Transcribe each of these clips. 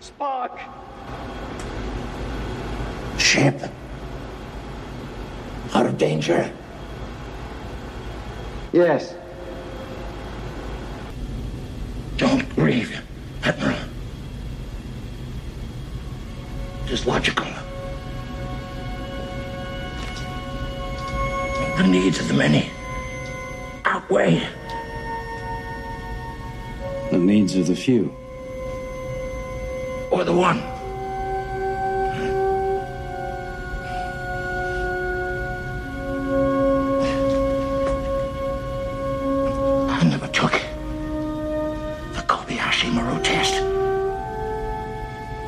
Spock! Ship. Out of danger. Yes. Don't grieve, Admiral. It is logical. The needs of the many outweigh The needs of the few. Or the one. I never took the Kobayashi Maru test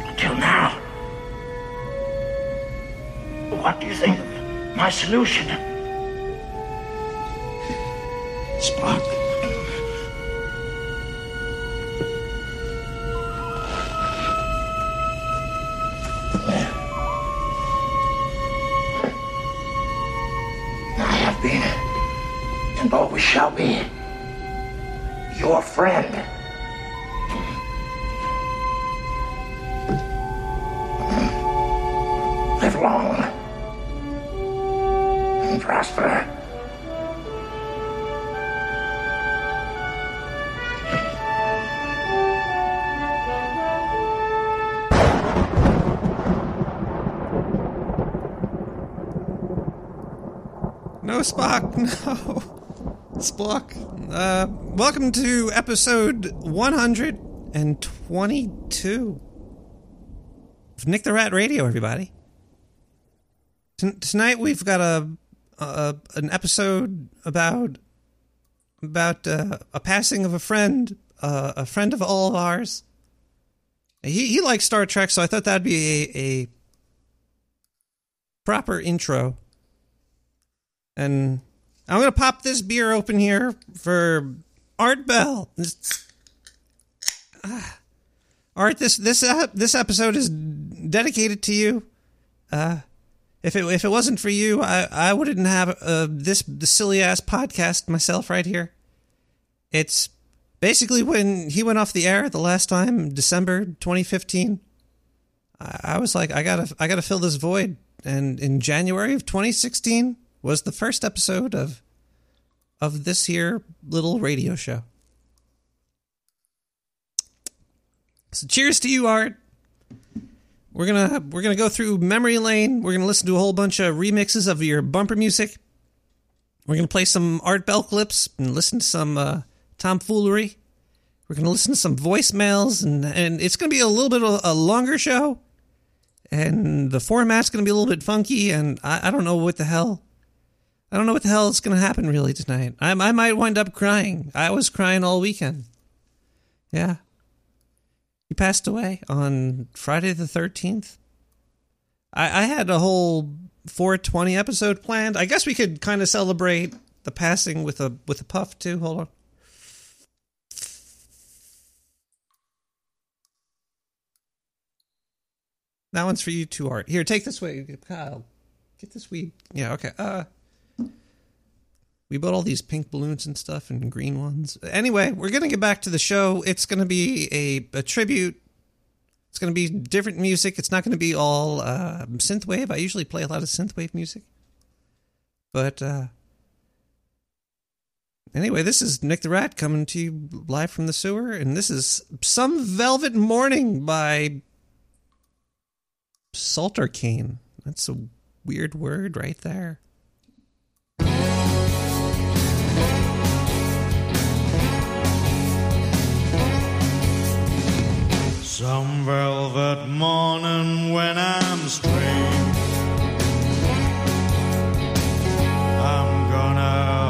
until now. What do you think of my solution? Spock, no. Spock. Uh, welcome to episode 122 of Nick the Rat Radio, everybody. Tonight we've got a, a an episode about about uh, a passing of a friend, uh, a friend of all of ours. He he likes Star Trek, so I thought that'd be a, a proper intro. And I'm gonna pop this beer open here for Art Bell. Ah. Art, this this uh, this episode is dedicated to you. Uh, if it if it wasn't for you, I I wouldn't have uh, this the silly ass podcast myself right here. It's basically when he went off the air the last time, December 2015. I, I was like, I gotta I gotta fill this void, and in January of 2016 was the first episode of of this here little radio show. So cheers to you, Art. We're gonna we're gonna go through memory lane. We're gonna listen to a whole bunch of remixes of your bumper music. We're gonna play some Art Bell clips and listen to some uh, tomfoolery. We're gonna listen to some voicemails and and it's gonna be a little bit of a longer show. And the format's gonna be a little bit funky, and I, I don't know what the hell. I don't know what the hell is gonna happen really tonight. I I might wind up crying. I was crying all weekend. Yeah. He passed away on Friday the 13th. I, I had a whole 420 episode planned. I guess we could kind of celebrate the passing with a with a puff too. Hold on. That one's for you too, Art. Here, take this way, Kyle. Get this weed. Yeah, okay. Uh we bought all these pink balloons and stuff and green ones. Anyway, we're gonna get back to the show. It's gonna be a, a tribute. It's gonna be different music. It's not gonna be all uh, synthwave. I usually play a lot of synthwave music, but uh, anyway, this is Nick the Rat coming to you live from the sewer, and this is "Some Velvet Morning" by Salter Cane. That's a weird word right there. Some velvet morning when I'm strange. I'm gonna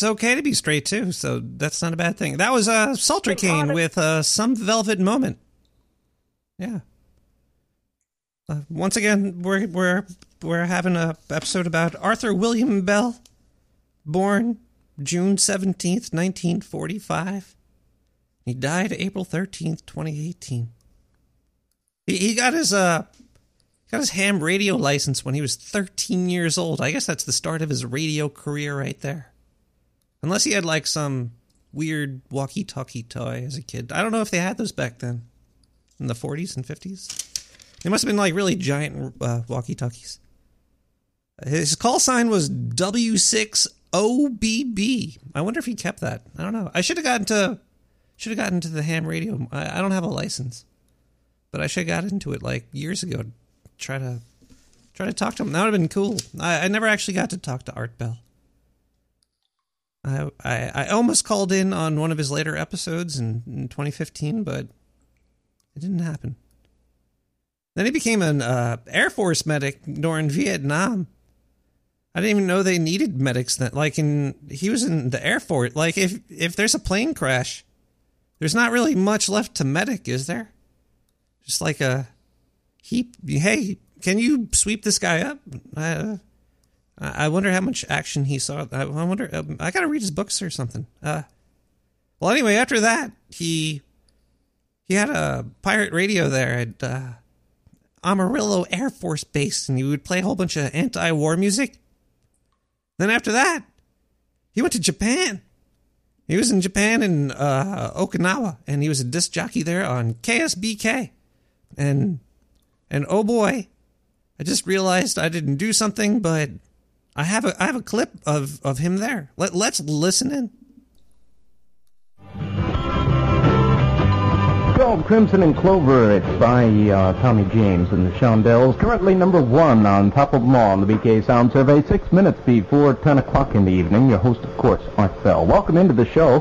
it's okay to be straight too, so that's not a bad thing. That was uh, Salter Cane with uh, some velvet moment. Yeah. Uh, once again, we're we're we're having a episode about Arthur William Bell, born June seventeenth, nineteen forty-five. He died April thirteenth, twenty eighteen. He he got his uh got his ham radio license when he was thirteen years old. I guess that's the start of his radio career right there. Unless he had like some weird walkie-talkie toy as a kid. I don't know if they had those back then in the 40s and 50s. They must have been like really giant uh, walkie-talkies. His call sign was W6OBB. I wonder if he kept that. I don't know. I should have gotten to should have gotten to the ham radio. I, I don't have a license, but I should have got into it like years ago. Try to try to talk to him. That would have been cool. I, I never actually got to talk to Art Bell. I, I I almost called in on one of his later episodes in, in 2015, but it didn't happen. Then he became an uh, Air Force medic during Vietnam. I didn't even know they needed medics That Like in he was in the Air Force. Like if if there's a plane crash, there's not really much left to medic, is there? Just like a heap. Hey, can you sweep this guy up? Uh, I wonder how much action he saw. I wonder. Um, I gotta read his books or something. Uh, well, anyway, after that, he he had a pirate radio there at uh, Amarillo Air Force Base, and he would play a whole bunch of anti-war music. Then after that, he went to Japan. He was in Japan in uh, Okinawa, and he was a disc jockey there on KSBK. And and oh boy, I just realized I didn't do something, but I have a I have a clip of of him there. Let let's listen in. Called Crimson and Clover. It's by uh, Tommy James and the Shondells. Currently number one on top of them all on the BK Sound Survey. Six minutes before 10 o'clock in the evening. Your host, of course, Art Bell. Welcome into the show.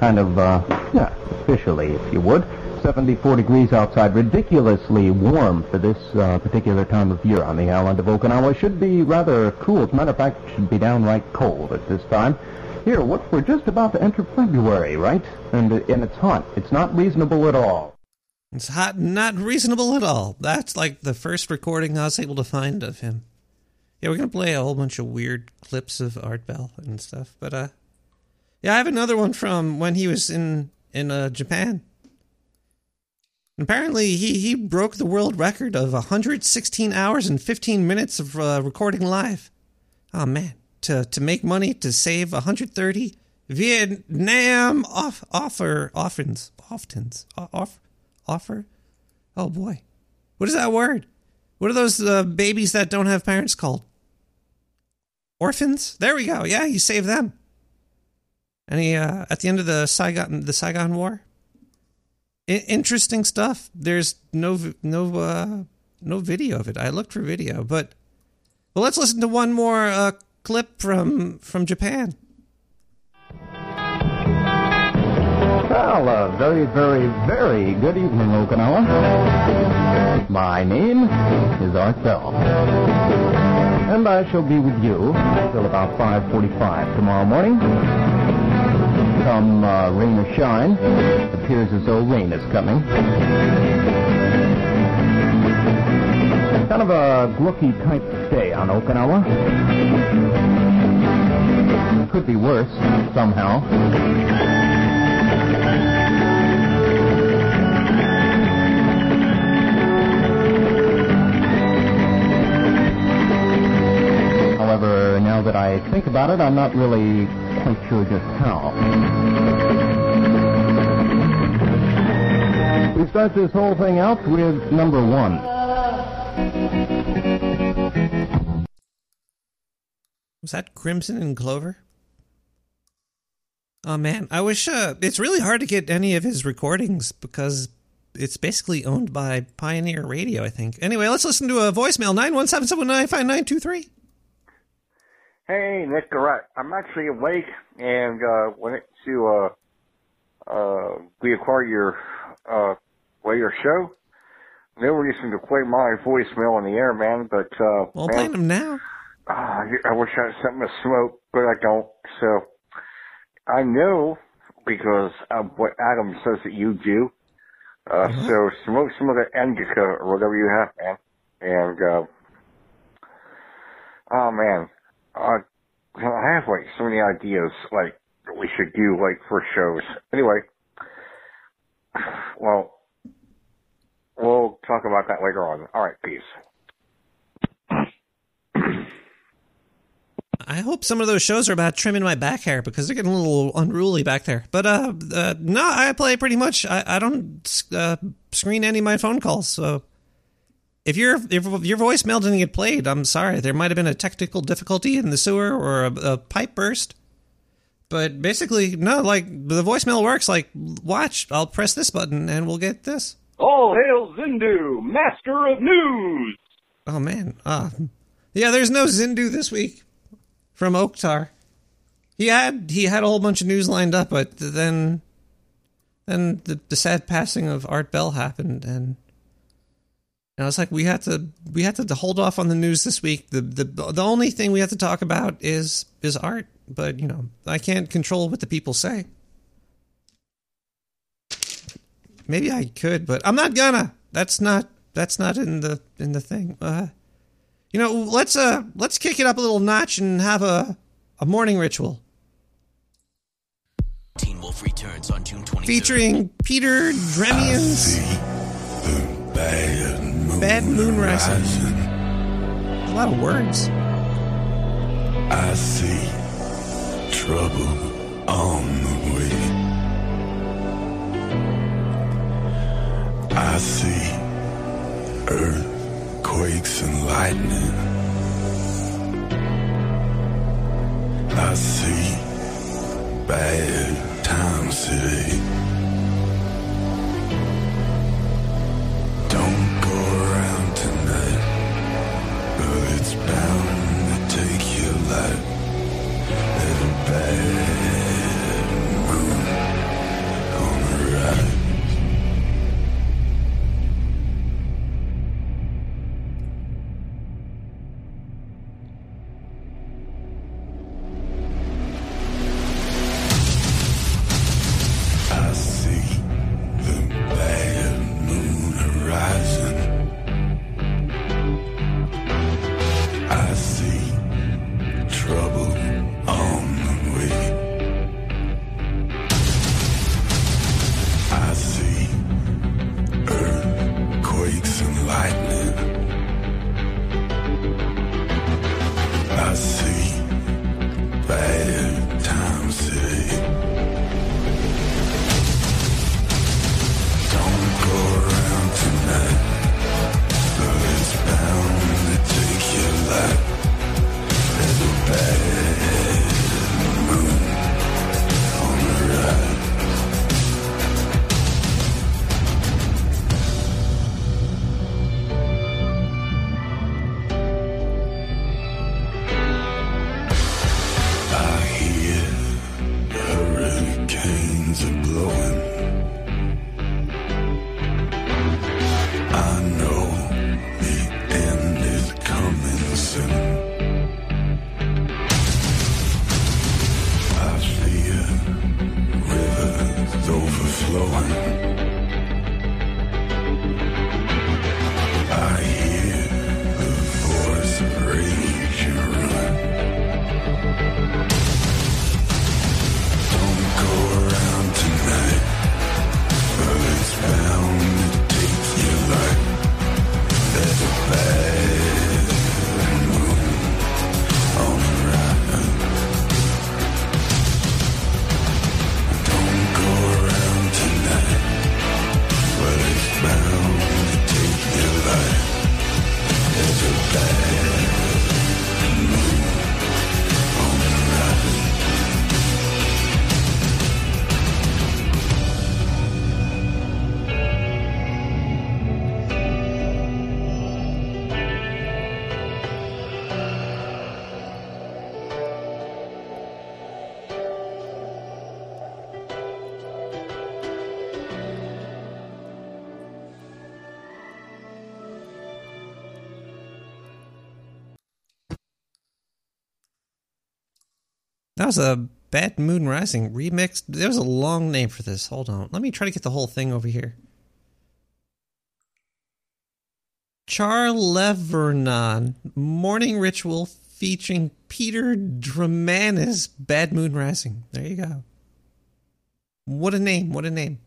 Kind of, uh, yeah, officially, if you would. 74 degrees outside. Ridiculously warm for this uh, particular time of year on the island of Okinawa. Should be rather cool. As a matter of fact, it should be downright cold at this time. Here, what we're just about to enter February, right? And and it's hot. It's not reasonable at all. It's hot, not reasonable at all. That's like the first recording I was able to find of him. Yeah, we're gonna play a whole bunch of weird clips of Art Bell and stuff. But uh, yeah, I have another one from when he was in in uh, Japan. Apparently, he he broke the world record of 116 hours and 15 minutes of uh, recording live. Oh man, to to make money to save 130 Vietnam off offer offers oftens off offer. Oh boy, what is that word? What are those uh, babies that don't have parents called? Orphans. There we go. Yeah, he saved them. And he uh, at the end of the Saigon the Saigon War. Interesting stuff. There's no no uh, no video of it. I looked for video, but well, let's listen to one more uh, clip from from Japan. Well, a very, very, very good evening, Okinawa. My name is Art Bell. And I shall be with you till about 5.45 tomorrow morning. Come uh, rain or shine, it appears as though rain is coming. Kind of a glooky type day on Okinawa. Could be worse, somehow. that I think about it. I'm not really quite sure just how. We start this whole thing out with number one. Was that Crimson and Clover? Oh man, I wish uh, it's really hard to get any of his recordings because it's basically owned by Pioneer Radio, I think. Anyway, let's listen to a voicemail 917 Hey, Nick Garrett. I'm actually awake and uh, went to uh, uh, reacquire your uh, well your show. No reason to play my voicemail in the air, man. But uh, Well, man, playing them now. ah, I wish I had something to smoke, but I don't. So I know because of what Adam says that you do. Uh, So smoke some of the indica or whatever you have, man. And uh, oh man, uh, I have like so many ideas like we should do like for shows. Anyway, well, we'll talk about that later on. All right, peace. I hope some of those shows are about trimming my back hair because they're getting a little unruly back there. But uh, uh no, I play pretty much. I, I don't uh, screen any of my phone calls. So if your if your voicemail didn't get played, I'm sorry. There might have been a technical difficulty in the sewer or a, a pipe burst. But basically, no. Like the voicemail works. Like, watch. I'll press this button and we'll get this. All hail Zindu, master of news! Oh man. Uh, yeah, there's no Zindu this week from Oktar. He had he had a whole bunch of news lined up, but then then the, the sad passing of Art Bell happened, and you know, it's like we had to we had to hold off on the news this week. The the the only thing we have to talk about is is art, but you know I can't control what the people say. Maybe I could, but I'm not gonna. That's not that's not in the in the thing. Uh, you know, let's uh let's kick it up a little notch and have a a morning ritual Teen Wolf returns on June 23rd. featuring Peter Dreimanis Bad moon, Bad Moon Rising. A lot of words. I see trouble on the way. I see earthquakes and lightning. I see bad times today. Was a Bad Moon Rising remix. There was a long name for this. Hold on. Let me try to get the whole thing over here. Charlevernon Morning Ritual featuring Peter Dreimanis Bad Moon Rising. There you go. What a name. What a name.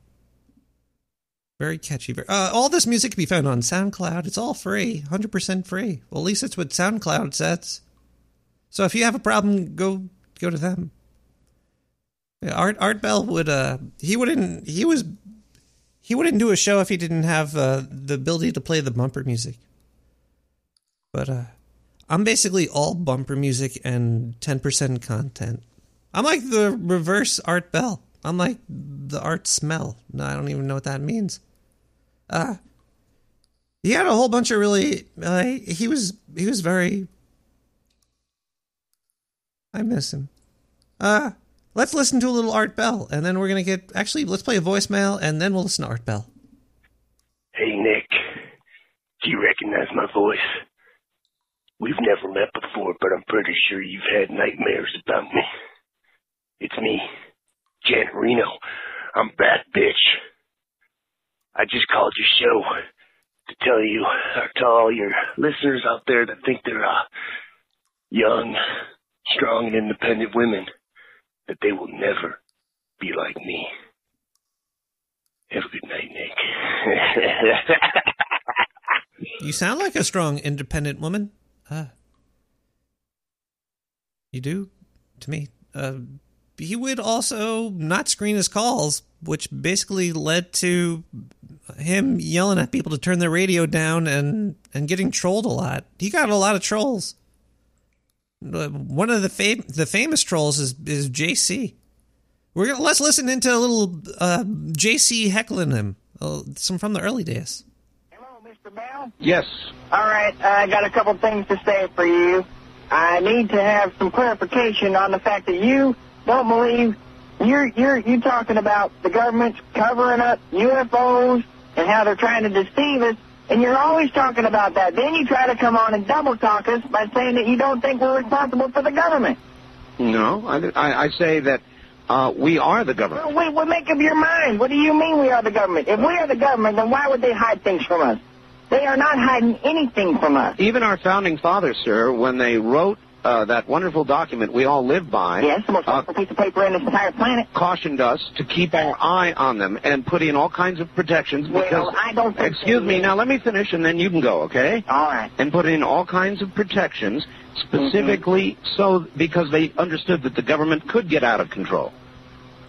Very catchy. Uh, all this music can be found on SoundCloud. It's all free, 100% free. Well, at least that's what SoundCloud says. So if you have a problem, go go to them. Yeah, Art Art Bell would uh he wouldn't he was he wouldn't do a show if he didn't have uh, the ability to play the bumper music. But uh I'm basically all bumper music and 10% content. I'm like the reverse Art Bell. I'm like the art smell. No, I don't even know what that means. Uh he had a whole bunch of really uh, he was he was very I miss him. Uh let's listen to a little Art Bell and then we're going to get actually let's play a voicemail and then we'll listen to Art Bell. Hey, Nick. Do you recognize my voice? We've never met before, but I'm pretty sure you've had nightmares about me. It's me, Janet Reno. I'm back, bitch. I just called your show to tell you, or to all your listeners out there that think they're uh, young, strong, and independent women, that they will never be like me. Have a good night, Nick. You sound like a strong, independent woman. Uh, you do to me. Uh, he would also not screen his calls, which basically led to him yelling at people to turn their radio down and and getting trolled a lot. He got a lot of trolls. One of the fam- the famous trolls is is JC. We're gonna let's listen into a little uh, JC heckling him. Uh, some from the early days. Hello, Mr. Bell. Yes. All right, I got a couple things to say for you. I need to have some clarification on the fact that you don't believe you're you're you talking about the government's covering up UFOs and how they're trying to deceive us, and you're always talking about that. Then you try to come on and double talk us by saying that you don't think we're responsible for the government. No, I, I, I say that uh, we are the government. Well, wait, what make up your mind? What do you mean we are the government? If we are the government, then why would they hide things from us? They are not hiding anything from us. Even our founding fathers, sir, when they wrote uh, that wonderful document we all live by, Yes, the most uh, wonderful piece of paper in this entire planet. cautioned us to keep our eye on them and put in all kinds of protections Well, because. I don't think excuse me, now let me finish and then you can go, okay? All right. And put in all kinds of protections specifically so because they understood that the government could get out of control.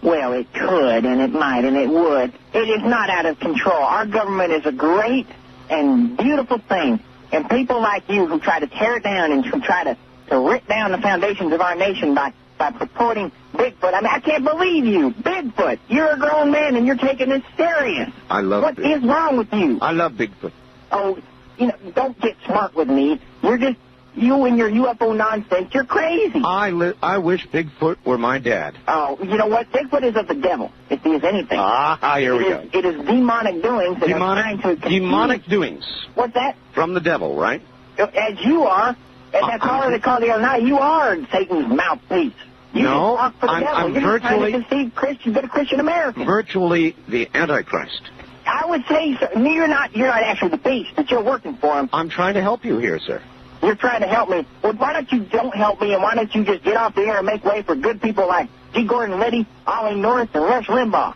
Well, it could, and it might, and it would. It is not out of control. Our government is a great and beautiful thing. And people like you who try to tear it down and who try to, to rip down the foundations of our nation by, by purporting Bigfoot. I mean, I can't believe you. Bigfoot. You're a grown man and you're taking this serious. I love What Bigfoot. is wrong with you? I love Bigfoot. Oh, you know, don't get smart with me. You're just, you and your UFO nonsense, you're crazy. I, li- I wish Bigfoot were my dad. Oh, you know what? Bigfoot is of the devil, if he is anything. Ah, here we It go. is- It is demonic doings that are trying Demonic, to confuse- demonic doings What's that? from the devil, right? As you are, and that caller that called the other night, you are Satan's mouthpiece. You No, talk for the I'm- devil. I'm You're virtually- to deceive Christian, good Christian Americans. Virtually the Antichrist. I would say. No, you're not. You're not actually the beast, but you're working for him. I'm trying to help you here, sir. You're trying to help me. Well, why don't you don't help me, and why don't you just get off the air and make way for good people like G. Gordon Liddy, Ollie North, and Rush Limbaugh?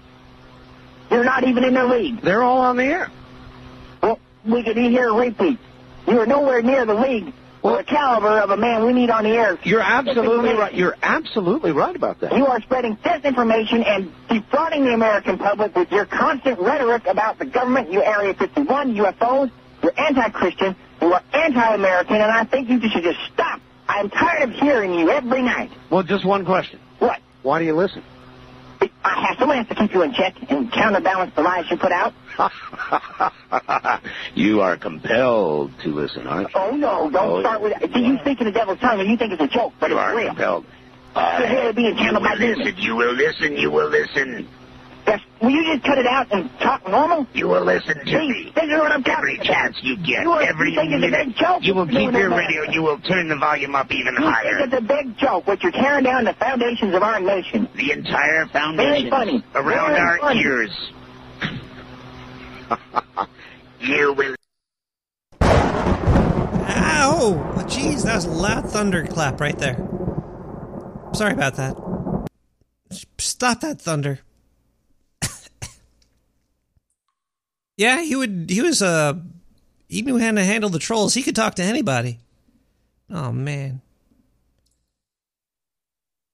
You're not even in the league. They're all on the air. Well, we could hear a repeat. You are nowhere near the league or the caliber of a man we need on the air. You're absolutely right. You're absolutely right about that. You are spreading disinformation and defrauding the American public with your constant rhetoric about the government, you Area 51, UFOs. You're anti-Christian. You are anti-American, and I think you should just stop. I'm tired of hearing you every night. Well, just one question. What? Why do you listen? I have someone has to keep you in check and counterbalance the lies you put out. you are compelled to listen, aren't you? Oh no, don't Oh, start with. That. Do you speak in the devil's tongue and you think it's a joke, but You it's are real? compelled. You're really being you will listen, you will listen, you will listen. Yes. Will you just cut it out and talk normal? You will listen to See, me. this is what I'm Every talking about. chance you get, You are- every you think minute, big joke? you will Doing keep your that. radio. You will turn the volume up even You higher. think it's a big joke, what you're tearing down the foundations of our nation. The entire foundation Very funny. around Very our funny. ears. you will. Ow! Jeez, that was a loud thunderclap right there. Sorry about that. Stop that thunder. Yeah, he would. He was uh, he knew how to handle the trolls. He could talk to anybody. Oh man.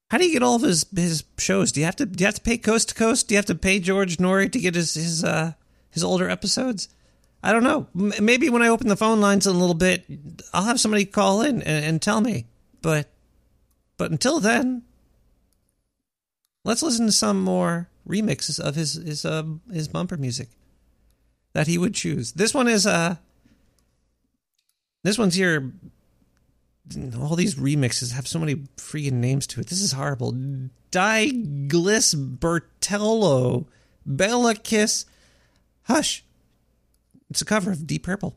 How do you get all of his his shows? Do you have to do you have to pay coast to coast? Do you have to pay George Noory to get his his uh his older episodes? I don't know. M- maybe when I open the phone lines in a little bit, I'll have somebody call in and, and tell me. But but until then, let's listen to some more remixes of his his uh, his bumper music that he would choose. This one is uh this one's here. All these remixes have so many freaking names to it. This is horrible. Diglis Bertello, Bella Kiss, Hush. It's a cover of Deep Purple.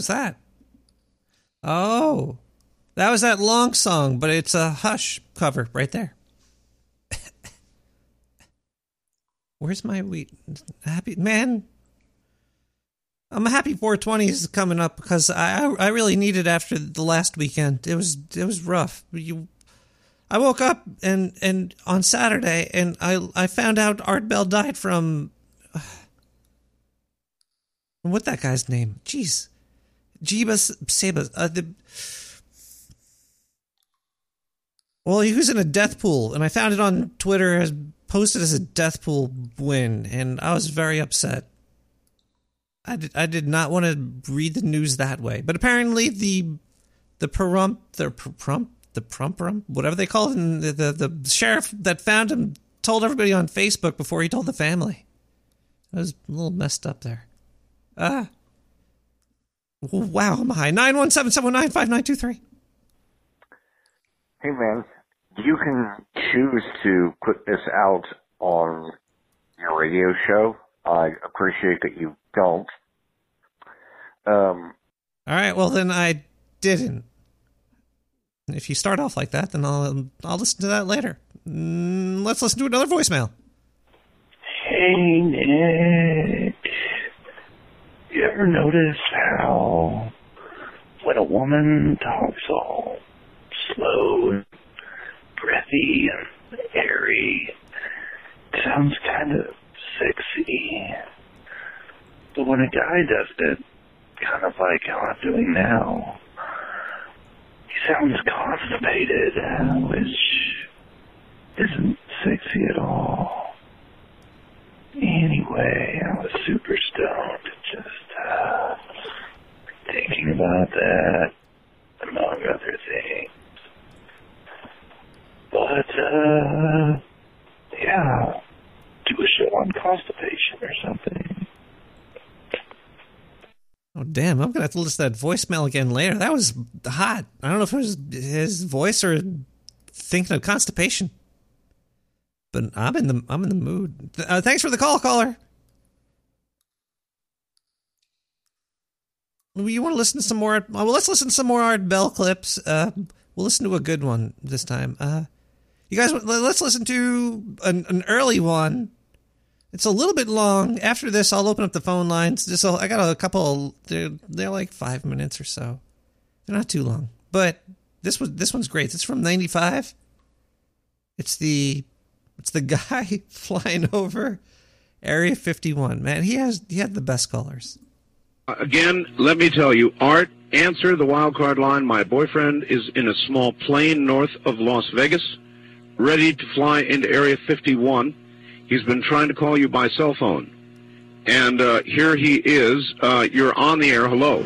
Was that? Oh. That was that long song, but it's a Hush cover right there. Where's my wheat? Happy man. I'm happy 420 is coming up because I I really need it after the last weekend. It was it was rough. You, I woke up and and on Saturday and I I found out Art Bell died from what that guy's name? Jeez, Jeebus Sebas. Uh, the well, he was in a death pool, and I found it on Twitter as posted as a death pool win, and I was very upset. I did, I did not want to read the news that way, but apparently the the Pahrump the Pahrump the prumperum whatever they call it, the, the the sheriff that found him told everybody on Facebook before he told the family. I was a little messed up there. Ah. Wow, I'm high. 917-719-5923. Hey man, you can choose to put this out on your radio show. I appreciate that you don't. Um, All right, well then I didn't. If you start off like that, then I'll I'll listen to that later. Mm, let's listen to another voicemail. Hey, Nick. You ever notice how when a woman talks all slow and breathy and airy, it sounds kind of sexy. But when a guy does it, kind of like how I'm doing now, he sounds constipated, which isn't sexy at all. Anyway, I was super stoned, just uh, thinking about that, among other things. But, uh, yeah, do a show on constipation or something. Oh damn! I'm gonna have to listen to that voicemail again later. That was hot. I don't know if it was his voice or thinking of constipation. But I'm in the I'm in the mood. Uh, thanks for the call, caller. You want to listen to some more? Well, let's listen to some more Art Bell clips. Uh, we'll listen to a good one this time. Uh, you guys, let's listen to an, an early one. It's a little bit long. After this, I'll open up the phone lines. Just I got a couple. They're they're like five minutes or so. They're not too long, but this was this one's great. It's from '95. It's the it's the guy flying over Area 51. Man, he has he had the best colors. Again, let me tell you, Art, answer the wild card line. My boyfriend is in a small plane north of Las Vegas, ready to fly into Area 51. He's been trying to call you by cell phone. And uh, here he is. Uh, you're on the air. Hello.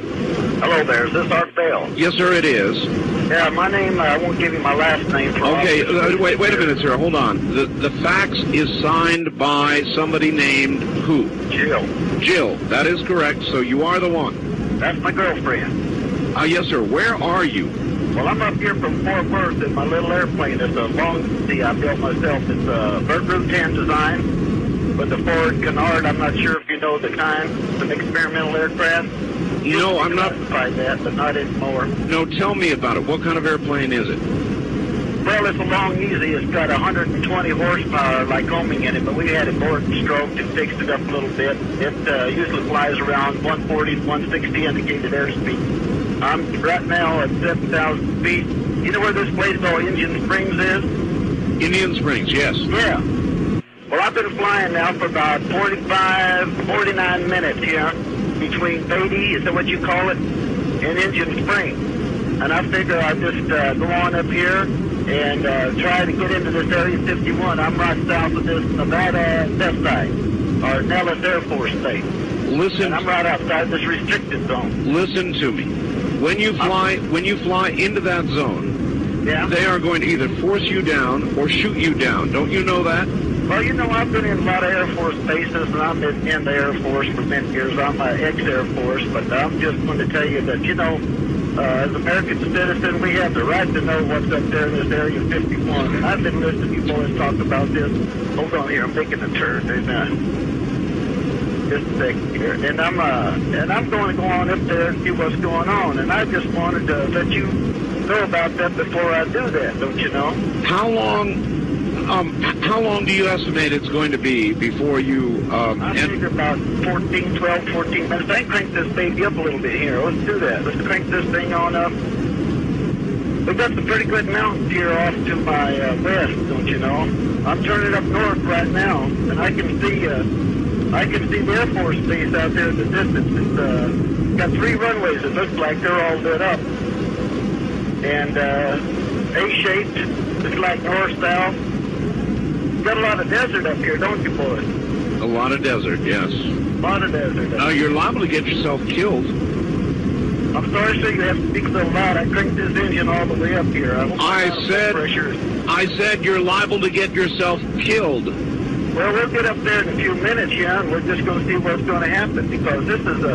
Hello there. Is this Art Bell? Yes, sir, it is. Yeah, my name, uh, I won't give you my last name. For Okay, uh, wait, wait a minute, sir. Hold on. The, the fax is signed by somebody named who? Jill. Jill. That is correct. So you are the one. That's my girlfriend. Uh, yes, sir. Where are you? Well, I'm up here from Fort Worth in my little airplane. It's a Long-EZ I built myself. It's a Burt Rutan design with the forward canard. I'm not sure if you know the kind. It's an experimental aircraft. You know, I'm not. By that, but not anymore. No, tell me about it. What kind of airplane is it? Well, it's a Long-EZ. It's got 120 horsepower Lycoming in it, but we had it bored and stroked and fixed it up a little bit. It uh, usually flies around 140 to 160 indicated airspeed. I'm right now at 7,000 feet. You know where this place called Indian Springs is? Indian Springs, yes. Yeah. Well, I've been flying now for about 45, 49 minutes here between Beatty, is that what you call it, and Indian Spring. And I figure I'll just uh, go on up here and uh, try to get into this Area 51. I'm right south of this Nevada test site, or Nellis Air Force Base. Listen. And I'm right outside this restricted zone. Listen to me. When you fly, when you fly into that zone, Yeah. they are going to either force you down or shoot you down. Don't you know that? Well, you know, I've been in a lot of Air Force bases, and I've been in the Air Force for many years. I'm an ex-Air Force, but I'm just going to tell you that, you know, uh, as American citizens, we have the right to know what's up there in this Area 51. And I've been listening to you boys talk about this. Hold on here, I'm making a turn. And, uh, Just a second here. And I'm uh, and I'm going to go on up there and see what's going on. And I just wanted to let you know about that before I do that. Don't you know? How long? Um, how long do you estimate it's going to be before you? Um, I figure about 14, 12, 14 minutes. I can crank this baby up a little bit here. Let's do that. Let's crank this thing on up. We've got some pretty good mountains here off to my uh, west, don't you know? I'm turning up north right now, and I can see uh, I can see the Air Force Base out there in the distance. It's uh, got three runways. It looks like they're all lit up, and uh, A-shaped. It's like north-south. Got a lot of desert up here, don't you, boys? a lot of desert, yes. A lot of desert. Now you're liable to get yourself killed. I'm sorry, sir, you have to speak so loud. I cranked this engine all the way up here. I, I said, I said you're liable to get yourself killed. Well, we'll get up there in a few minutes, yeah, and we're just going to see what's going to happen because this is a.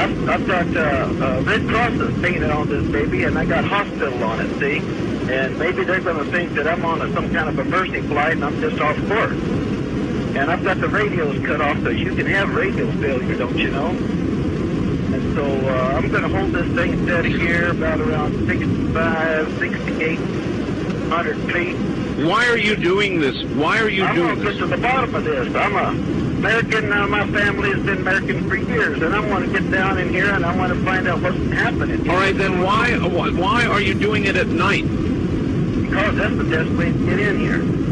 I've, I've got uh, uh, Red Crosses painted on this baby, and I got hospital on it. See, and maybe they're going to think that I'm on a, some kind of a mercy flight, and I'm just off course. And I've got the radios cut off, so you can have radio failure, don't you know? And so uh, I'm going to hold this thing steady here, about around 65, 68, 100 feet. Why are you doing this? Why are you I'm doing going to this? get to the bottom of this. I'm a American. Uh, my family has been American for years, and I want to get down in here and I want to find out what's happening. All right, then why why are you doing it at night? That's the best way to get in here.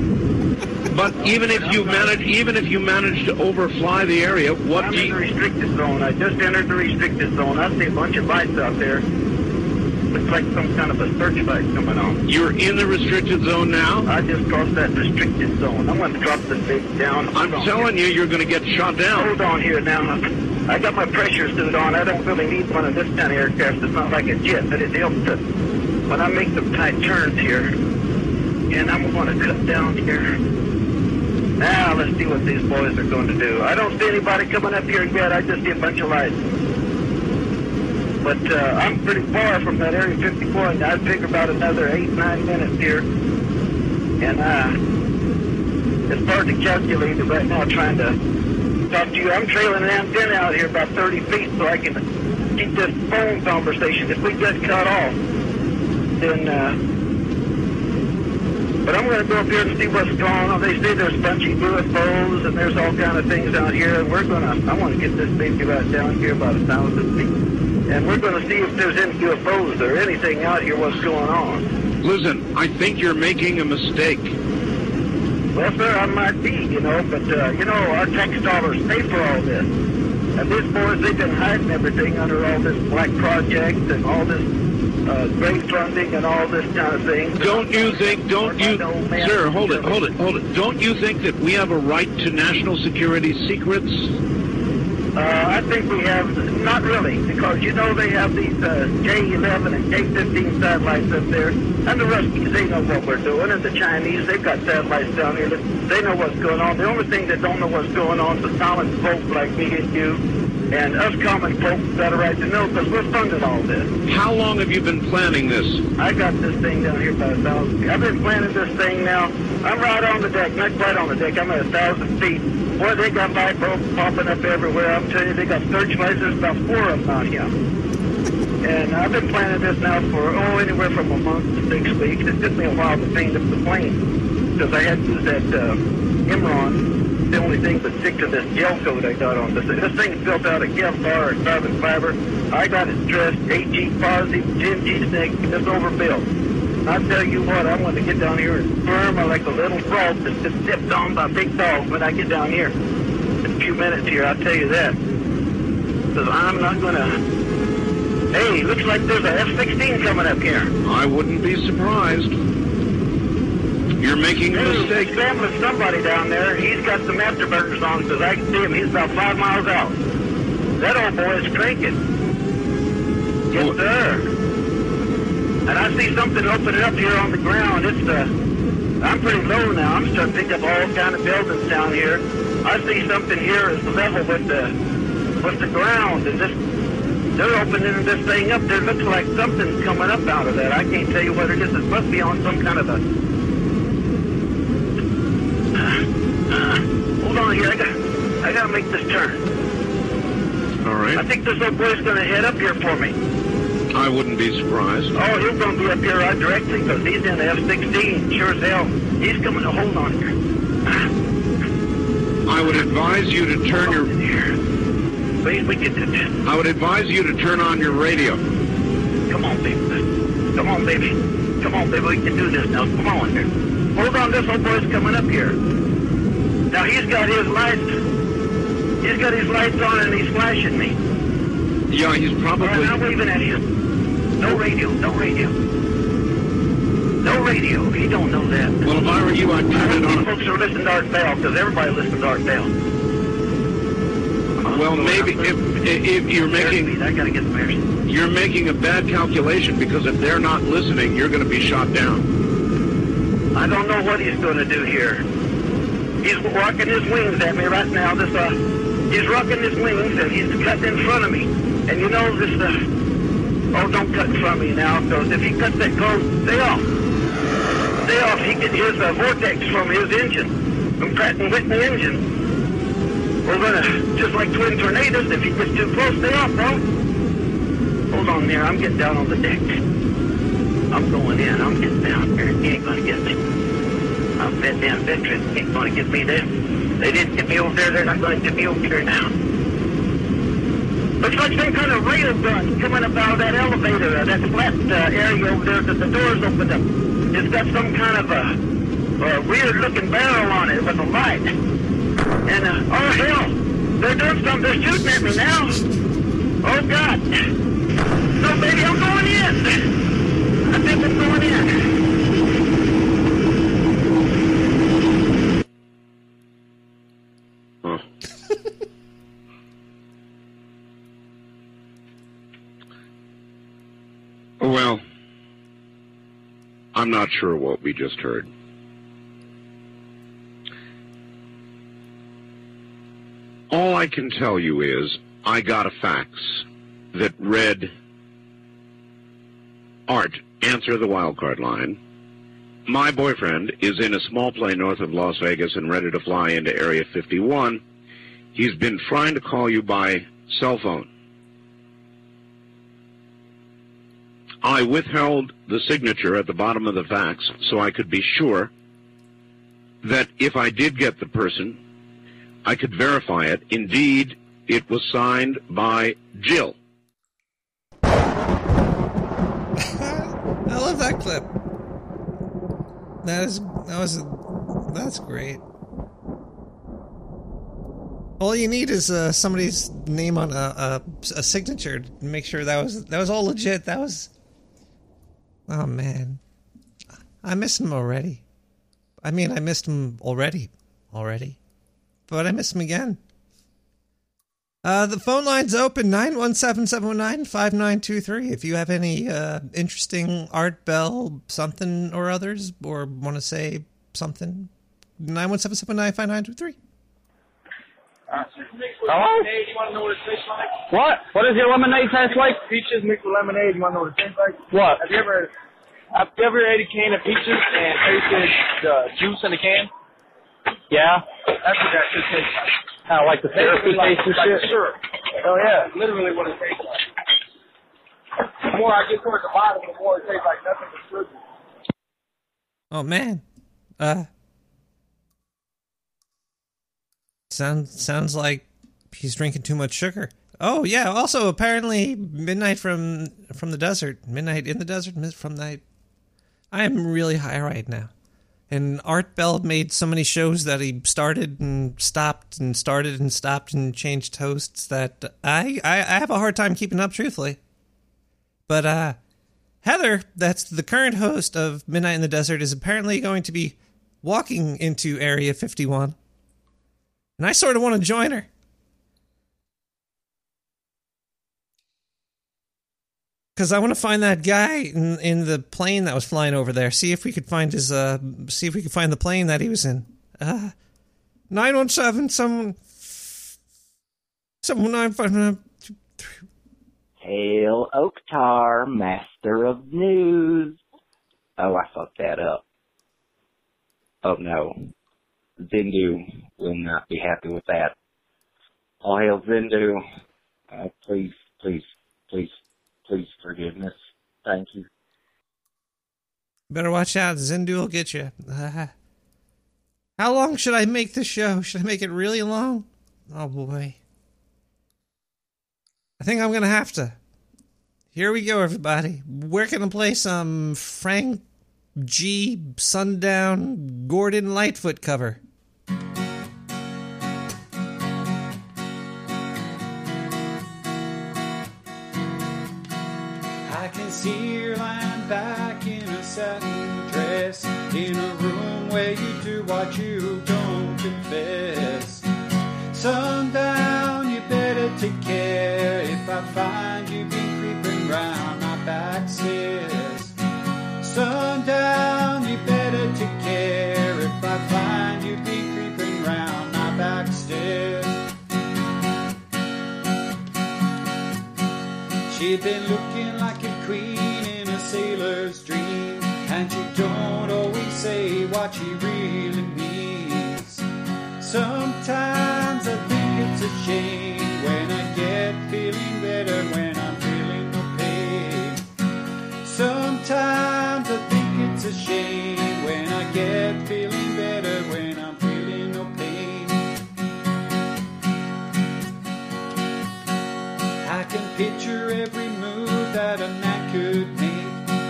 But even if you manage, even if you manage to overfly the area, what I'm do in the restricted zone. I just entered the restricted zone. I see a bunch of lights out there. Looks like some kind of a searchlight coming on. You're in the restricted zone now. I just crossed that restricted zone. I'm going to drop this thing down. I'm Hold on telling you, you're going to get shot down. Hold on here now. I got my pressure suit on. I don't really need one of this kind of aircraft. It's not like a jet, but it helps to, when I make some tight turns here. And I'm going to cut down here. Now let's see what these boys are going to do. I don't see anybody coming up here yet. I just see a bunch of lights. But uh, I'm pretty far from that Area 54, and I figure about another eight, nine minutes here. And uh, it's hard to calculate it right now trying to talk to you. I'm trailing an antenna out here about 30 feet so I can keep this phone conversation. If we get cut off, then... Uh, but I'm going to go up here and see what's going on. They say there's a bunch of UFOs and there's all kind of things out here. And we're going to, I want to get this baby right down here about a thousand feet. And we're going to see if there's any UFOs or anything out here, what's going on. Listen, I think you're making a mistake. Well, sir, I might be, you know, but, uh, you know, our tax dollars pay for all this. And these boys, they've been hiding everything under all this black project and all this uh, great funding and all this kind of thing. Don't you think? Don't you, sir? Hold it, hold it, hold it. Don't you think that we have a right to national security secrets? Uh, I think we have, not really, because you know they have these uh, J-11 and J-15 satellites up there, and the Ruskies, they know what we're doing, and the Chinese, they've got satellites down here, that they know what's going on. The only thing that don't know what's going on is the common folk like me and you, and us common folk got a right to know, because we're funding all this. How long have you been planning this? I got this thing down here by a thousand. I've been planning this thing now. I'm right on the deck, not quite on the deck. I'm at a thousand feet. Boy, they got light bulbs popping up everywhere. I'm telling you, they got searchlights. There's about four of them out here. And I've been planning this now for, oh, anywhere from a month to six weeks. It took me a while to paint up the plane because I had to use that uh, Imron. The only thing but stick to this gel coat I got on this. Thing. This thing's built out of Kevlar and carbon fiber. I got it dressed 8G positive, 10G snake. It's overbuilt. I tell you what, I'm going to get down here and firm like a little frog that's just stepped on by big dogs when I get down here. In a few minutes here, I'll tell you that. Because I'm not going to... Hey, looks like there's a F-16 coming up here. I wouldn't be surprised. You're making a mistake. Sam with somebody down there. He's got some afterburners on because I can see him. He's about five miles out. That old boy is cranking. Yes, sir. And I see something opening up here on the ground. It's uh, I'm pretty low now. I'm starting to pick up all kind of buildings down here. I see something here is level with the with the ground, and this they're opening this thing up. There looks like something's coming up out of that. I can't tell you what it is. It must be on some kind of a. Hold on here. I got I gotta make this turn. All right. I think this little boy's to head up here for me. I wouldn't be surprised. Oh, he's to be up here right directly because he's in the F-16. Sure as hell. He's coming. to Hold on here. I would advise you to turn your. Please, we get to. I would advise you to turn on your radio. Come on, baby. Come on, baby. Come on, baby. We can do this now. Come on here. Hold on. This old boy's coming up here. Now he's got his lights. He's got his lights on and he's flashing me. Yeah, he's probably. Right, I'm waving at you. No radio. No radio. No radio. He don't know that. Well, if I were you, I'd turn it on. folks are listening to Art Bell because everybody listens to Art Bell. Well, maybe if, if you're making I gotta get you're making a bad calculation because if they're not listening, you're going to be shot down. I don't know what he's going to do here. He's rocking his wings at me right now. This uh, he's rocking his wings and he's cutting in front of me. And you know this uh, oh, don't cut in front of me now because if he cuts that close, stay off. Stay off. He get his vortex from his engine, from Pratt and Whitney engine. We're gonna just like twin tornadoes. If he gets too close, stay off, bro. Hold on there. I'm getting down on the deck. I'm going in. I'm getting down there. He ain't gonna get me. I'm that damn veteran. He ain't gonna get me there. They didn't get me over there. They're not gonna get me over here now. Looks like some kind of rail gun coming up out of that elevator, uh, that flat uh, area over there that the doors opened up. It's got some kind of a, a weird-looking barrel on it with a light. And, uh, oh, hell, they're doing something. They're shooting at me now. Oh, God. No, baby, I'm going in. I think I'm going in. Not sure what we just heard. All I can tell you is I got a fax that read Art, answer the wildcard line. My boyfriend is in a small plane north of Las Vegas and ready to fly into Area 51. He's been trying to call you by cell phone. I withheld the signature at the bottom of the fax so I could be sure that if I did get the person, I could verify it. Indeed, it was signed by Jill. I love that clip. That is that was that's great. All you need is uh, somebody's name on a, a a signature to make sure that was that was all legit. That was oh man, I miss him already. I mean, I missed him already, already, but I miss him again. Uh, the phone line's open 917-719-5923 if you have any uh, interesting Art Bell something or others or want to say something. 917-719-5923. Hello? You want to know what it tastes like? What? What does your lemonade taste like? Peaches mixed with lemonade. You want to know what it tastes like? What? Have you ever, have you ever ate a can of peaches and tasted the juice in the can? Yeah. That's what that shit tastes like. Kind of like the syrupy Basically like- taste and like shit? syrup. Oh yeah. Literally what it tastes like. The more I get towards the bottom, the more it tastes like nothing but sugar. Oh man. Uh Sounds sounds like he's drinking too much sugar. Oh yeah, also apparently Midnight from from the desert. Midnight in the desert, from night. I am really high right now. And Art Bell made so many shows that he started and stopped and started and stopped and changed hosts that I, I, I have a hard time keeping up truthfully. But uh Heather, that's the current host of Midnight in the Desert, is apparently going to be walking into Area 51. And I sort of want to join her. Because I want to find that guy in, in the plane that was flying over there. See if we could find his, uh, see if we could find the plane that he was in. Uh, 917, someone, someone, nine, five, nine. Hail Oktar, master of news. Oh, I fucked that up. Oh no. Zindu will not be happy with that. All hail Zindu. Uh, please, please, please, please forgiveness. Thank you. Better watch out. Zindu will get you. Uh, how long should I make the show? Should I make it really long? Oh boy. I think I'm gonna have to. Here we go, everybody. We're gonna play some Frank G. Sundown Gordon Lightfoot cover. She'd been looking like a queen in a sailor's dream, and she don't always say what she really means. Sometimes I think it's a shame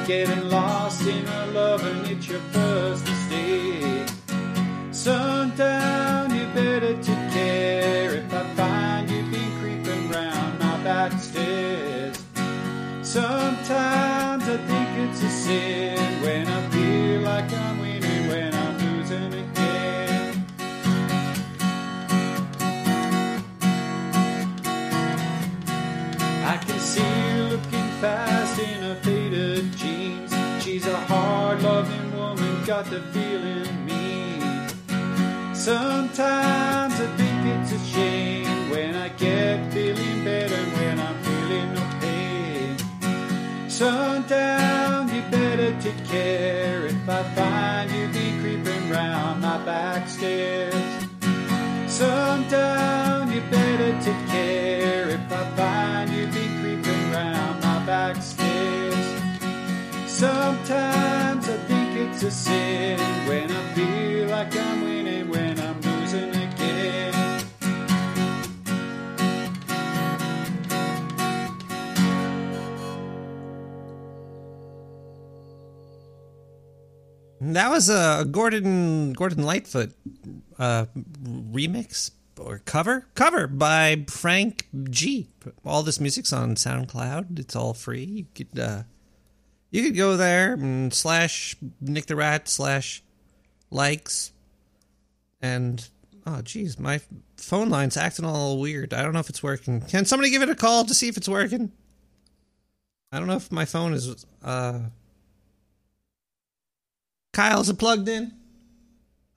Getting lost in a love and it's your first mistake. Sundown, you better take care if I find you've been creeping round my back stairs. Sometimes I think it's a sin got the feeling mean. Sometimes I think it's a shame when I get feeling better when I'm feeling no pain. Sundown, you better take care if I find you be creeping round my back stairs. Sundown, you better take care if I find you be creeping round my back stairs. Sometimes Think sin when I feel like I'm winning when I'm losing again. That was a Gordon Gordon Lightfoot uh, remix or cover cover by Frank G. All this music's on SoundCloud. It's all free. You could uh, you could go there and slash Nick the Rat slash likes and oh geez, my phone line's acting all weird. I don't know if it's working. Can somebody give it a call to see if it's working? I don't know if my phone is uh Kyle, is it plugged in?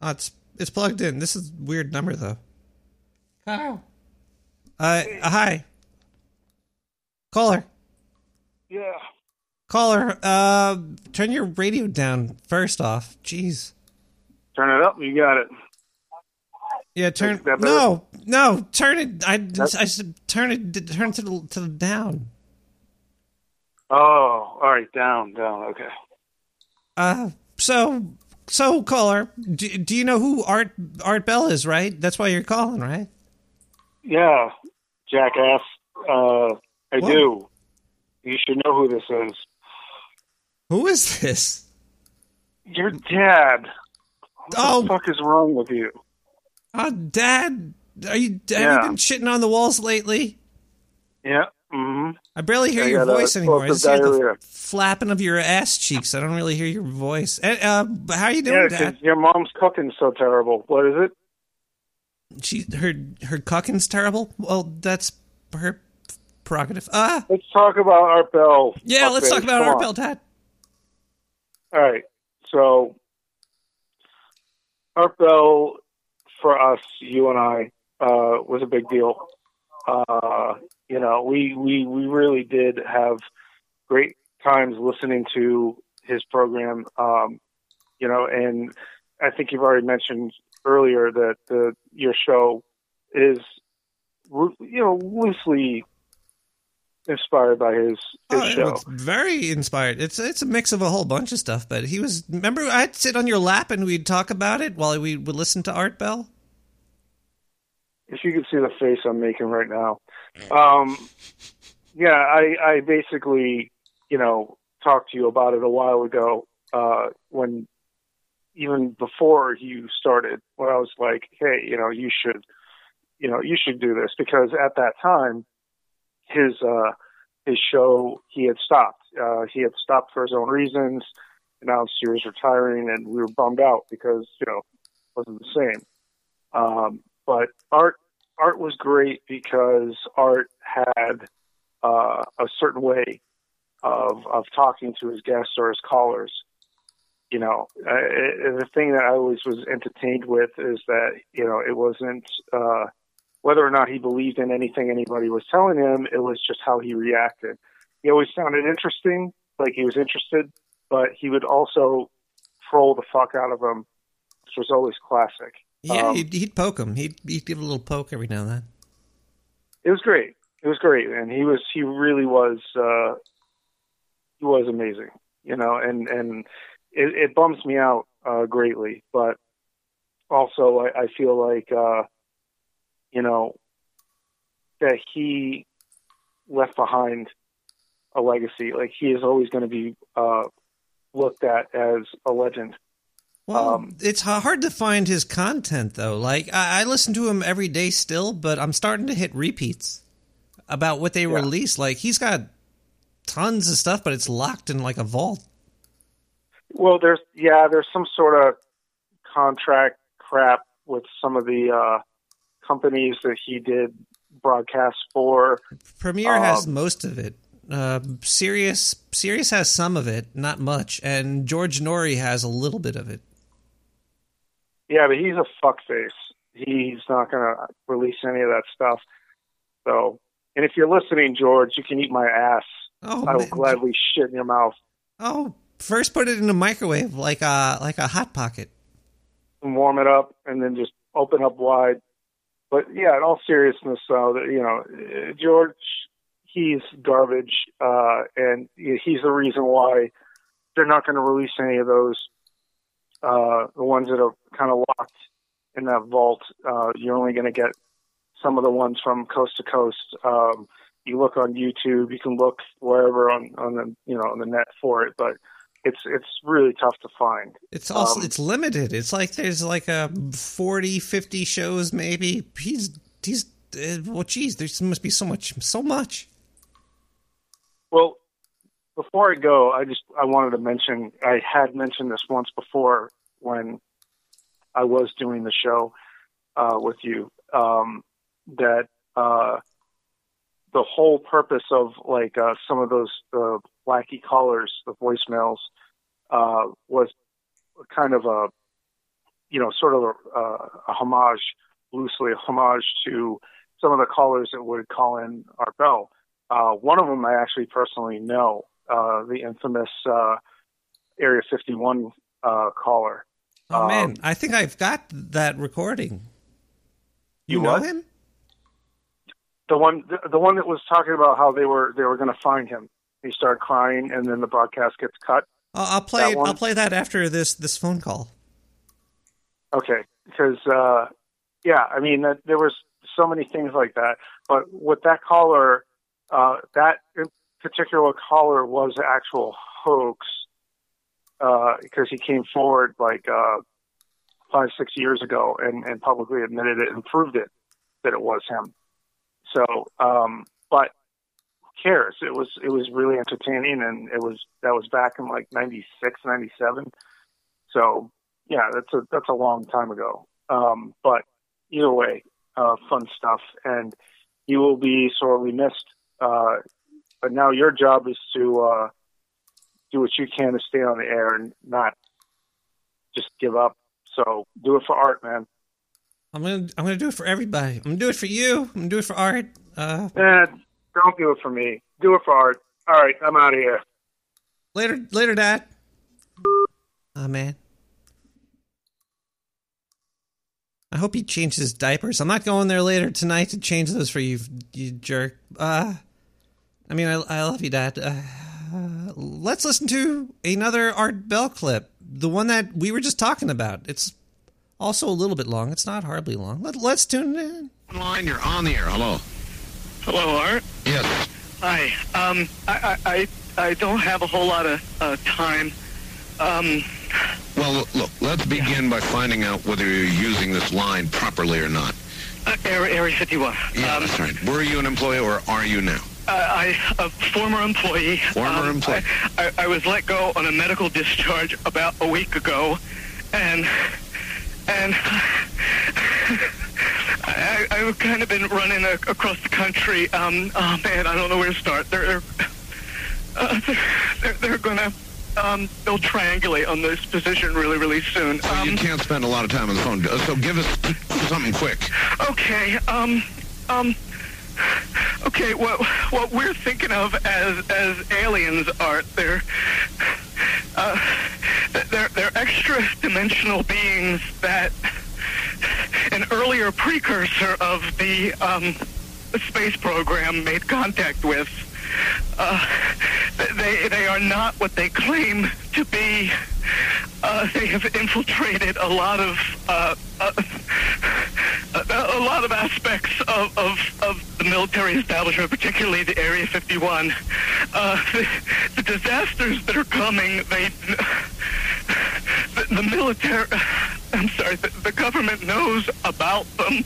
Oh, it's it's plugged in. This is a weird number though. Kyle. Uh, uh hi. Caller. Yeah. Caller, uh turn your radio down first off. Jeez. Turn it up. You got it. Yeah, turn? No, no, turn it I I said turn it turn to the to the down. Oh, all right. Down, down. Okay. Uh so so caller, do, do you know who Art Art Bell is, right? That's why you're calling, right? Yeah, jackass. Uh, I do. You should know who this is. Who is this? Your dad. What Oh. the fuck is wrong with you? Uh, Dad, are you have Yeah. you been shitting on the walls lately? Yeah. Mm-hmm. I barely hear I your voice anymore. I just hear the flapping of your ass cheeks. I don't really hear your voice. Eh, Uh, how you Yeah, Dad? your mom's cooking so terrible. What is it? She her her cucking's terrible. Well, that's her prerogative. Ah, Let's talk about Art Bell. yeah. Let's talk about Come Art on. Bell, Dad. All right. So, Bell, for us, you and I, uh, was a big deal. Uh, you know, we, we, we really did have great times listening to his program. Um, you know, and I think you've already mentioned earlier that the, your show is, you know, loosely inspired by his his Oh, show. it's very inspired. It's it's a mix of a whole bunch of stuff. But he was. Remember, I'd sit on your lap and we'd talk about it while we would listen to Art Bell. if you could see the face I'm making right now. Um, yeah, I, I basically, you know, talked to you about it a while ago uh, when even before you started, when I was like, hey, you know, you should, you know, you should do this because at that time, his uh, his show he had stopped. Uh, he had stopped for his own reasons. Announced he was retiring, and we were bummed out because you know it wasn't the same. Um, but art art was great because art had uh, a certain way of of talking to his guests or his callers. You know, uh, it, the thing that I always was entertained with is that you know it wasn't uh, whether or not he believed in anything anybody was telling him. It was just how he reacted. He always sounded interesting, like he was interested, but he would also troll the fuck out of them, which was always classic. Yeah, Um, he'd, he'd poke him. He'd, he'd give a little poke every now and then. it was great. It was great, and he was he really was uh, he was amazing, you know, and and it, it bums me out uh, greatly, but also I, I feel like uh, you know that he left behind a legacy. Like he is always going to be uh, looked at as a legend. Well, Um, it's hard to find his content though. Like I, I listen to him every day still, but I'm starting to hit repeats about what they release. Like he's got tons of stuff, but it's locked in like a vault. Well, there's yeah, there's some sort of contract crap with some of the uh, companies that he did broadcasts for. Premiere has Um, most of it. Uh, Sirius Sirius has some of it, not much, and George Noory has a little bit of it. Yeah, but he's a fuckface. He's not going to release any of that stuff. So, and if you're listening, George, you can eat my ass. Oh, I will man. gladly shit in your mouth Oh, first put it in a microwave like a like a hot pocket. and warm it up, and then just open up wide. But yeah, in all seriousness, though, you know, George, he's garbage, uh, and he's the reason why they're not going to release any of those. Uh, the ones that are kind of locked in that vault, uh, you're only going to get some of the ones from coast to coast. Um, you look on YouTube, you can look wherever on, on the you know on the net for it, but it's it's really tough to find. It's also Um, it's limited. It's like there's like a 40, 50 shows maybe. He's he's uh, well, geez, there must be so much, so much. Well, before I go, I just I wanted to mention I had mentioned this once before when I was doing the show uh, with you um, that uh, the whole purpose of like uh, some of those uh, wacky callers, the voicemails, uh, was kind of a you know sort of a, a homage, loosely a homage to some of the callers that would call in Art Bell. Uh, one of them I actually personally know, uh, the infamous uh, Area 51 uh, caller. Oh Um, man, I think I've got that recording. You, You know what? him? The one, the, the one that was talking about how they were they were going to find him. He started crying, and then the broadcast gets cut. I'll, I'll play. That? I'll play that after this this phone call. Okay, because uh, yeah, I mean that, there was so many things like that. But with that caller, uh, that particular caller was an actual hoax uh, because he came forward like uh, five six years ago and, and publicly admitted it and proved it that it was him. So, um, but who cares? It was it was really entertaining, and it was that was back in like 96, 97. So yeah, that's a that's a long time ago. Um, but either way, uh, fun stuff, and you will be sorely missed. Uh, but now your job is to uh, do what you can to stay on the air and not just give up. So do it for art, man. I'm gonna I'm gonna do it for everybody. I'm gonna do it for you. I'm gonna do it for Art. Uh, Eh, don't do it for me. Do it for art. All right, I'm out of here. later, later, Dad. Oh man. I hope he changed his diapers. I'm not going there later tonight to change those for you, you jerk. Uh, I mean, I, I love you, Dad. Uh, let's listen to another Art Bell clip, the one that we were just talking about. It's also a little bit long. It's not horribly long. Let, let's tune in. Line, you're on the air. Hello. Hello, Art. Yes. Hi. Um, I, I, I, I don't have a whole lot of uh, time. Um, Well, look, look, let's begin by finding out whether you're using this line properly or not. uh, Area, Area 51. Yeah, um, that's right. Were you an employee or are you now? Uh, I, a former employee. Former um, employee. I, I, I was let go on a medical discharge about a week ago, and and I, I've kind of been running a, across the country. Um, oh man, I don't know where to start. They're they're uh, they're, they're, gonna um, they'll triangulate on this position really really soon. So you can't spend a lot of time on the phone. Uh, So give us something quick. Okay. Um. Um. Okay. What what we're thinking of as as aliens are they're uh, they're they're extra dimensional beings that an earlier precursor of the um, space program made contact with. Uh, they they are not what they claim to be. Uh, they have infiltrated a lot of uh, uh, a, a lot of aspects of, of, of the military establishment, particularly the Area 51. Uh, the, the disasters that are coming, they the, the military. I'm sorry, the, the government knows about them,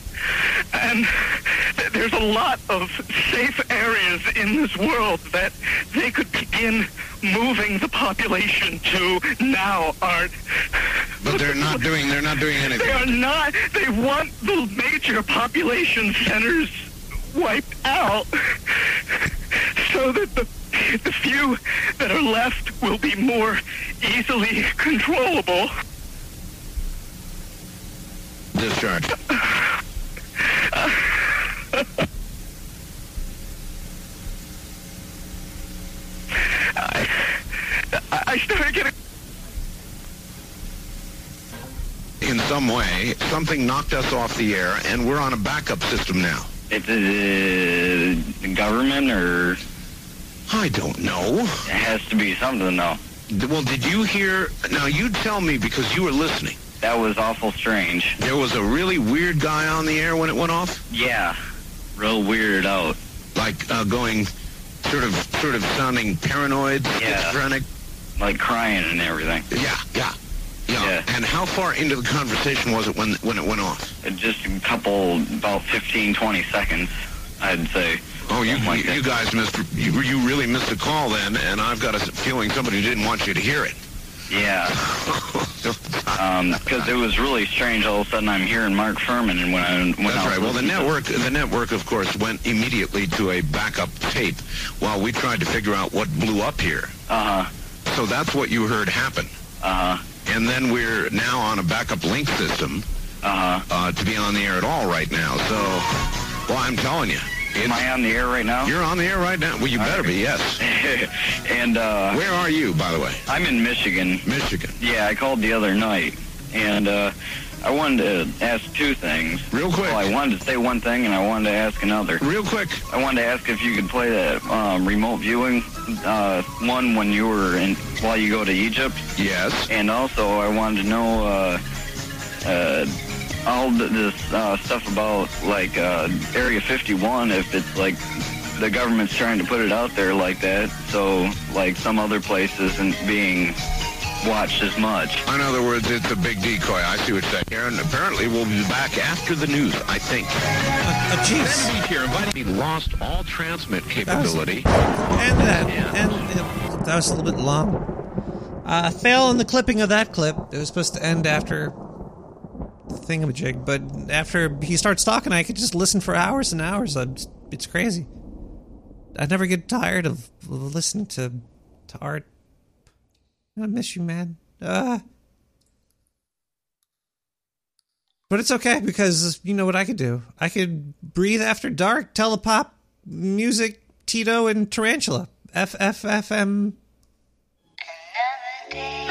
and th- there's a lot of safe areas in this world that they could begin moving the population to now, Art. But they're not doing. They're not doing anything. They are not. They want the major population centers wiped out so that the the few that are left will be more easily controllable. Discharge. I, I started getting. In some way, something knocked us off the air, and we're on a backup system now. It's uh, government or I don't know. it has to be something though. Well, did you hear? Now you tell me because you were listening. That was awful strange. There was a really weird guy on the air when it went off. Yeah, real weirded out. Like uh, going, sort of, sort of sounding paranoid, Yeah. schizophrenic. Like crying and everything. Yeah, yeah, yeah. And how far into the conversation was it when when it went off? Just a couple, about 15, 20 seconds, I'd say. Oh, you like you, you guys missed. You, you really missed the call then, and I've got a feeling somebody didn't want you to hear it. Yeah. Um, because it was really strange. All of a sudden, I'm hearing Mark Fuhrman, and when I when That's I right. Well, the network, the network, of course, went immediately to a backup tape while we tried to figure out what blew up here. Uh huh. So that's what you heard happen. Uh huh. And then we're now on a backup link system Uh huh. uh, to be on the air at all right now. So, well, I'm telling you. Am I on the air right now? You're on the air right now. Well, you better be, yes. and uh, Where are you, by the way? I'm in Michigan. Michigan. Yeah, I called the other night, and uh, I wanted to ask two things. Real quick. Well, I wanted to say one thing, and I wanted to ask another. Real quick. I wanted to ask if you could play that um, remote viewing uh, one when you were in while you go to Egypt. Yes. And also, I wanted to know uh, uh, all th- this uh, stuff about like uh, Area 51. If it's like the government's trying to put it out there like that, so like some other places and being watched as much. In other words, it's a big decoy. I see what you're saying. Aaron, apparently we'll be back after the news, I think. Uh, jeez. Kennedy here, inviting- He lost all transmit capability. And that, and uh, that was a little bit long. Uh, fail in the clipping of that clip. It was supposed to end after the thingamajig, but after he starts talking, I could just listen for hours and hours. I'm it's crazy. I never get tired of listening to to art. I miss you, man. Uh, but it's okay because you know what I could do. I could breathe after dark, telepop, music, Tito, and Tarantula. FFFM. back,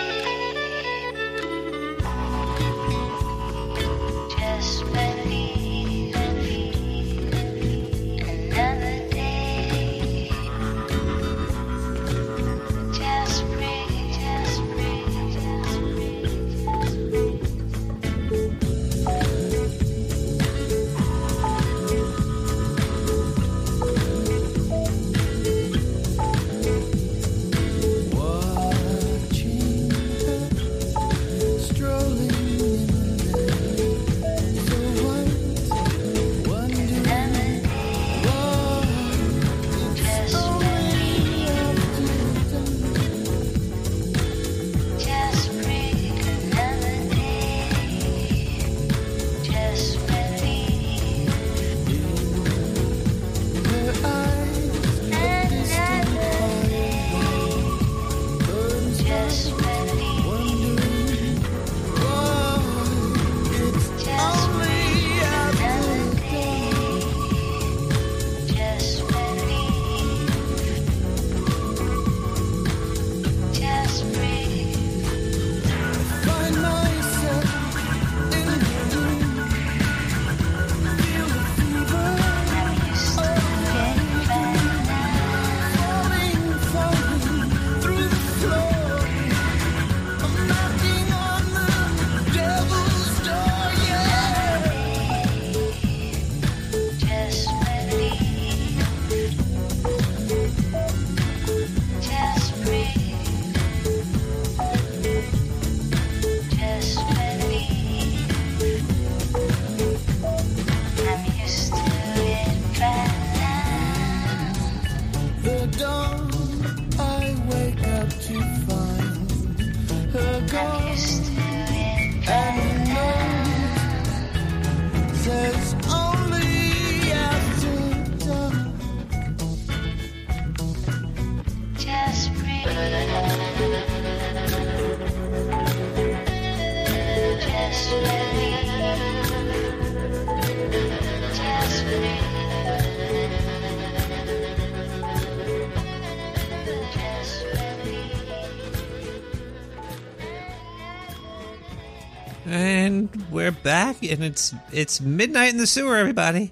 and it's it's midnight in the sewer, everybody.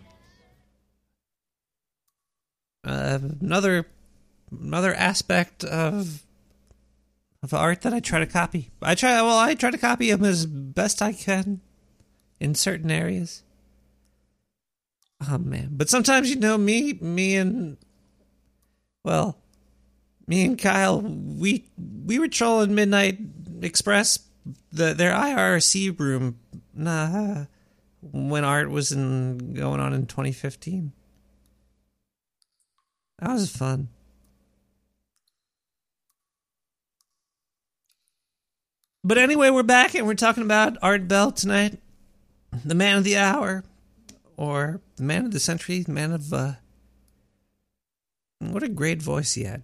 Uh, another another aspect of of art that I try to copy. I try well, I try to copy them as best I can in certain areas. Oh man, but sometimes you know me, me and well, me and Kyle, we we were trolling Midnight Express, the their IRC room, nah, when art was in going on in 2015. That was fun. But anyway, we're back and we're talking about Art Bell tonight, the man of the hour, or the man of the century, the man of uh, what a great voice he had.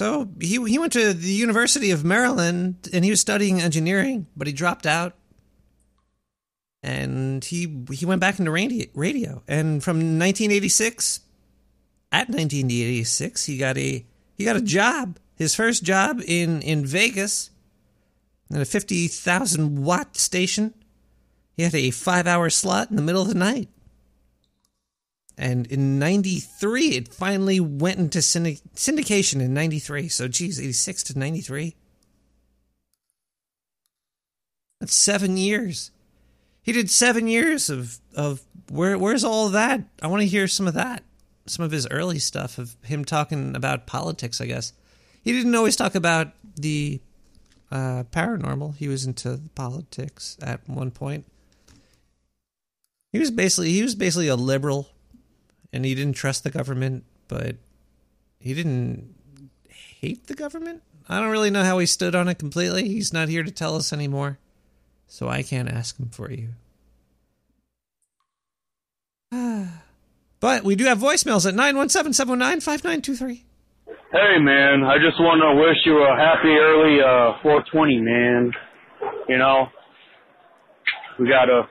So he he went to the University of Maryland and he was studying engineering, but he dropped out. And he he went back into radio, radio. And from 1986 at 1986 he got a he got a job, his first job in in Vegas at a 50,000 watt station. He had a 5-hour slot in the middle of the night. And in 93, it finally went into syndic- syndication in 93. So, geez, 86 to 93. That's seven years. He did seven years of, of where, where's all that? I want to hear some of that. Some of his early stuff of him talking about politics, I guess. He didn't always talk about the uh, paranormal. He was into politics at one point. He was basically he was basically a liberal and he didn't trust the government, but he didn't hate the government. I don't really know how he stood on it completely. He's not here to tell us anymore, so I can't ask him for you. but we do have voicemails at 917 719 5923. Hey man, I just want to wish you a happy early uh 420, man. You know, we gotta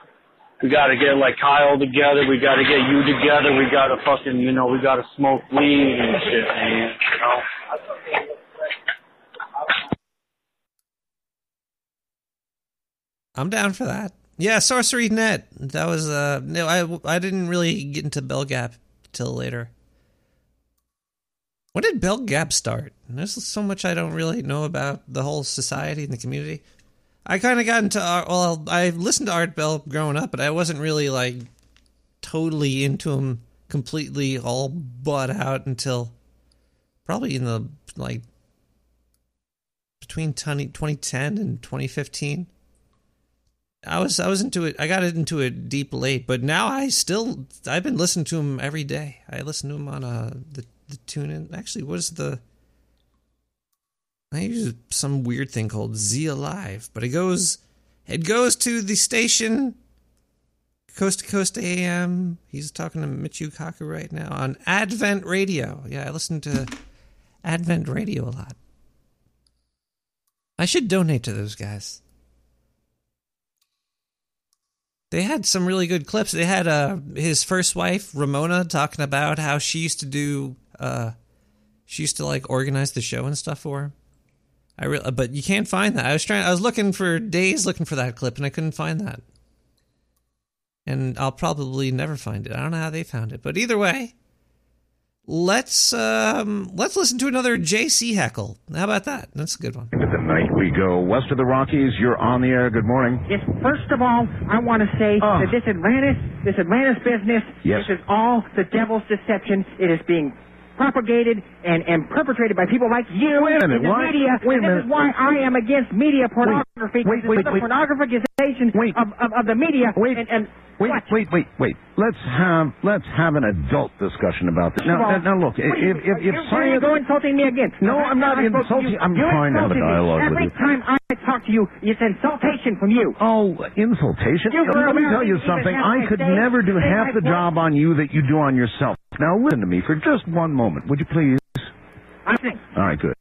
we gotta get like Kyle together. We gotta get you together. We gotta fucking you know we gotta smoke weed and shit, man. You know. I'm down for that. Yeah, Sorcery Net. That was uh no, I I didn't really get into Bellgab till later. When did Bellgab start? There's so much I don't really know about the whole society and the community. I kind of got into well, I listened to Art Bell growing up, but I wasn't really like totally into him completely all bought out until probably in the like between 20, 2010 and 2015. I was I was into it. I got into it deep late, but now I still I've been listening to him every day. I listen to him on uh the the tune in. Actually, what is the I use some weird thing called Z Alive, but it goes it goes to the station Coast to Coast AM. He's talking to Michio Kaku right now on Advent Radio. Yeah, I listen to Advent Radio a lot. I should donate to those guys. They had some really good clips. They had uh, his first wife, Ramona, talking about how she used to do, uh, she used to like organize the show and stuff for him. I re- but you can't find that. I was trying, I was looking for days looking for that clip and I couldn't find that. And I'll probably never find it. I don't know how they found it, but either way, let's um, let's listen to another JC heckle. How about that? That's a good one. Into the night we go. West of the Rockies, you're on the air. Good morning. Yes, first of all, I want to say Oh. that this Atlantis, this Atlantis business, Yes. this is all the devil's deception. It is being propagated and, and perpetrated by people like you Wait a minute, in the why- media. wait a and this is why I am against media pornography. wait, wait, is the wait. pornographization of, of, of the media. Wait, and, and Wait, what? wait, wait, wait. Let's have let's have an adult discussion about this. Now, of now, now look, if you- if if, you're, science, you're insulting me again. No, Last I'm not I spoke to insulting- you, I'm you trying to have a dialogue with Every time I talk to you, it's insultation from you. Oh, insultation? You Let me tell you something. I could day, never do half the job on you that you do on yourself. Now listen to me for just one moment, would you please? I think. All right, good.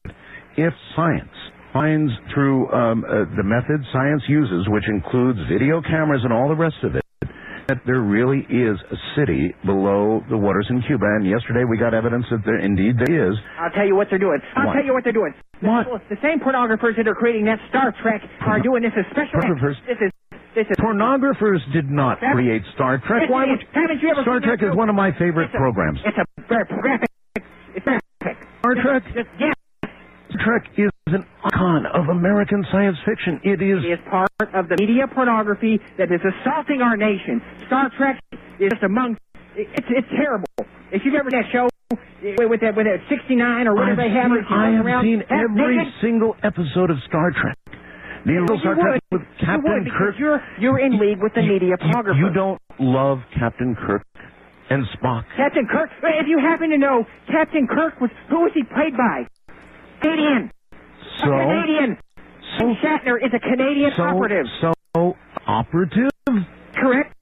If science finds through um, uh, the methods science uses, which includes video cameras and all the rest of it, that there really is a city below the waters in Cuba, and yesterday we got evidence that there indeed there is. I'll tell you what they're doing. I'll What? tell you what they're doing. What? The same pornographers that are creating that Star Trek are doing this as special. Pornographers? This is this is Pornographers did not That- create Star Trek. Why would haven't you ever Star Trek is one of my favorite It's a- programs. It's a very graphic. It's graphic. Star Trek? Just, yeah. Star Trek is an icon of American science fiction. It is. is part of the media pornography that is assaulting our nation. Star Trek is just among. It's it's terrible. If you've ever seen that show with that with that 69 or whatever they have, I've seen, I have around seen every naked, single episode of Star Trek. The you original Star Trek would. with You Captain because Kirk. you're you're in league with the media pornography. You don't love Captain Kirk and Spock. Captain Kirk. If you happen to know, Captain Kirk was who was he played by? Canadian. So, a Canadian. so, Shatner is a Canadian so, operative. so operative. Correct.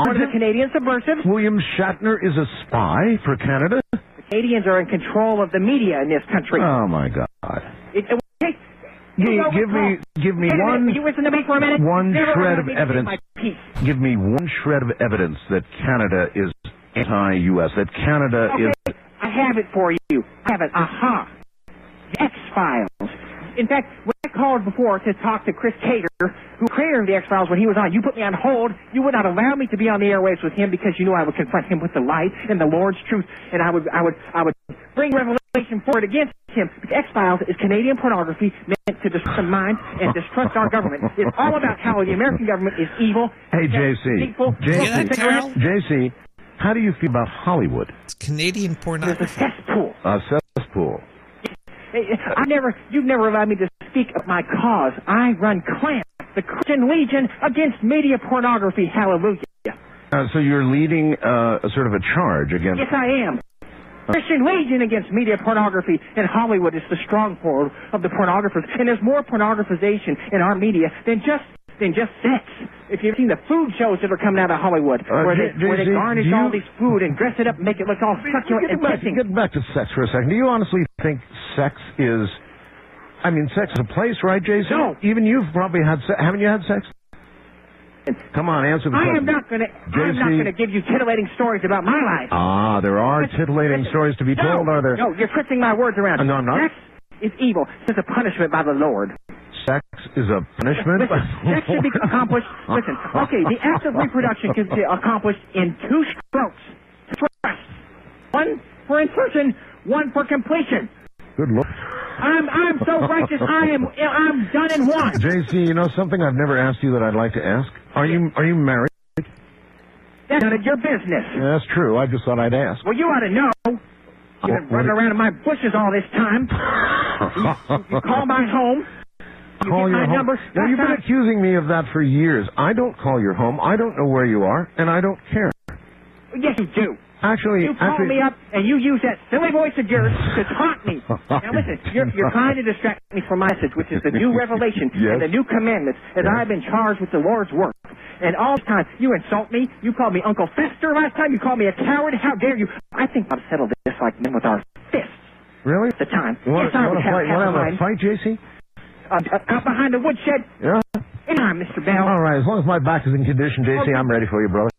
Of the? Canadian subversives. William Shatner is a spy for Canada. The Canadians are in control of the media in this country. Oh my God! It, it, Give, you give me, give me? Wait one, you listen to me for a minute? one Never shred of me to say evidence. Give me one shred of evidence that Canada is anti-U.S. That Canada Okay, is. I have it for you. I have it. Aha. The X-Files. In fact, when I called before to talk to Chris Carter, who created the X-Files when he was on, you put me on hold. You would not allow me to be on the airwaves with him because you knew I would confront him with the light and the Lord's truth, and I would, I would, I would bring revelation forward against him. X-Files is Canadian pornography meant to distrust the mind and distrust our government. It's all about how the American government is evil. Hey, JC. JC. JC. How do you feel about Hollywood? It's Canadian pornography. It's a cesspool. A cesspool. I never, you've never allowed me to speak of my cause. I run CLAMP, the Christian Legion against media pornography. Hallelujah. Uh, so you're leading uh, a sort of a charge against. Yes, I am. Christian Legion against media pornography, and Hollywood is the stronghold of the pornographers. And there's more pornographization in our media than just than just sex. If you've seen the food shows that are coming out of Hollywood, Uh, where, they, J- where they JC, garnish do you- all this food and dress it up and make it look all succulent and back, get back to sex for a second. Do you honestly think sex is? I mean, sex is a place, right, Jason? No. Even you've probably had sex. Haven't you had sex? Come on, answer the I question. am not going to. I'm not going to give you titillating stories about my life. Ah, there are titillating stories to be told, are there? No, you're twisting my words around. Uh, no, I'm not. Sex is evil. It's a punishment by the Lord. Sex is a punishment. Listen, sex should be accomplished. Listen, okay, the act of reproduction can be accomplished in two strokes. Thrust. One for insertion, one for completion. Good lord. I'm I'm so righteous. I am I'm done in one. JC, you know something I've never asked you that I'd like to ask? Are you are you married? That's none of your business. Yeah, that's true. I just thought I'd ask. Well, you ought to know. You've been running around in my bushes all this time. You, you call my home. You call your home. number. Now, you've been accusing me of that for years. I don't call your home. I don't know where you are, and I don't care. Yes, you do. Actually, You call actually, me up and you use that silly voice of yours to taunt me. Now listen, you're, you're trying to distract me from my message, which is the new revelation Yes. and the new commandments, as I've been charged with the Lord's work. And all the time, you insult me. You called me Uncle Fester last time. You called me a coward. How dare you? I think I've settled this like men with our fists. Really? The time. You want, yes, you want to fight? You want to have a fight, JC? Uh, out behind the woodshed. Yeah. Anytime, Mr. Bell. All right. As long as my back is in condition, JC, I'm ready for you, brother.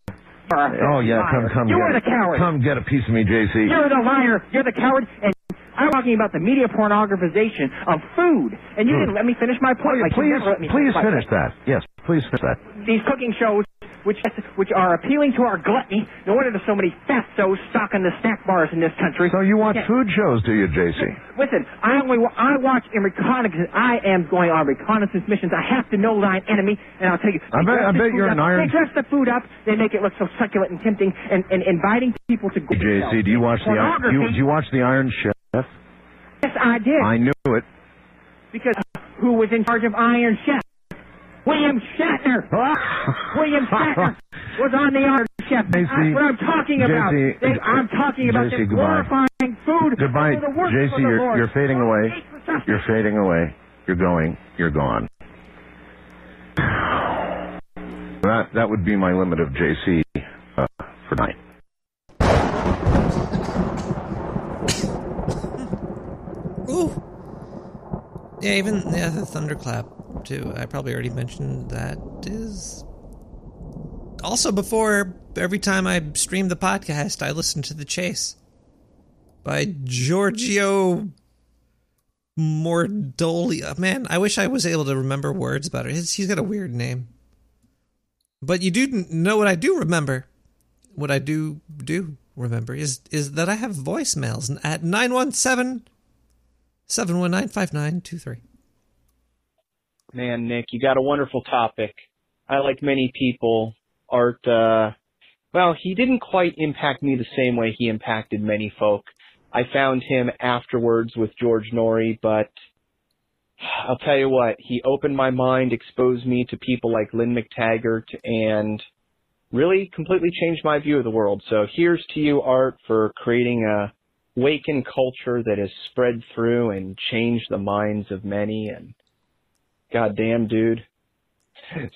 Oh yeah, come come You are the coward. Come get a piece of me, JC. You're the liar. You're the coward. And I'm talking about the media pornographization of food. And you didn't hmm. let me finish my point. like please, please my finish that. Yes, please finish that. These cooking shows, which which are appealing to our gluttony. No wonder there's so many fatsos stocking the snack bars in this country. So you watch Yeah. food shows, do you, JC? Listen, I only wa- I watch in reconnaissance. I am going on reconnaissance missions. I have to know thine enemy, and I'll tell you. I they bet- I bet you're up- an iron- They dress the food up. They make it look so succulent and tempting, and, and inviting people to. Hey, JC, do you watch the Pornography. you, do you watch the Iron Chef? Yes, Yes, I did. I knew it. Because who was in charge of Iron Chef? William Shatner. William Shatner was on the Iron Chef. That's what I'm talking about. JC, They- I'm talking about JC, goodbye. glorifying food Goodbye, for the work JC. You're you're fading away. Hate for sustenance. You're fading away. You're going. You're gone. That that would be my limit of JC uh, for tonight. Yeah, even yeah, the thunderclap too. I probably already mentioned that is also before every time I stream the podcast, I listen to the chase by Giorgio Moroder. Uh, man, I wish I was able to remember words about it. He's, got a weird name. But you do know what I do remember. What I do do remember is is that I have voicemails at 917 719 5923. Man, Nick, you got a wonderful topic. I, like many people, Art, uh, well, he didn't quite impact me the same way he impacted many folk. I found him afterwards with George Noory, but I'll tell you what, he opened my mind, exposed me to people like Lynne McTaggart, and really completely changed my view of the world. So here's to you, Art, for creating a waken culture that has spread through and changed the minds of many. And goddamn, dude,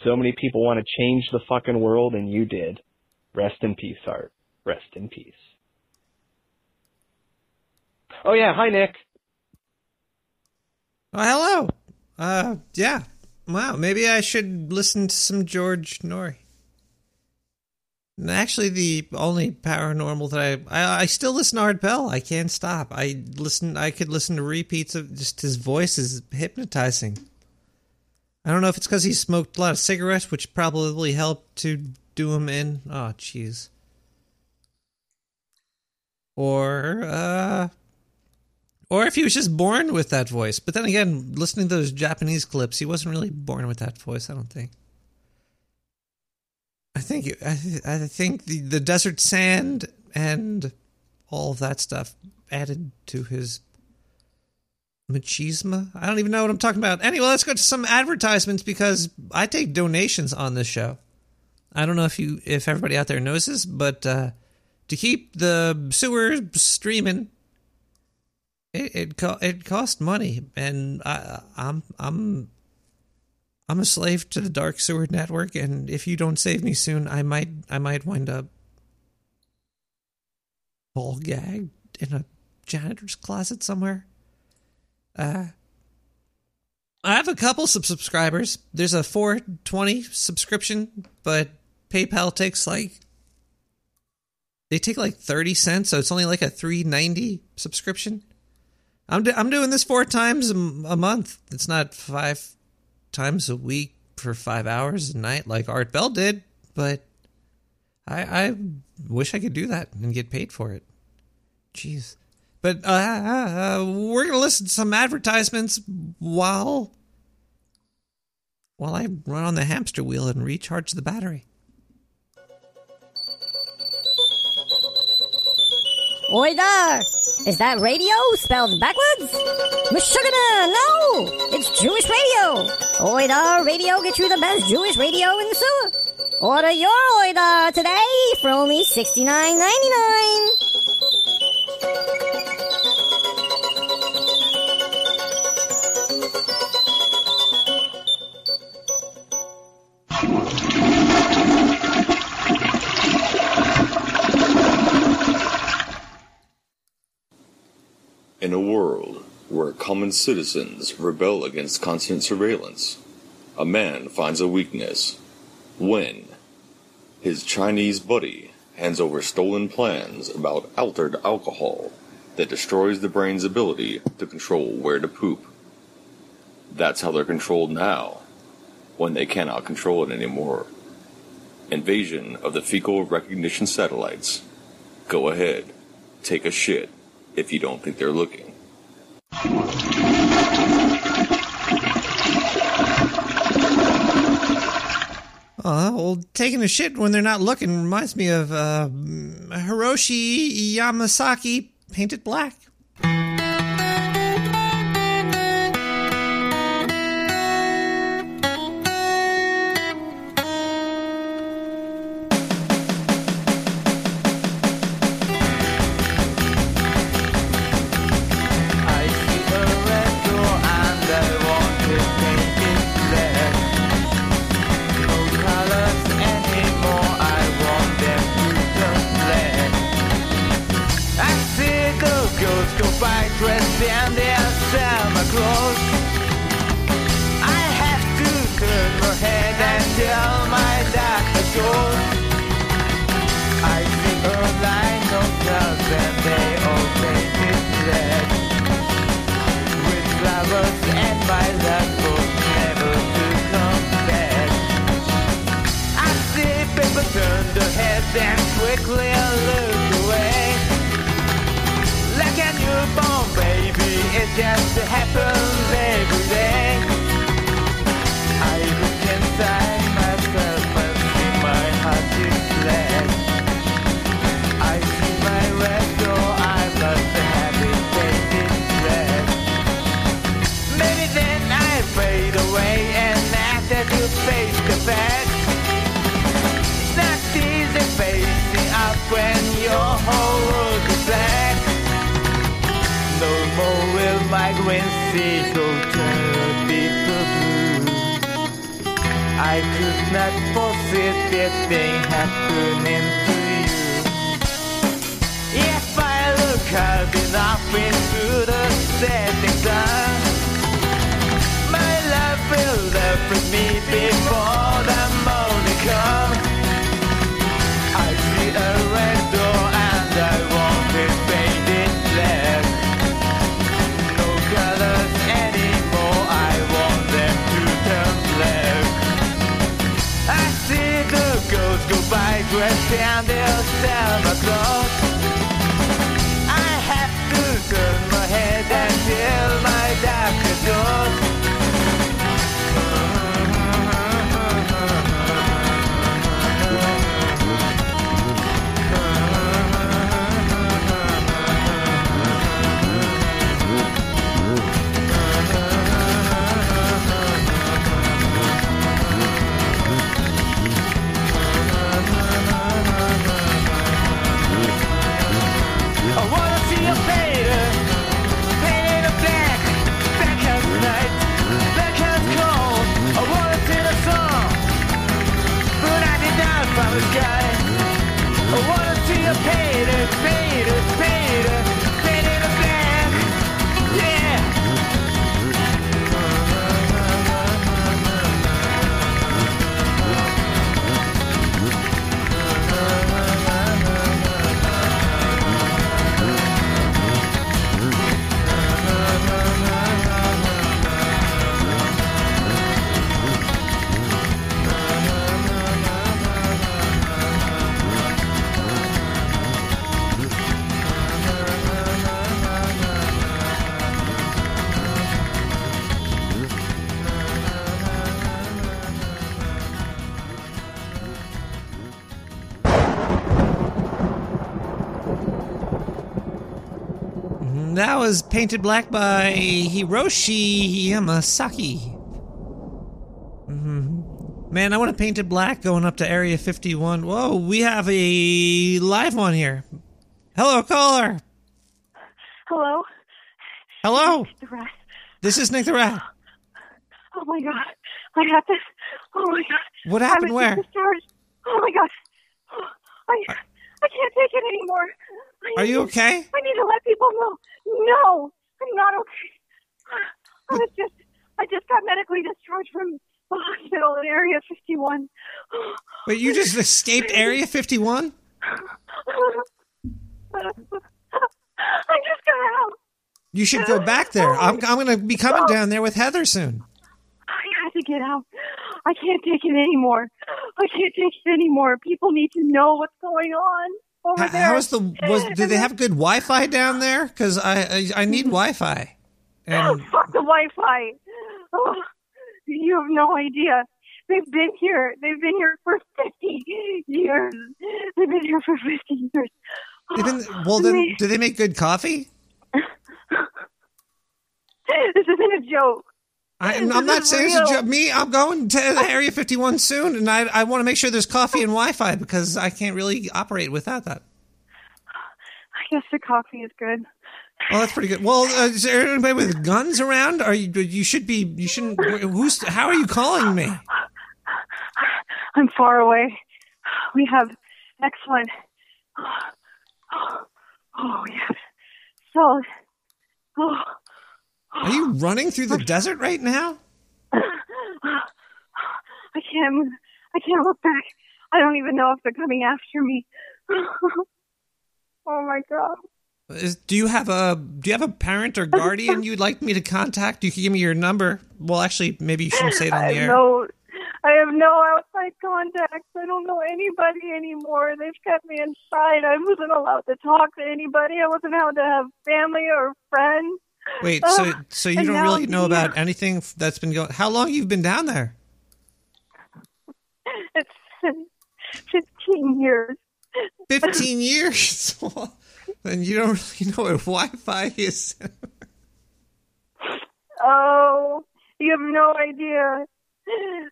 so many people want to change the fucking world, and you did. Rest in peace, Art. Rest in peace. Oh yeah, hi Nick. Oh, hello. Uh, yeah. Wow, maybe I should listen to some George Noory. Actually, the only paranormal that I, I I still listen to Art Bell. I can't stop. I listen. I could listen to repeats of just his voice is hypnotizing. I don't know if it's because he smoked a lot of cigarettes, which probably helped to do him in. Oh, jeez. Or uh, or if he was just born with that voice. But then again, listening to those Japanese clips, he wasn't really born with that voice. I don't think. I think I, I think the, the desert sand and all of that stuff added to his machismo. I don't even know what I'm talking about. Anyway, let's go to some advertisements because I take donations on this show. I don't know if you if everybody out there knows this, but uh, to keep the sewer streaming, it it, co- it costs money, and I, I'm I'm I'm a slave to the dark sewer network, and if you don't save me soon, I might I might wind up ball gagged in a janitor's closet somewhere. Uh, I have a couple sub subscribers. There's a 420 subscription, but PayPal takes like they take like 30 cents, so it's only like a 390 subscription. I'm do- I'm doing this four times a, m- a month. It's not five times a week for five hours a night like Art Bell did, but I I wish I could do that and get paid for it. Jeez. But uh, uh, we're gonna listen to some advertisements while while I run on the hamster wheel and recharge the battery. Oi there! Is that radio spelled backwards? Meshuggah, no! It's Jewish radio! Oi radio gets you the best Jewish radio in the sewer! Order your Oi today for only sixty nine ninety nine. In a world where common citizens rebel against constant surveillance, a man finds a weakness when his Chinese buddy hands over stolen plans about altered alcohol that destroys the brain's ability to control where to poop. That's how they're controlled now, when they cannot control it anymore. Invasion of the fecal recognition satellites. Go ahead, take a shit if you don't think they're looking. Oh, well, taking a shit when they're not looking reminds me of uh, Hiroshi Yamasaki painted black. Painted black by Hiroshi Yamasaki. hmm Man, I want to paint it black going up to Area 51. Whoa, we have a live one here. Hello, caller. Hello? Hello. This is Nick the Rat. Oh my god. I have this. Oh my god. What happened where? Oh my god. I I can't take it anymore. I Are need you okay? I need to let people know. No, I'm not okay. I was just I just got medically discharged from the hospital in Area 51. But you just escaped Area 51? I just got out. You should go back there. I'm, I'm going to be coming down there with Heather soon. I have to get out. I can't take it anymore. I can't take it anymore. People need to know what's going on over there. How is the was? Did they have good Wi-Fi down there? Because I, I I need mm-hmm. Wi-Fi. Oh, And fuck the Wi-Fi. Oh, you have no idea. They've been here. They've been here for 50 years. They've been here for 50 years. been, well, then do they make good coffee? This isn't a joke. I, I'm not is saying it's a real. joke. Me, I'm going to Area 51 soon, and I I want to make sure there's coffee and Wi-Fi because I can't really operate without that. I guess the coffee is good. Well, that's pretty good. Well, uh, is there anybody with guns around? Are you? You should be. You shouldn't. Who's? How are you calling me? I'm far away. We have excellent. Oh, yes. So, oh, Are you running through the desert right now? I can't move. I can't look back. I don't even know if they're coming after me. oh my god. Is, do you have a Do you have a parent or guardian you'd like me to contact? You can give me your number. Well, actually, maybe you shouldn't say it on the have air. no, I have no outside contacts. I don't know anybody anymore. They've kept me inside. I wasn't allowed to talk to anybody. I wasn't allowed to have family or friends. Wait, so so you and don't really know about uh, anything that's been going? How long you've been down there? It's 15 years. Fifteen years. and you don't really know what Wi-Fi is. Oh, you have no idea.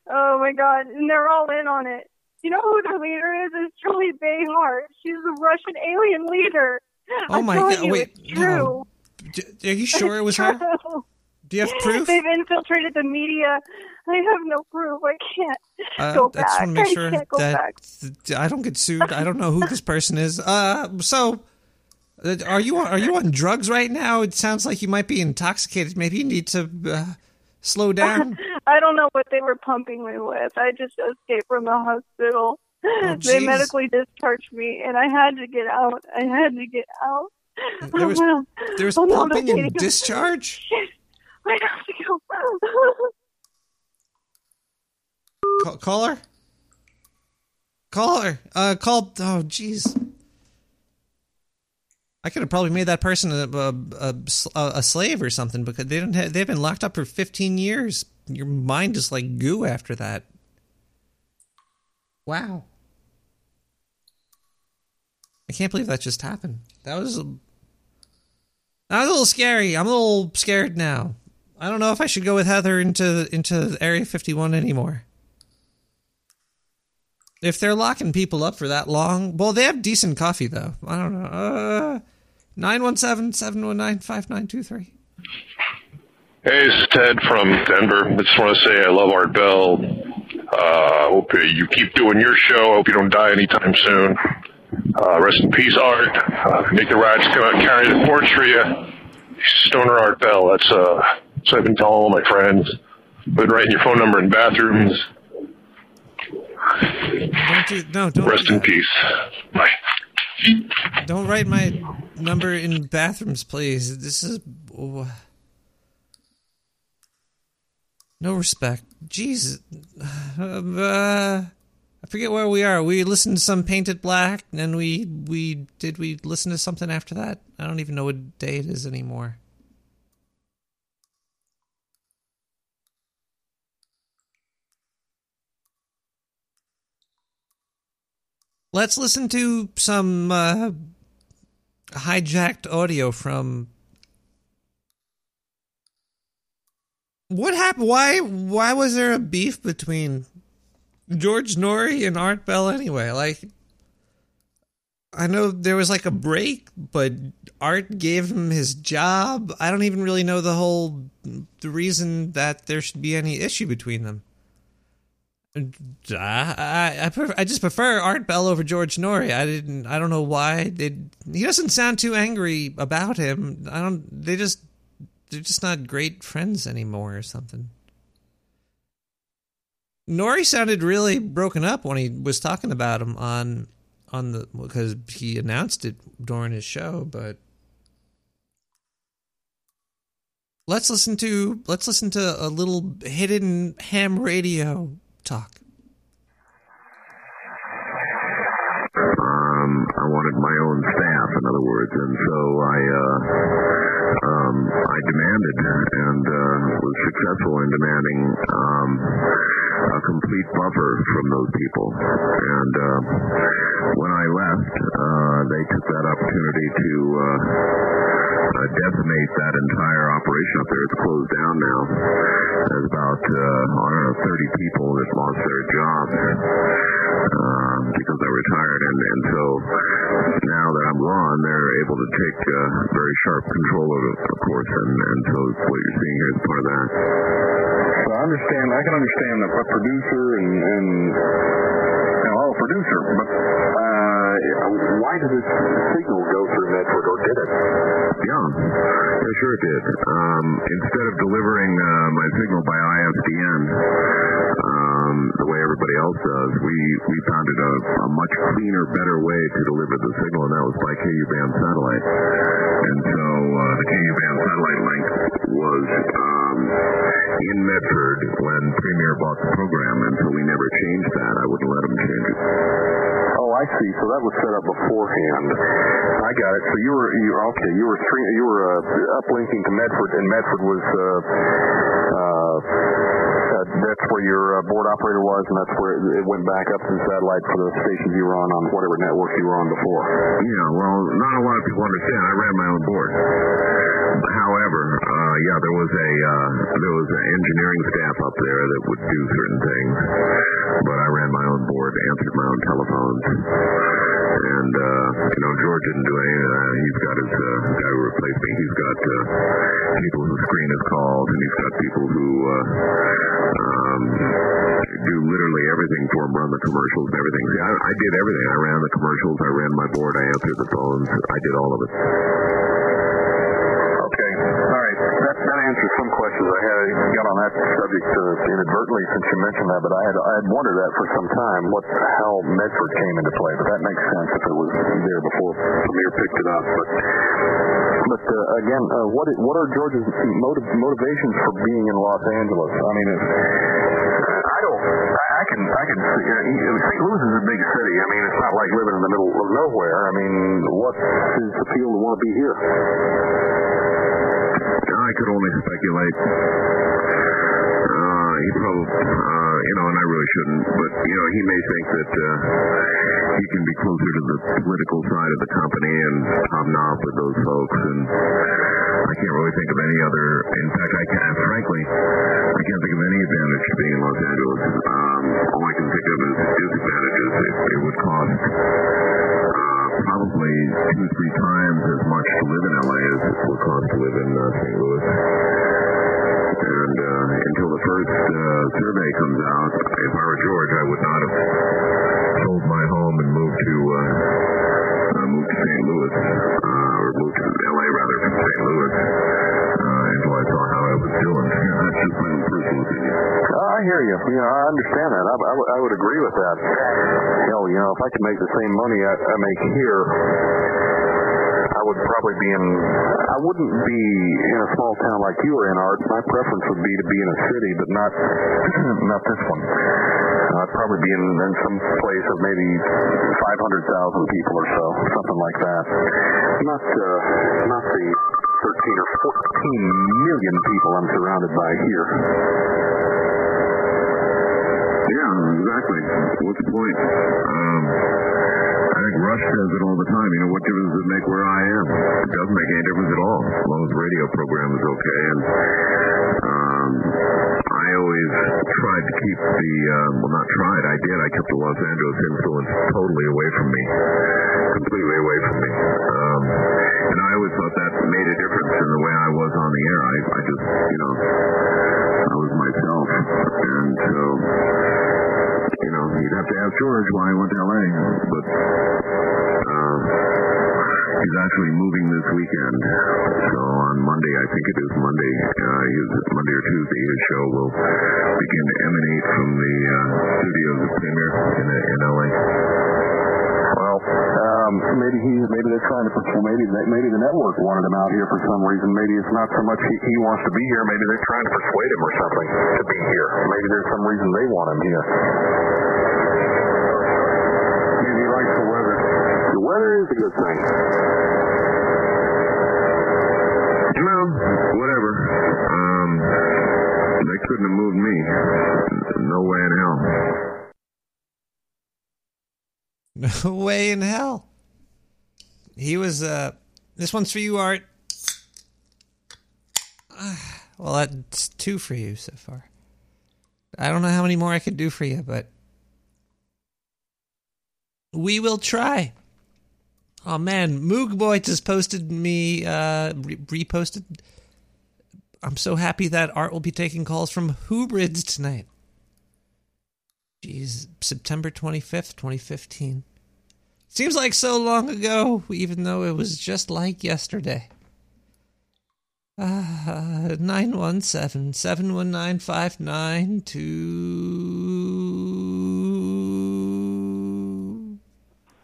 Oh my God. And they're all in on it. You know who their leader is? It's Julie Behar. She's the Russian alien leader. Oh I'm my God, You, wait, true. D- Are you sure it was her? Do you have proof? They've infiltrated the media. I have no proof. I can't Uh, go I back. just want to make I sure can't that back. I don't get sued. I don't know who this person is. Uh, so uh, are you on, are you on drugs right now? It sounds like you might be intoxicated. Maybe you need to uh, slow down. I don't know what they were pumping me with. I just escaped from the hospital. they medically discharged me, and I had to get out. I had to get out. There was Oh, there was no, no, pumping no, and discharge. I have to go. Call, caller, caller, uh, call. Oh, jeez. I could have probably made that person a, a, a, a slave or something because they don't. Have, they've been locked up for fifteen years. Your mind is like goo after that. Wow. I can't believe that just happened. That was a, that was a little scary. I'm a little scared now. I don't know if I should go with Heather into into Area 51 anymore. If they're locking people up for that long, well, they have decent coffee though. I don't know. Uh, 917-719-5923. Hey, this is Ted from Denver. I just want to say I love Art Bell. Uh, hope you keep doing your show. I hope you don't die anytime soon. Uh, rest in peace, Art. Uh, make the rats come out carry the torch for you. Stoner Art Bell. That's uh, what I've been telling all my friends. Been writing your phone number in bathrooms. Don't do, no, don't Rest do in peace. Bye. Don't write my number in bathrooms, please. This is no respect. Jesus, uh, forget where we are. We listened to some Painted Black, and we we did we listen to something after that. I don't even know what day it is anymore. Let's listen to some uh, hijacked audio from. What happened? Why? Why was there a beef between George Noory and Art Bell anyway? Like, I know there was like a break, but Art gave him his job. I don't even really know the whole the reason that there should be any issue between them. I I I, prefer, I just prefer Art Bell over George Noory. I didn't. I don't know why. They, he doesn't sound too angry about him. I don't. They just they're just not great friends anymore or something. Noory sounded really broken up when he was talking about him on on the because he announced it during his show, but let's listen to let's listen to a little hidden ham radio talk. Um, I wanted my own staff, in other words, and so I, uh, um, demanded and uh, was successful in demanding um, a complete buffer from those people. And uh, when I left, uh, they took that opportunity to uh, uh, decimate that entire operation up there. It's closed down now. There's about uh, I don't know 30 people that lost their jobs uh, because I retired, and and so now that I'm gone, they're able to take uh, very sharp control of it, of course, and and so what you're seeing here is part of that. So I understand. I can understand the a producer and and you know, oh, producer, but uh, why did this signal go through Medford, or did it? Yeah, yeah, sure it did. Um, instead of delivering uh, my signal by ISDN, um, the way everybody else does, we we found it a, a much cleaner, better way to deliver the signal, and that was by KU band satellite. And so uh, the KU band satellite link was um, in Medford when Premier bought the program, and so we never changed that. I wouldn't let them change it. Oh, I see. So that was set up beforehand. I got it. So you were you okay. You were stream, you were uh, uplinking to Medford, and Medford was uh, uh, that's where your uh, board operator was, and that's where it went back up to the satellite for the stations you were on on whatever network you were on before. Yeah, well, not a lot of people understand. I ran my own board. However, uh, yeah, there was a uh, there was an engineering staff up there that would do certain things, but I ran my own board, answered my own telephones, and uh, you know George didn't do any of that. He's got his uh, guy who replaced me. He's got uh, people who screen his calls, and he's got people who uh, um, do literally everything for him, run the commercials and everything. See, I, I did everything. I ran the commercials, I ran my board, I answered the phones, I did all of it. Okay. All right. That, that answers some questions I had. Got on that subject uh, inadvertently since you mentioned that, but I had I had wondered that for some time what how Medford came into play. But that makes sense if it was there before Premier picked it up. But but uh, again, uh, what i- what are George's motiv- motivations for being in Los Angeles? I mean, it's, I don't. I I can I can see. Uh, St. Louis is a big city. I mean, it's not like living in the middle of nowhere. I mean, what's his appeal to want to be here? I could only speculate. Uh, he probably, uh, you know, and I really shouldn't, but you know, he may think that uh, he can be closer to the political side of the company and hobnob with those folks. And I can't really think of any other. In fact, I can't. Frankly, I can't think of any advantage to being in Los Angeles. Um, all I can think of is disadvantages. It, it would cost. Probably two, three times as much to live in LA as it would cost to live in uh, St. Louis. And uh, until the first uh, survey comes out, if I were George, I would not have you. Know, I understand that. I, I, would- I would agree with that. Hell, you know, if I could make the same money I, I make here, I would probably be in. I wouldn't be in a small town like you are in, Art. My preference would be to be in a city, but not not this one. I'd probably be in, in some place of maybe 500,000 people or so, something like that. Not uh, not the 13 or 14 million people I'm surrounded by here. Yeah, exactly. What's the point? Um, I think Rush says it all the time. You know, what difference does it make where I am? It doesn't make any difference at all, as long as the radio program is okay. And um, I always tried to keep the, uh, well, not tried, I did. I kept the Los Angeles influence totally away from me, completely away from me. Um, and I always thought that made a difference in the way I was on the air. I, I just, you know, I was myself. And so, you know, you'd have to ask George why he went to LA. But uh, he's actually moving this weekend. So on Monday, I think it is Monday, uh, his, Monday or Tuesday, his show will begin to emanate from the uh, studios of Premier in, in LA. Well, um, maybe he, maybe they're trying to. Maybe maybe the network wanted him out here for some reason. Maybe it's not so much he, he wants to be here. Maybe they're trying to persuade him or something to be here. Maybe there's some reason they want him here. The weather is a good thing. Well, whatever. Um, they couldn't have moved me. No way in hell. No way in hell. He was, uh, this one's for you, Art. Well, that's two for you so far. I don't know how many more I could do for you, but we will try. Oh man, Moog Boy just posted me, uh, re- reposted. I'm so happy that Art will be taking calls from Hoobrids tonight. Jeez, September 25th, 2015. Seems like so long ago, even though it was just like yesterday. Uh, 917 719 5992.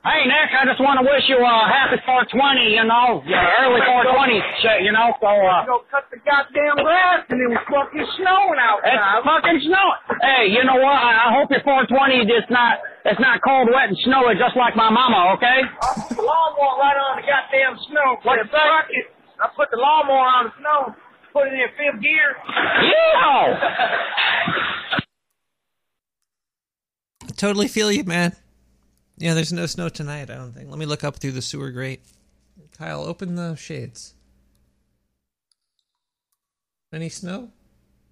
Hey, Nick, I just want to wish you a happy 420, you know, your early 420 shit, you know, so, uh. Go cut the goddamn grass and it was fucking snowing outside. It's fucking snowing. Hey, you know what? I I hope your 420 is not it's not cold, wet, and snowy just like my mama, okay? I put the lawnmower right on the goddamn snow. What the fuck? I put the lawnmower on the snow, put it in fifth gear. Yeah! Totally feel you, man. Yeah, there's no snow tonight, I don't think. Let me look up through the sewer grate. Kyle, open the shades. Any snow?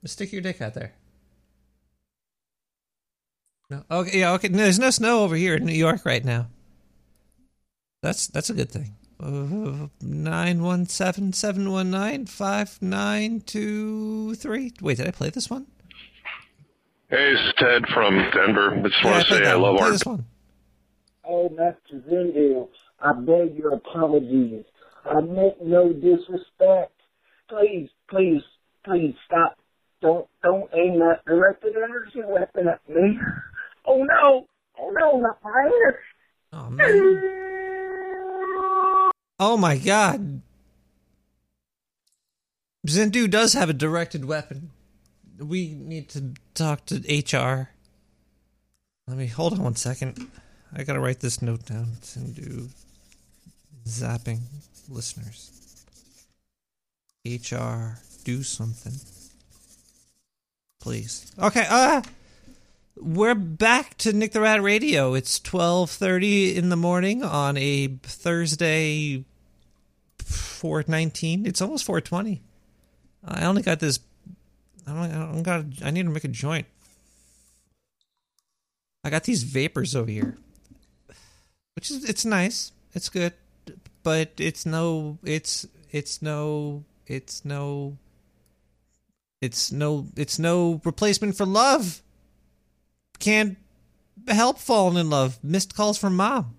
Stick your dick out there. No. Okay, yeah, okay. No, there's no snow over here in New York right now. That's that's a good thing. Nine one seven seven one nine five nine two three. Wait, did I play this one? Hey, this is Ted from Denver. I just Yeah, want I to say I love Play our this one. Oh, Master Zindale, I beg your apologies. I meant no disrespect. Please, please, please stop. Don't, don't aim that directed energy weapon at me. Oh no! Oh no, not my. Oh man. Oh my god. Zindu does have a directed weapon. We need to talk to HR. Let me hold on one second. I gotta write this note down. Zindu zapping listeners. HR, do something. Please. Okay, uh we're back to Nick the Rat Radio. It's 12:30 in the morning on a Thursday 419. It's almost 420. I only got this I don't I don't got I need to make a joint. I got these vapors over here. Which is it's nice. It's good. But it's no it's it's no it's no it's no it's no replacement for love can't help falling in love. Missed calls from mom.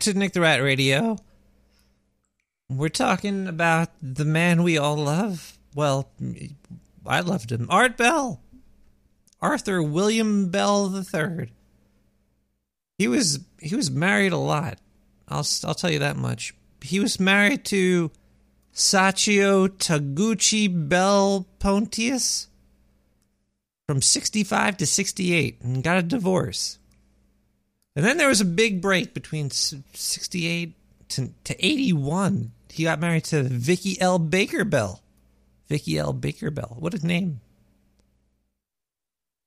To Nick the Rat Radio. We're talking about the man we all love. Well, I loved him. Art Bell. Arthur William Bell III. He was he was married a lot. I'll I'll tell you that much. He was married to Sachiko Toguchi Bell Pontius from 65 to 68 and got a divorce. And then there was a big break between 68 to, to 81. He got married to Vicky L. Baker Bell. Vicky L. Baker Bell. What a name.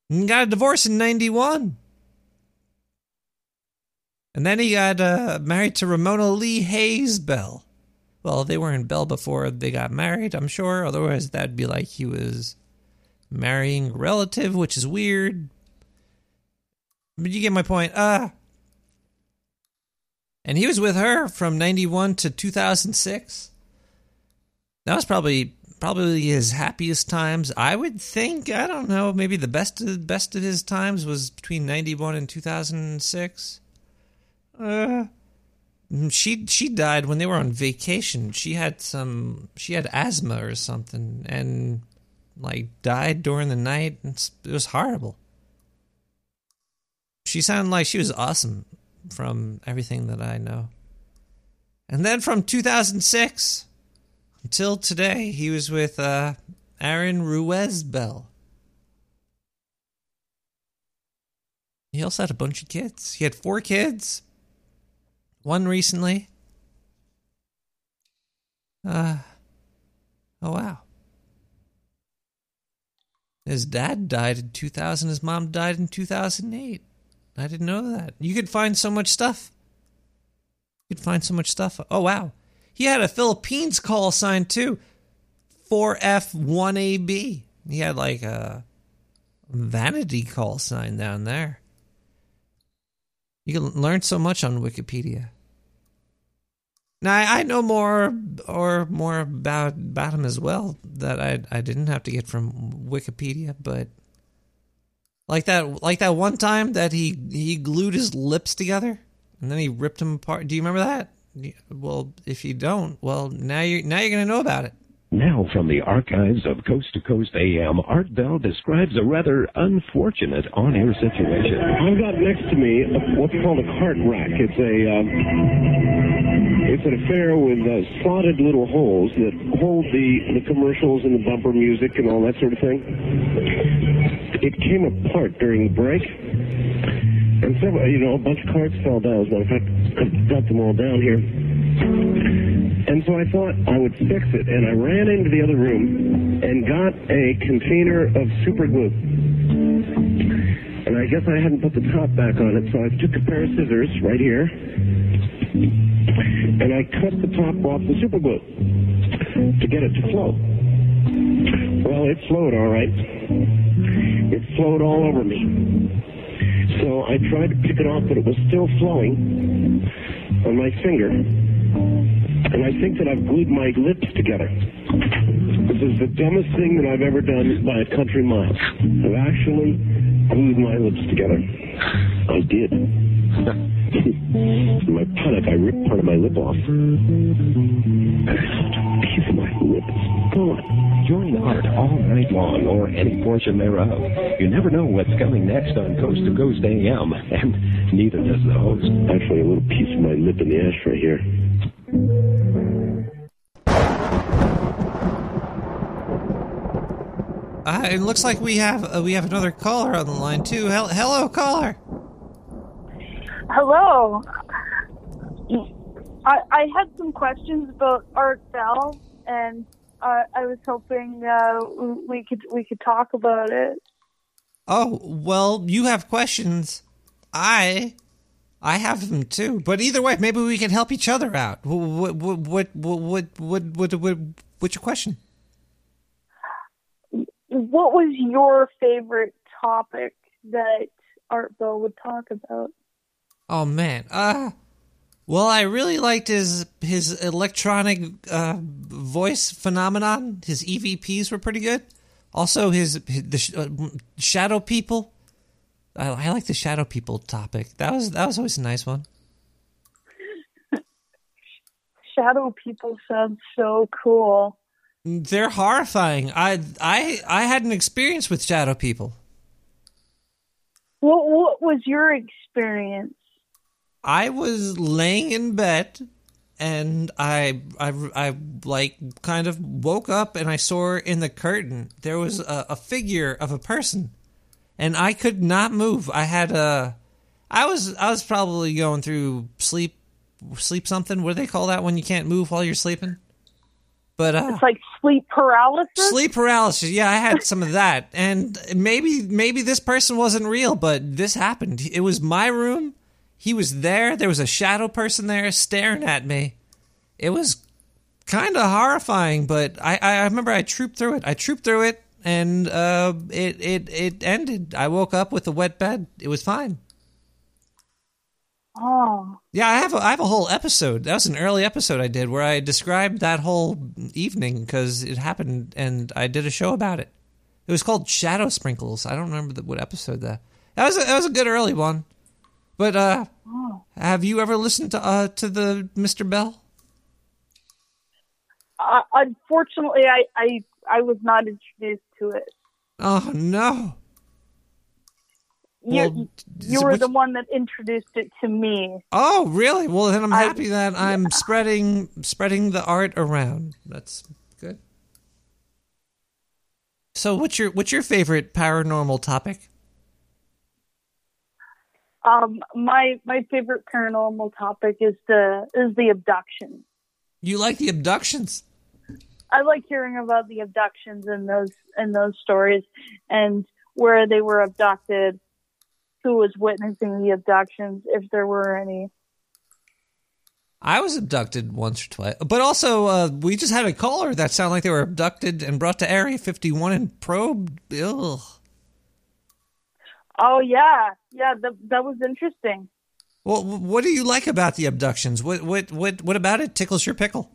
And got a divorce in 91. And then he got uh, married to Ramona Lee Hayes Bell. Well, they weren't Bell before they got married, I'm sure. Otherwise, that'd be like he was marrying a relative, which is weird. But you get my point. Uh and he was with her from 91 to 2006. That was probably probably his happiest times. I would think, I don't know, maybe the best of, best of his times was between 91 and 2006. Uh she she died when they were on vacation. She had some she had asthma or something and like died during the night. It was horrible. She sounded like she was awesome from everything that I know. And then from 2006 until today, he was with uh, Airyn Ruiz Bell. He also had a bunch of kids. He had four kids. One recently. Uh, oh, wow. His dad died in 2000. His mom died in 2008. I didn't know that. You could find so much stuff. You could find so much stuff. Oh, wow. He had a Philippines call sign too 4F1AB. He had like a vanity call sign down there. You can learn so much on Wikipedia. Now I know more or more about about him as well that I I didn't have to get from Wikipedia, but like that like that one time that he he glued his lips together and then he ripped them apart. Do you remember that? Well, if you don't, well now you now you're gonna know about it. Now, from the archives of Coast to Coast AM, Art Bell describes a rather unfortunate on-air situation. I've got next to me a, what's called a cart rack. It's a uh, it's an affair with uh, slotted little holes that hold the the commercials and the bumper music and all that sort of thing. It came apart during the break, and several, you know, a bunch of cards fell down. As a matter of fact, I've got them all down here. And so I thought I would fix it, and I ran into the other room and got a container of super glue. And I guess I hadn't put the top back on it, so I took a pair of scissors right here, and I cut the top off the super glue to get it to flow. Well, it flowed all right. It flowed all over me. So I tried to pick it off, but it was still flowing on my finger. And I think that I've glued my lips together. This is the dumbest thing that I've ever done by a country mile. I've actually glued my lips together. I did. In my panic, I ripped part of my lip off. And piece of my lip. Gone. Join Art all night long, or any portion thereof. You never know what's coming next on Coast to Coast AM, and neither does the host. Actually, a little piece of my lip in the ash ashtray here. Uh, it looks like we have uh, we have another caller on the line too. Hel- hello, caller. Hello. I I had some questions about Art Bell, and uh, I was hoping uh, we could we could talk about it. Oh well, you have questions. I I have them too. But either way, maybe we can help each other out. What what what what what what what what's your question? What was your favorite topic that Art Bell would talk about? Oh man. Uh well, I really liked his his electronic uh, voice phenomenon. His EVPs were pretty good. Also, his, his the sh- uh, shadow people. I, I like the shadow people topic. That was that was always a nice one. shadow people sound so cool. They're horrifying. I I I had an experience with shadow people. What what was your experience? I was laying in bed and I I I like kind of woke up and I saw in the curtain there was a, a figure of a person and I could not move. I had a I was I was probably going through sleep sleep something. What do they call that when you can't move while you're sleeping? But uh, It's like sleep paralysis. Sleep paralysis. Yeah, I had some of that, and maybe maybe this person wasn't real, but this happened. It was my room. He was there. There was a shadow person there staring at me. It was kind of horrifying, but I, I remember I trooped through it. I trooped through it, and uh, it it it ended. I woke up with a wet bed. It was fine. Oh, Yeah, I have a, I have a whole episode. That was an early episode I did where I described that whole evening because it happened, and I did a show about it. It was called Shadow Sprinkles. I don't remember the, what episode that. That was a, that was a good early one. But uh, oh. have you ever listened to uh to the Mr. Bell? Uh, unfortunately, I, I I was not introduced to it. Oh no! You Well, you were which- the one that introduced it to me. Oh really? Well, then I'm I- happy that I'm spreading spreading the art around. That's good. So, what's your what's your favorite paranormal topic? Um, my my favorite paranormal topic is the is the abduction. You like the abductions? I like hearing about the abductions and those and those stories and where they were abducted, who was witnessing the abductions, if there were any. I was abducted once or twice, but also uh, we just had a caller that sounded like they were abducted and brought to Area 51 and probed. Ugh. Oh yeah, yeah, that that was interesting. Well, what do you like about the abductions? What what what what about it tickles your pickle?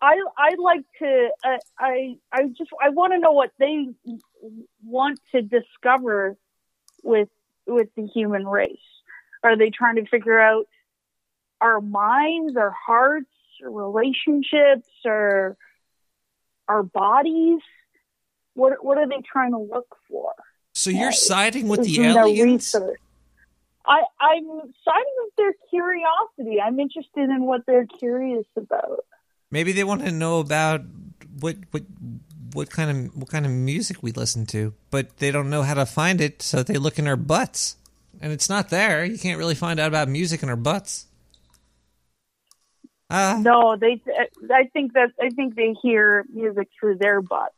I I like to uh, I I just I want to know what they want to discover with with the human race. Are they trying to figure out our minds, our hearts, our relationships, or our bodies? What what are they trying to look for? So you're siding with the aliens? research? I I'm siding with their curiosity. I'm interested in what they're curious about. Maybe they want to know about what what what kind of what kind of music we listen to, but they don't know how to find it, so they look in our butts, and it's not there. You can't really find out about music in our butts. Uh, no, they. I think that I think they hear music through their butts.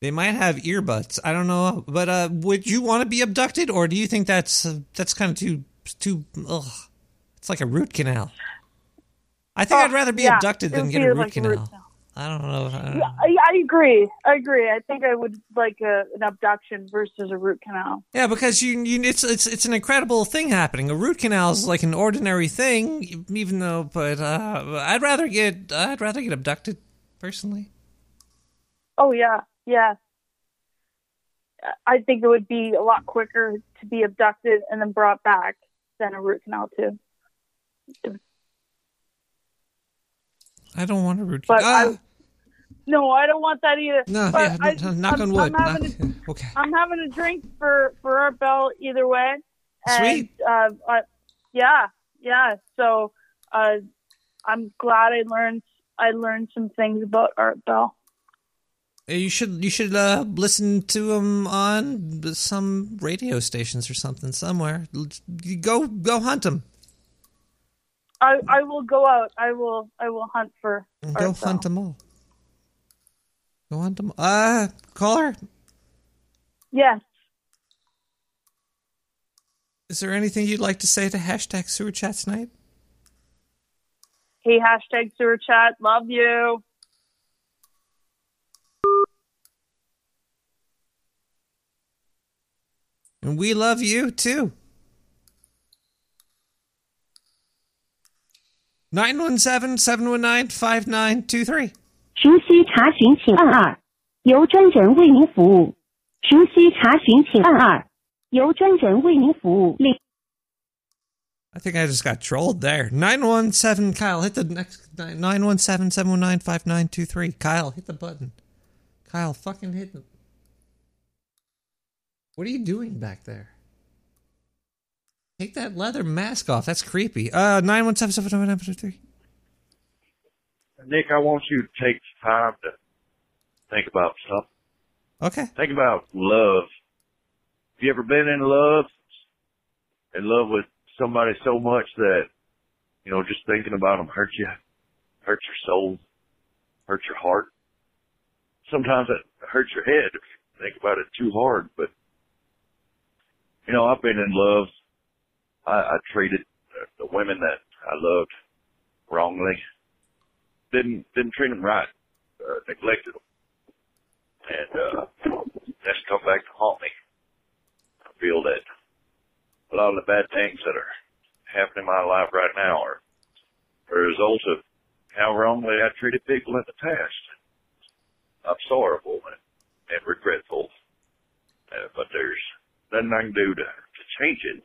They might have earbuds. I don't know, but uh, would you want to be abducted, or do you think that's uh, that's kind of too too? Ugh, it's like a root canal. I think Oh, I'd rather be yeah, abducted than get a root like canal. root I don't know. I don't Yeah, know. I, I agree. I agree. I think I would like a, an abduction versus a root canal. Yeah, because you, you it's it's it's an incredible thing happening. A root canal is like an ordinary thing, even though. But uh, I'd rather get I'd rather get abducted personally. Oh yeah, yeah. I think it would be a lot quicker to be abducted and then brought back than a root canal too. I don't want a root. But. I, no, I don't want that either. No, But yeah, I, no, no, knock I'm, on wood. I'm having, Knock- a, okay. I'm having a drink for for Art Bell either way. And, Sweet. Uh, uh, yeah, yeah. So uh, I'm glad I learned I learned some things about Art Bell. Uh, You should you should uh, listen to him on some radio stations or something somewhere. Go go hunt them. I I will go out. I will I will hunt for Go Bell. hunt them all. Go hunt them. Uh, caller, Yes. is there anything you'd like to say to hashtag sewer chat tonight? Hey, hashtag sewer chat. Love you. And we love you too. 917-719-5923. 熟悉查询请按二，由专人为您服务。熟悉查询请按二，由专人为您服务。另。 I think I just got trolled there. 917 Kyle, hit the next 917 719 5923. Kyle, hit the button. Kyle, fucking hit the. What are you doing back there? Take that leather mask off. That's creepy. Uh, 917 719 5923. Nick, I want you to take time to think about stuff. Okay. Think about love. Have you ever been in love? In love with somebody so much that, you know, just thinking about them hurts you, hurts your soul, hurts your heart. Sometimes it hurts your head if you think about it too hard, but, you know, I've been in love. I, I treated the women that I loved wrongly. Didn't, didn't treat them right. Uh, neglected them. And, uh, that's come back to haunt me. I feel that a lot of the bad things that are happening in my life right now are a result of how wrongly I treated people in the past. I'm sorrowful and, and regretful, uh, but there's nothing I can do to, to change it.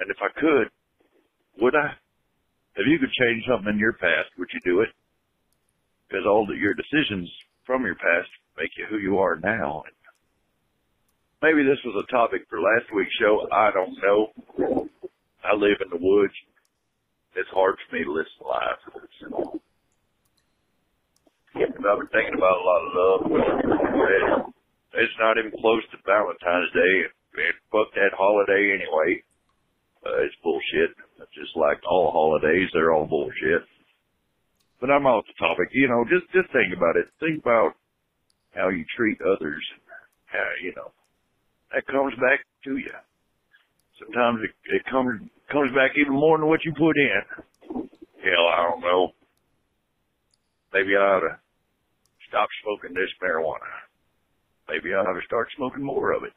And if I could, would I? If you could change something in your past, would you do it? Because all the, your decisions from your past make you who you are now. Maybe this was a topic for last week's show. I don't know. I live in the woods. It's hard for me to listen live. And I've been thinking about a lot of love. It's not even close to Valentine's Day. And fuck that holiday anyway. Uh, it's bullshit. Just like all holidays, they're all bullshit. But I'm off the topic. You know, just just think about it. Think about how you treat others. How you know that comes back to you. Sometimes it, it comes comes back even more than what you put in. Hell, I don't know. Maybe I ought to stop smoking this marijuana. Maybe I ought to start smoking more of it.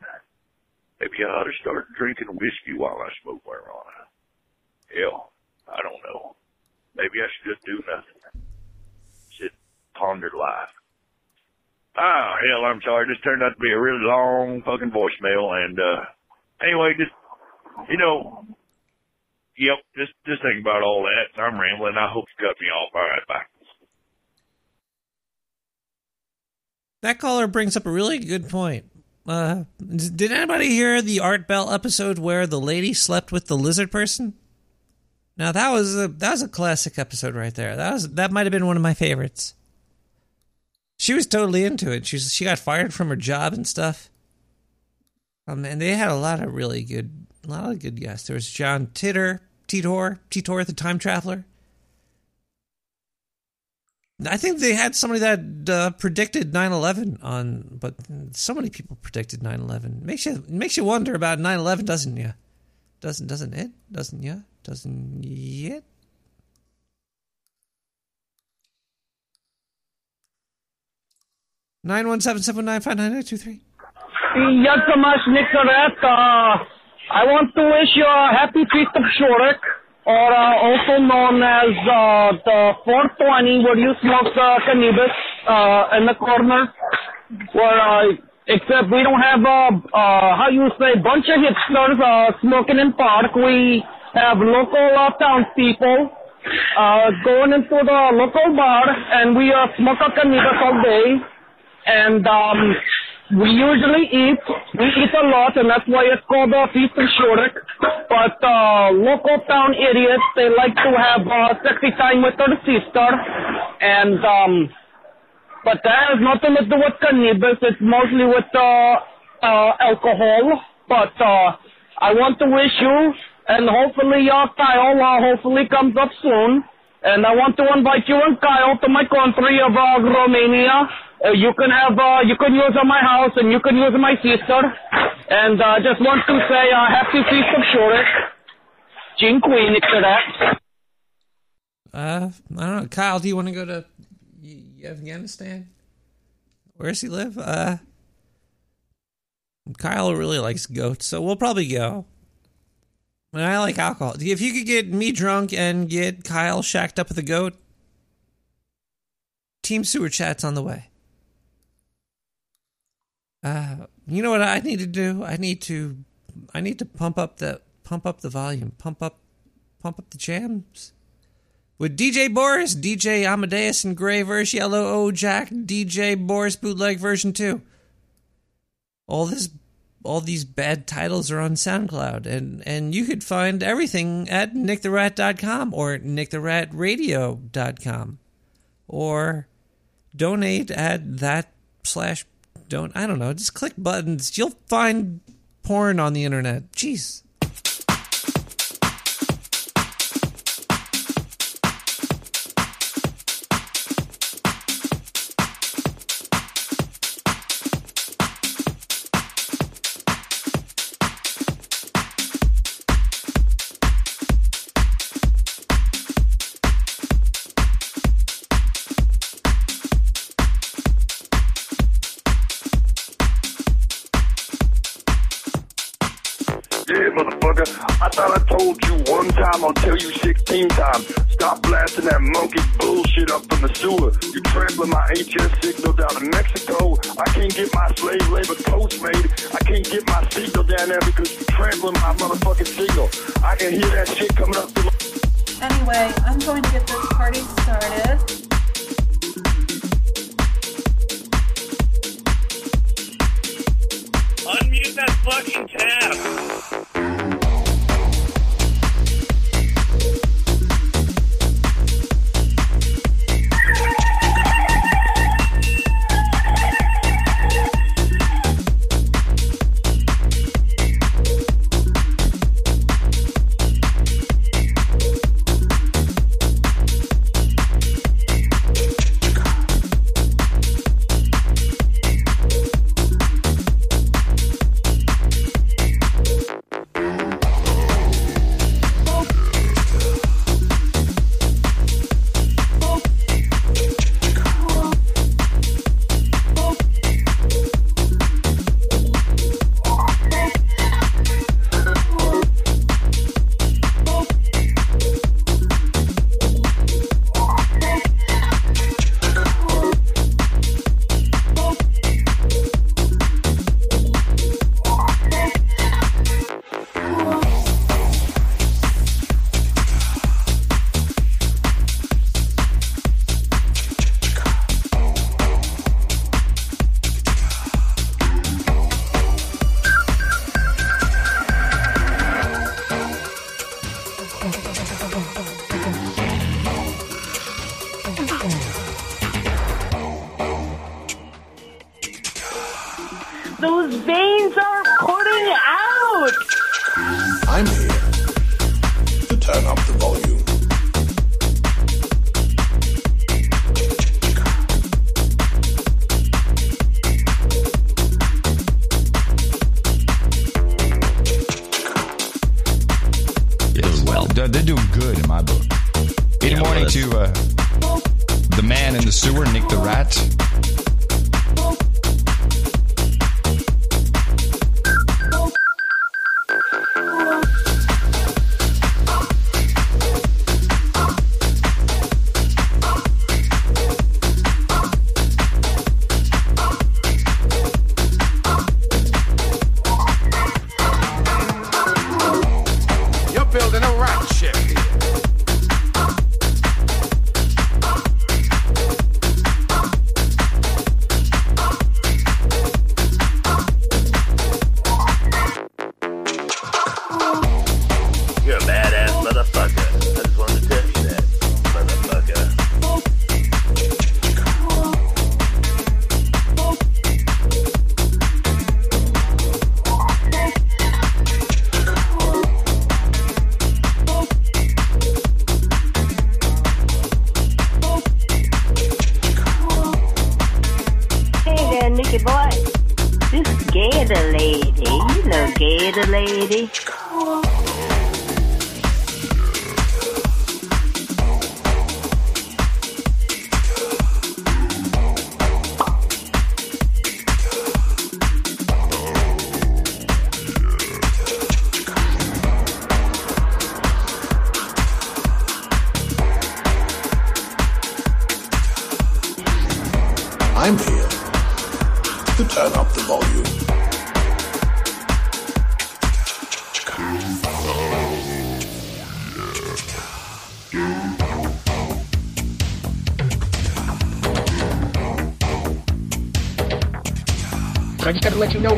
Maybe I ought to start drinking whiskey while I smoke marijuana. Hell, I don't know. Maybe I should just do nothing. Sit, ponder life. Ah, hell, I'm sorry. This turned out to be a really long fucking voicemail. And, uh, anyway, just, you know, yep, just, just think about all that. I'm rambling. I hope you cut me off. All right, bye. That caller brings up a really good point. Uh, did anybody hear the Art Bell episode where the lady slept with the lizard person? Now that was a that was a classic episode right there. That was that might have been one of my favorites. She was totally into it. She she got fired from her job and stuff. Um, and they had a lot of really good, a lot of good guests. There was John Titor, Titor, Titor, the time traveler. I think they had somebody that uh, predicted 9/11 on, but so many people predicted 9/11. Makes you makes you wonder about 9/11, doesn't you? Doesn't doesn't it? Doesn't you? Doesn't it? Nine one seven seven nine five nine eight two three. Yagamash Nicoret, uh, I want to wish you a happy feast of Shurik, or uh, also known as uh, the 420, where you smoke uh, cannabis uh, in the corner. Where, uh, except we don't have, uh, uh, how you say, bunch of hipsters uh, smoking in park. We have local uh, townspeople uh, going into the local bar, and we uh, smoke a cannabis all day. And um, we usually eat. We eat a lot, and that's why it's called a feast of Shurik. But uh, local town idiots, they like to have uh, sexy time with their sister, and um, but that has nothing to do with cannabis. It's mostly with uh, uh, alcohol. But uh, I want to wish you, and hopefully your Kyle, uh, hopefully comes up soon. And I want to invite you and Kyle to my country of uh, Romania. Uh, you can have, uh, you can use my house and you can use my sister. And uh, just want to say uh, happy feast of Shurik. Dziękuję, Nicolet. Uh, I don't know. Kyle, do you want to go to Afghanistan? Where does he live? Uh, Kyle really likes goats, so we'll probably go. And I like alcohol. If you could get me drunk and get Kyle shacked up with a goat, Team Sewer Chat's on the way. Uh, you know what I need to do? I need to, I need to pump up the pump up the volume, pump up, pump up the jams. With DJ Boris, DJ Amadeus and gray verse, yellow O Jack, DJ Boris bootleg version two. All this, all these bad titles are on SoundCloud, and and you could find everything at nicktherat.com or nicktheratradio.com, or donate at that slash don't I don't know. Just click buttons. You'll find porn on the internet. Jeez. Tell you 16 times. Stop blasting that monkey bullshit up in the sewer. You trampling my HS signal down in Mexico. I can't get my slave labor coats made. I can't get my signal down there because you trampling my motherfucking signal. I can hear that shit coming up through my Anyway, I'm going to get this party started. Unmute that fucking tab.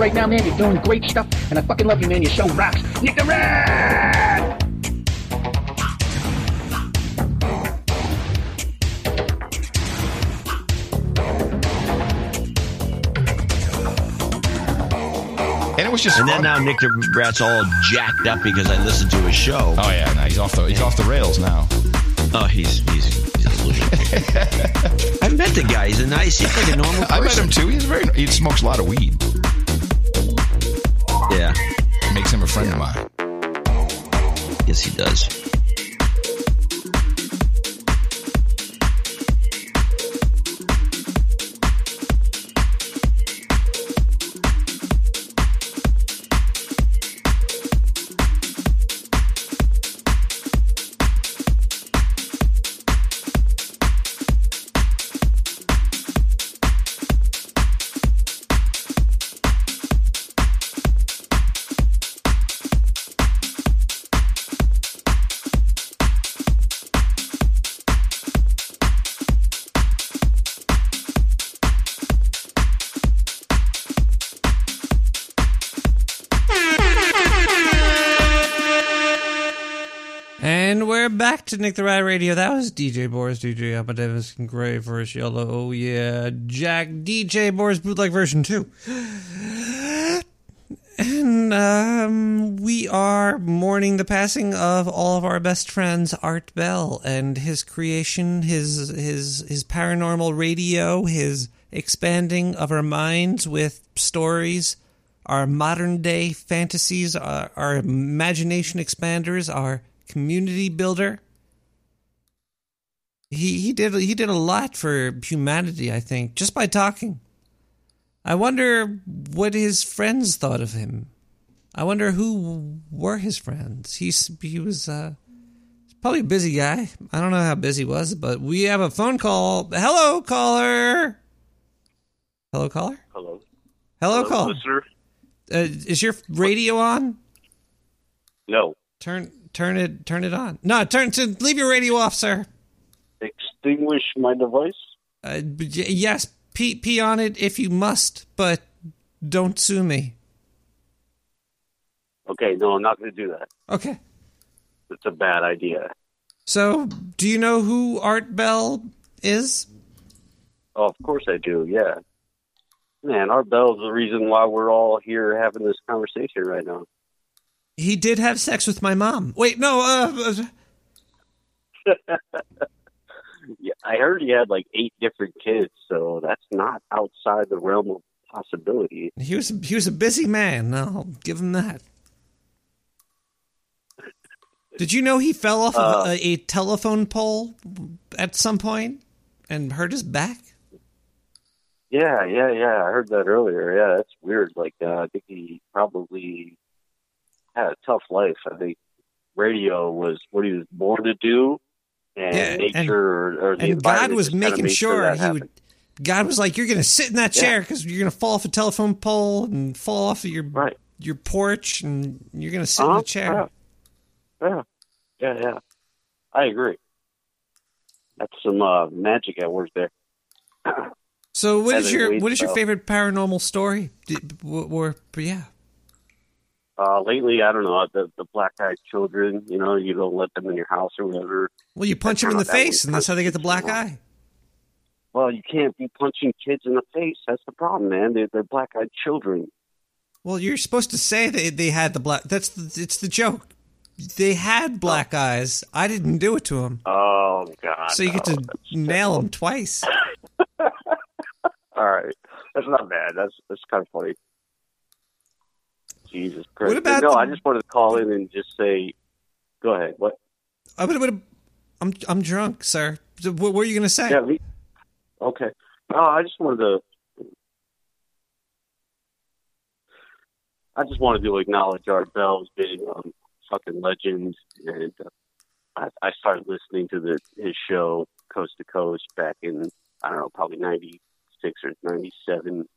Right now, man, you're doing great stuff, and I fucking love you, man. Your show rocks. Nick the Rat! And it was just And then now Nick the Rat's all jacked up because I listened to his show. Oh yeah, no, he's off the he's off the rails now. Oh, he's he's, he's. I met the guy. He's a nice. He's like a normal person. I met him too. He's very he smokes a lot of weed. Makes him a friend of mine. Yes, he does. To Nick the Rat Radio. That was DJ Boris, DJ Amadeus, and Gray versus Yellow. Oh, yeah. Jack, DJ Boris bootleg version 2. And um, we are mourning the passing of all of our best friends, Art Bell, and his creation, his his his paranormal radio, his expanding of our minds with stories, our modern day fantasies, our, our imagination expanders, our community builder. He he did he did a lot for humanity, I think, just by talking. I wonder what his friends thought of him. I wonder who were his friends. He's he was uh probably a busy guy. I don't know how busy he was, but we have a phone call. Hello, caller. Hello, caller. Hello. Hello, Hello, caller. listener. Uh, is your radio on? No. Turn turn it turn it on. No, turn to leave your radio off, sir. Extinguish my device. Uh, yes, pee pee on it if you must, but don't sue me. Okay, no, I'm not going to do that. Okay. It's a bad idea. So, do you know who Art Bell is? Oh, of course I do. Yeah. Man, Art Bell's the reason why we're all here having this conversation right now. He did have sex with my mom. Wait, no. Uh, uh, I heard he had like eight different kids, so that's not outside the realm of possibility. he was he was a busy man. I'll give him that. Did you know he fell off Uh, of a, a telephone pole at some point and hurt his back? Yeah, yeah, yeah. I heard that earlier. Yeah, that's weird. Like, uh, I think he probably had a tough life. I think radio was what he was born to do, and Yeah, nature and- or, or the and God was making sure he happened. would. God was like, "You're going to sit in that chair because you're going to fall off a telephone pole and fall off of your your porch, and you're going to sit in Uh-huh, the chair." Yeah, yeah, yeah. I agree. That's some uh, magic at work there. So, what is your what is your favorite paranormal story? Did, or yeah, Uh, lately, I don't know the the black eyed children. You know, you don't let them in your house or whatever. well, you punch them in the face, and that's how they get the black eye. Well, you can't be punching kids in the face. That's the problem, man. They're, they're black eyed children. Well, you're supposed to say they they had the black. That's the, it's the joke. They had black eyes. I didn't do it to them, Oh God! so you get no. to nail them twice. All right, that's not bad. That's that's kind of funny. Jesus Christ! What about no? the- I just wanted to call in and just say, go ahead. What? I'm gonna, I'm I'm drunk, sir. What, were you gonna say? Yeah. Me, okay. No, I just wanted to. I just wanted to acknowledge Art Bell as being um, fucking legend, and uh, I, I started listening to the his show Coast to Coast back in I don't know probably ninety six or ninety seven,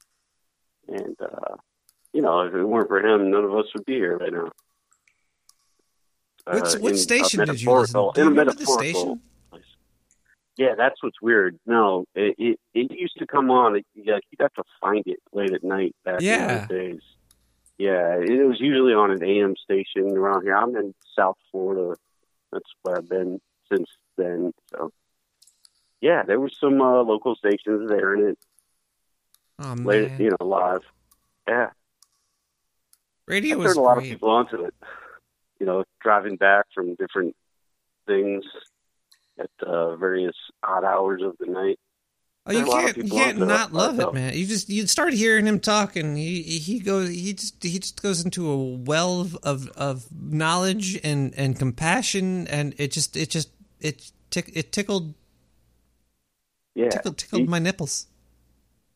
and uh, you know if it weren't for him, none of us would be here right now. What's, Uh, what in station did you listen? Do you in a remember the station? Yeah, that's what's weird. No, it it, it used to come on. It, yeah, you'd have to find it late at night back Yeah. in those days. Yeah, it was usually on an AM station around here. I'm in South Florida. That's where I've been since then. So, yeah, there were some uh, local stations there in it. Oh late, man, you know, live. Yeah, radio I was turned a lot great. of people onto it. You know, driving back from different things at uh, various odd hours of the night. Oh, you Turned a lot of can't you can't not love it, man. You just you start hearing him talk, and he he goes he just he just goes into a well of of, of knowledge and and compassion, and it just it just it tick, it tickled Yeah, tickled tickled my nipples.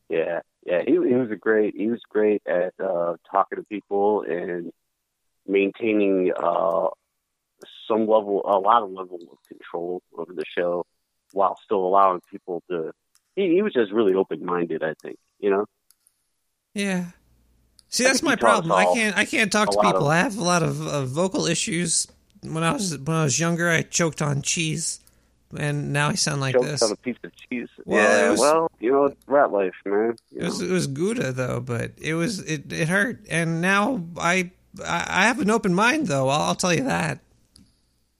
Yeah, yeah, he, he was a great. He was great at uh, talking to people and maintaining uh, some level, a lot of level of control over the show, while still allowing people to. He, he was just really open minded. I think you know. Yeah. See, that's my he taught us problem. I can't I can't talk to people. of- I have a lot of uh, vocal issues. When I was when I was younger, I choked on cheese, and now I sound like Choked this. on a piece of cheese. Yeah, well, it was- well, you know, rat life, man. It was it was Gouda though, but it was it it hurt, and now I I I have an open mind though. I'll, I'll tell you that.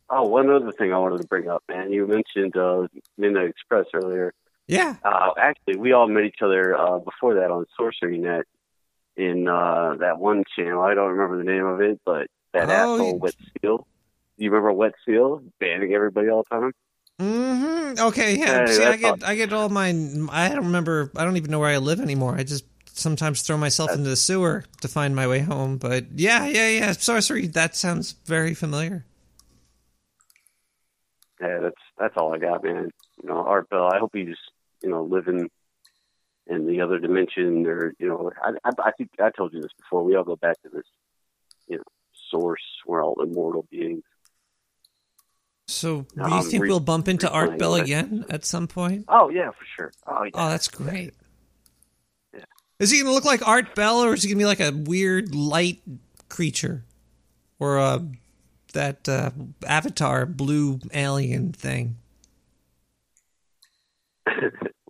Oh, one other thing I wanted to bring up, man. You mentioned uh, Midnight Express earlier. Yeah. Uh, actually, we all met each other uh, before that on Sorcery Net in uh, that one channel. I don't remember the name of it, but that Oh, asshole you- Wet Seal. You remember Wet Seal banning everybody all the time? Hmm Okay, yeah. Hey, See, I get I get all my I don't remember. I don't even know where I live anymore. I just sometimes throw myself into the sewer to find my way home. But yeah, yeah, yeah. Sorcery. That sounds very familiar. Yeah, that's that's all I got, man. You know, Art Bell. I hope he's you know living in the other dimension, or you know, I, I I think I told you this before. We all go back to this, you know, source. We're all immortal beings. So, do you I'm think re- we'll bump into Art Bell again at some point? Oh yeah, for sure. Oh yeah. Oh, that's great. Yeah. Is he going to look like Art Bell, or is he going to be like a weird light creature, or uh, that uh, Avatar blue alien thing?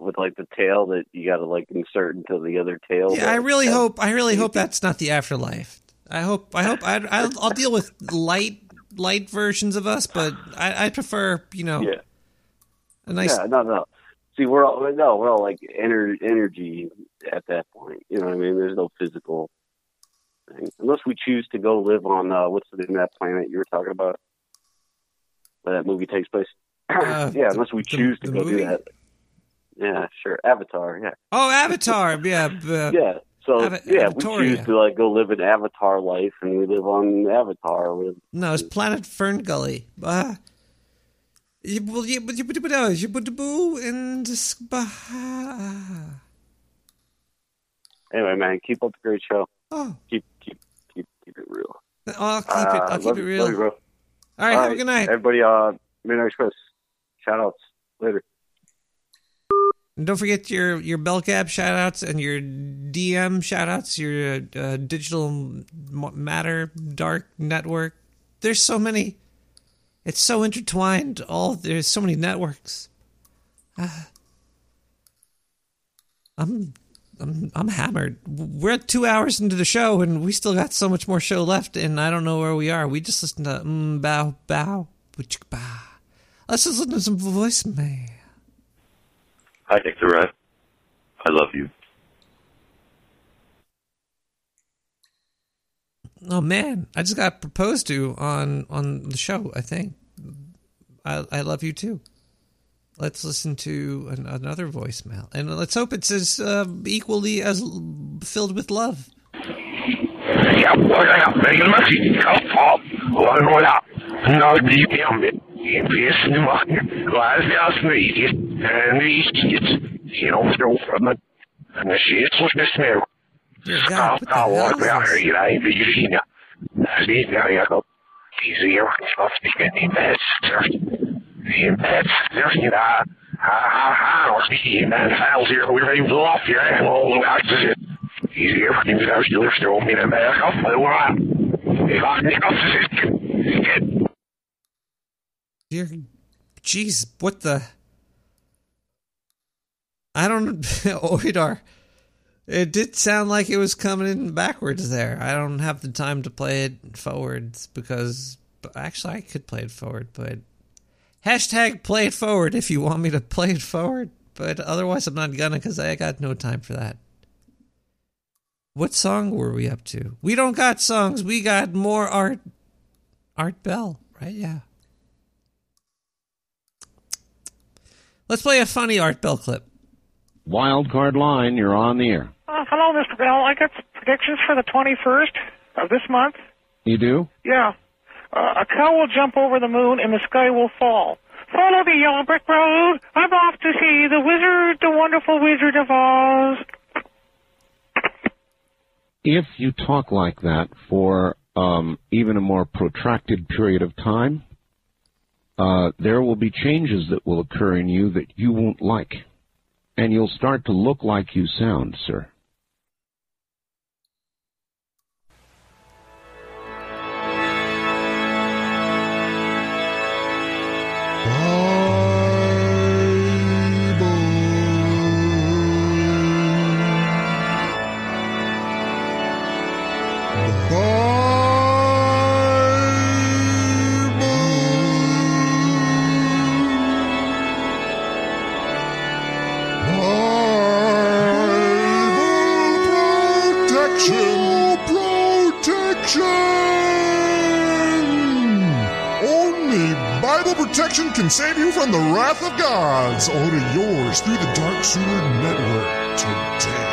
with like the tail that you got to like insert into the other tail. Yeah, I really hope. I really hope that's not the afterlife. I hope. I hope. I, I'll, I'll deal with light, light versions of us, but I, I prefer, you know, Yeah. a nice. Yeah, no, no. See, we're all no, we're all like ener- energy at that point. You know what I mean? There's no physical thing unless we choose to go live on uh, what's the name of that planet you were talking about? Where that movie takes place. Uh, yeah, unless we choose to the go movie? do that. Yeah, sure. Avatar. Yeah. Oh, Avatar. Yeah. Yeah. So Ava- yeah, we choose to like go live an Avatar life, and we live on Avatar with No, it's Planet Fern Gully. Uh, yibbble, yibbble, yibbble, yibbble, yibbble, yibbble, and just- bah. Anyway, man, keep up the great show. Oh. Keep keep keep keep it real. I'll keep it. Uh, I'll keep love it real. you. All right, have a good night. Everybody, uh, Midnight Express. Shout outs. Later. And don't forget your your Bellgab shout outs and your DM shout outs, your uh, digital matter dark network. There's so many. It's so intertwined. All there's so many networks. Ah. I'm I'm I'm hammered. We're two hours into the show and we still got so much more show left, and I don't know where we are. We just listened to mm, bow bow. Let's just listen to some voicemail. Hi, Nick the Rat. I love you. Oh man, I just got proposed to on on the show. I think I I love you too. Let's listen to an, another voicemail, and let's hope it's as uh, equally as l- filled with love. Ja, voilà, regelmäßig kaufhaft. Och några, några dyker med en pjäs nu maken. Och allt är allt möjligt. En riktigt. Genom strofen. En shit som ska små. Skapa och bära i dig Virginia. Slita Jakob. Easier, softiga in bed. In bed. There's you know. Ha ha ha. Och speaking man files here. We're able to off your animal. That's it. Easier fucking without you lift throw me a mask off my while. If I nick off the Dear, jeez, what the? I don't. Oidar. It did sound like it was coming in backwards there. I don't have the time to play it forwards because actually I could play it forward, but hashtag play it forward if you want me to play it forward. But otherwise, I'm not gonna because I got no time for that. What song were we up to? We don't got songs. We got more art. Art Bell, right? Yeah. Let's play a funny Art Bell clip. Wild card line, you're on the air. Uh, hello, Mr. Bell. I got predictions for the 21st of this month. You do? Yeah. Uh, a cow will jump over the moon and the sky will fall. Follow the yellow brick road. I'm off to see the wizard, the wonderful wizard of Oz. If you talk like that for um, even a more protracted period of time, uh, there will be changes that will occur in you that you won't like. And you'll start to look like you sound, sir. Can save you from the wrath of gods. Order yours through the Dark Sewer Network today.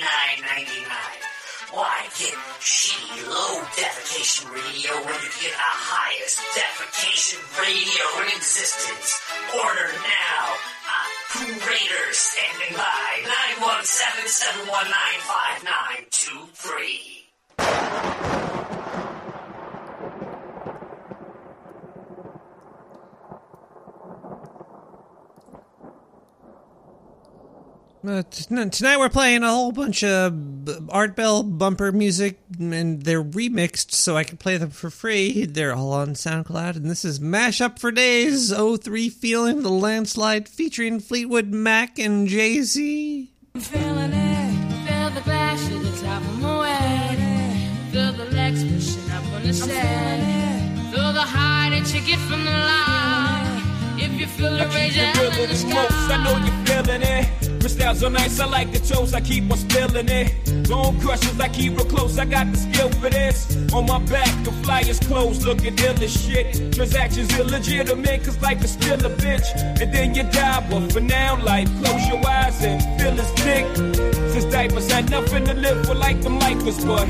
$69.99. Why get shitty low defecation radio when you get the highest defecation radio in existence? Order now. Uh, Pooh Raiders standing by. 917 719 5923. Uh, t- tonight we're playing a whole bunch of b- Art Bell bumper music, and they're remixed so I can play them for free. They're all on SoundCloud, and this is Mashup for Days 03 Feeling the Landslide featuring Fleetwood Mac and Jay Z. Feeling it, feel the clash at the top of my way. Feel the legs pushing up on the set. Feel the high that you get from the line. If you feel the rage keep out it in the with the most. I know you're feeling it. Crystals so nice, I like the toast. I keep on spilling it. Bone crushers, I keep real close. I got the skill for this. On my back, the flyers closed, looking ill as shit. Transactions illegitimate, cause life is still a bitch. And then you die, but for now, life, close your eyes and feel its dick. Since diapers had nothing to live for like the Micahs, but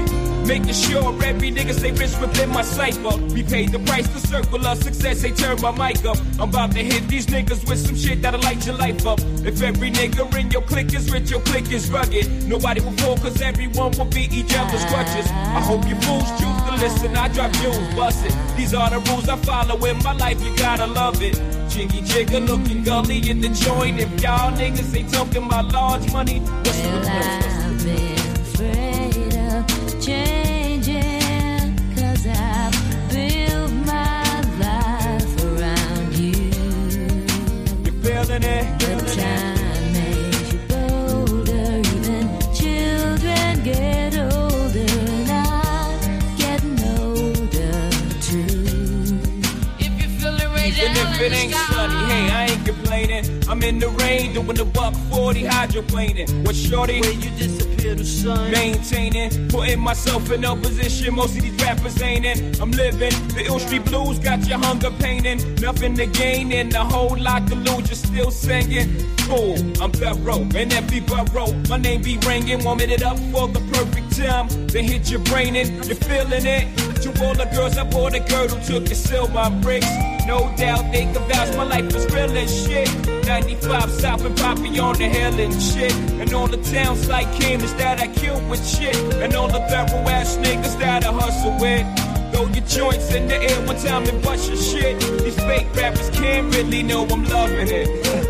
making sure every nigga stay rich within my cipher. We paid the price to circle of success, they turn my mic up. I'm about to hit these niggas with some shit that'll light your life up. If every nigga in your clique is rich, your clique is rugged. Nobody will fall cause everyone will be each other's crutches. I hope you fools choose listen, I drop jewels, bust it. These are the rules I follow in my life, you gotta love it. Jiggy jigger looking gully in the joint. If y'all niggas ain't talking about large money, what's the I've been afraid of changing, cause I've built my life around you. You feeling it? But time if it ain't sunny, hey, I ain't complaining. I'm in the rain doing the buck 40 hydroplaning. What shorty? Where you disappear to sun? Maintaining, putting myself in a position most of these rappers ain't in. I'm living the ill street blues, got your hunger painting. Nothing to gain and a whole lot to lose, you're still singing. I'm thorough in every borough. My name be ringing, warming it up for the perfect time. Then hit your brain and you're feeling it. To all the girls, I bought girl who took and sealed my bricks. No doubt they could vouch my life is real as shit. 95 South and Poppy on the hill and shit. And all the towns like Cambridge that I kill with shit. And all the thorough ass niggas that I hustle with. Throw your joints in the air one time and bust your shit. These fake rappers can't really know I'm loving it.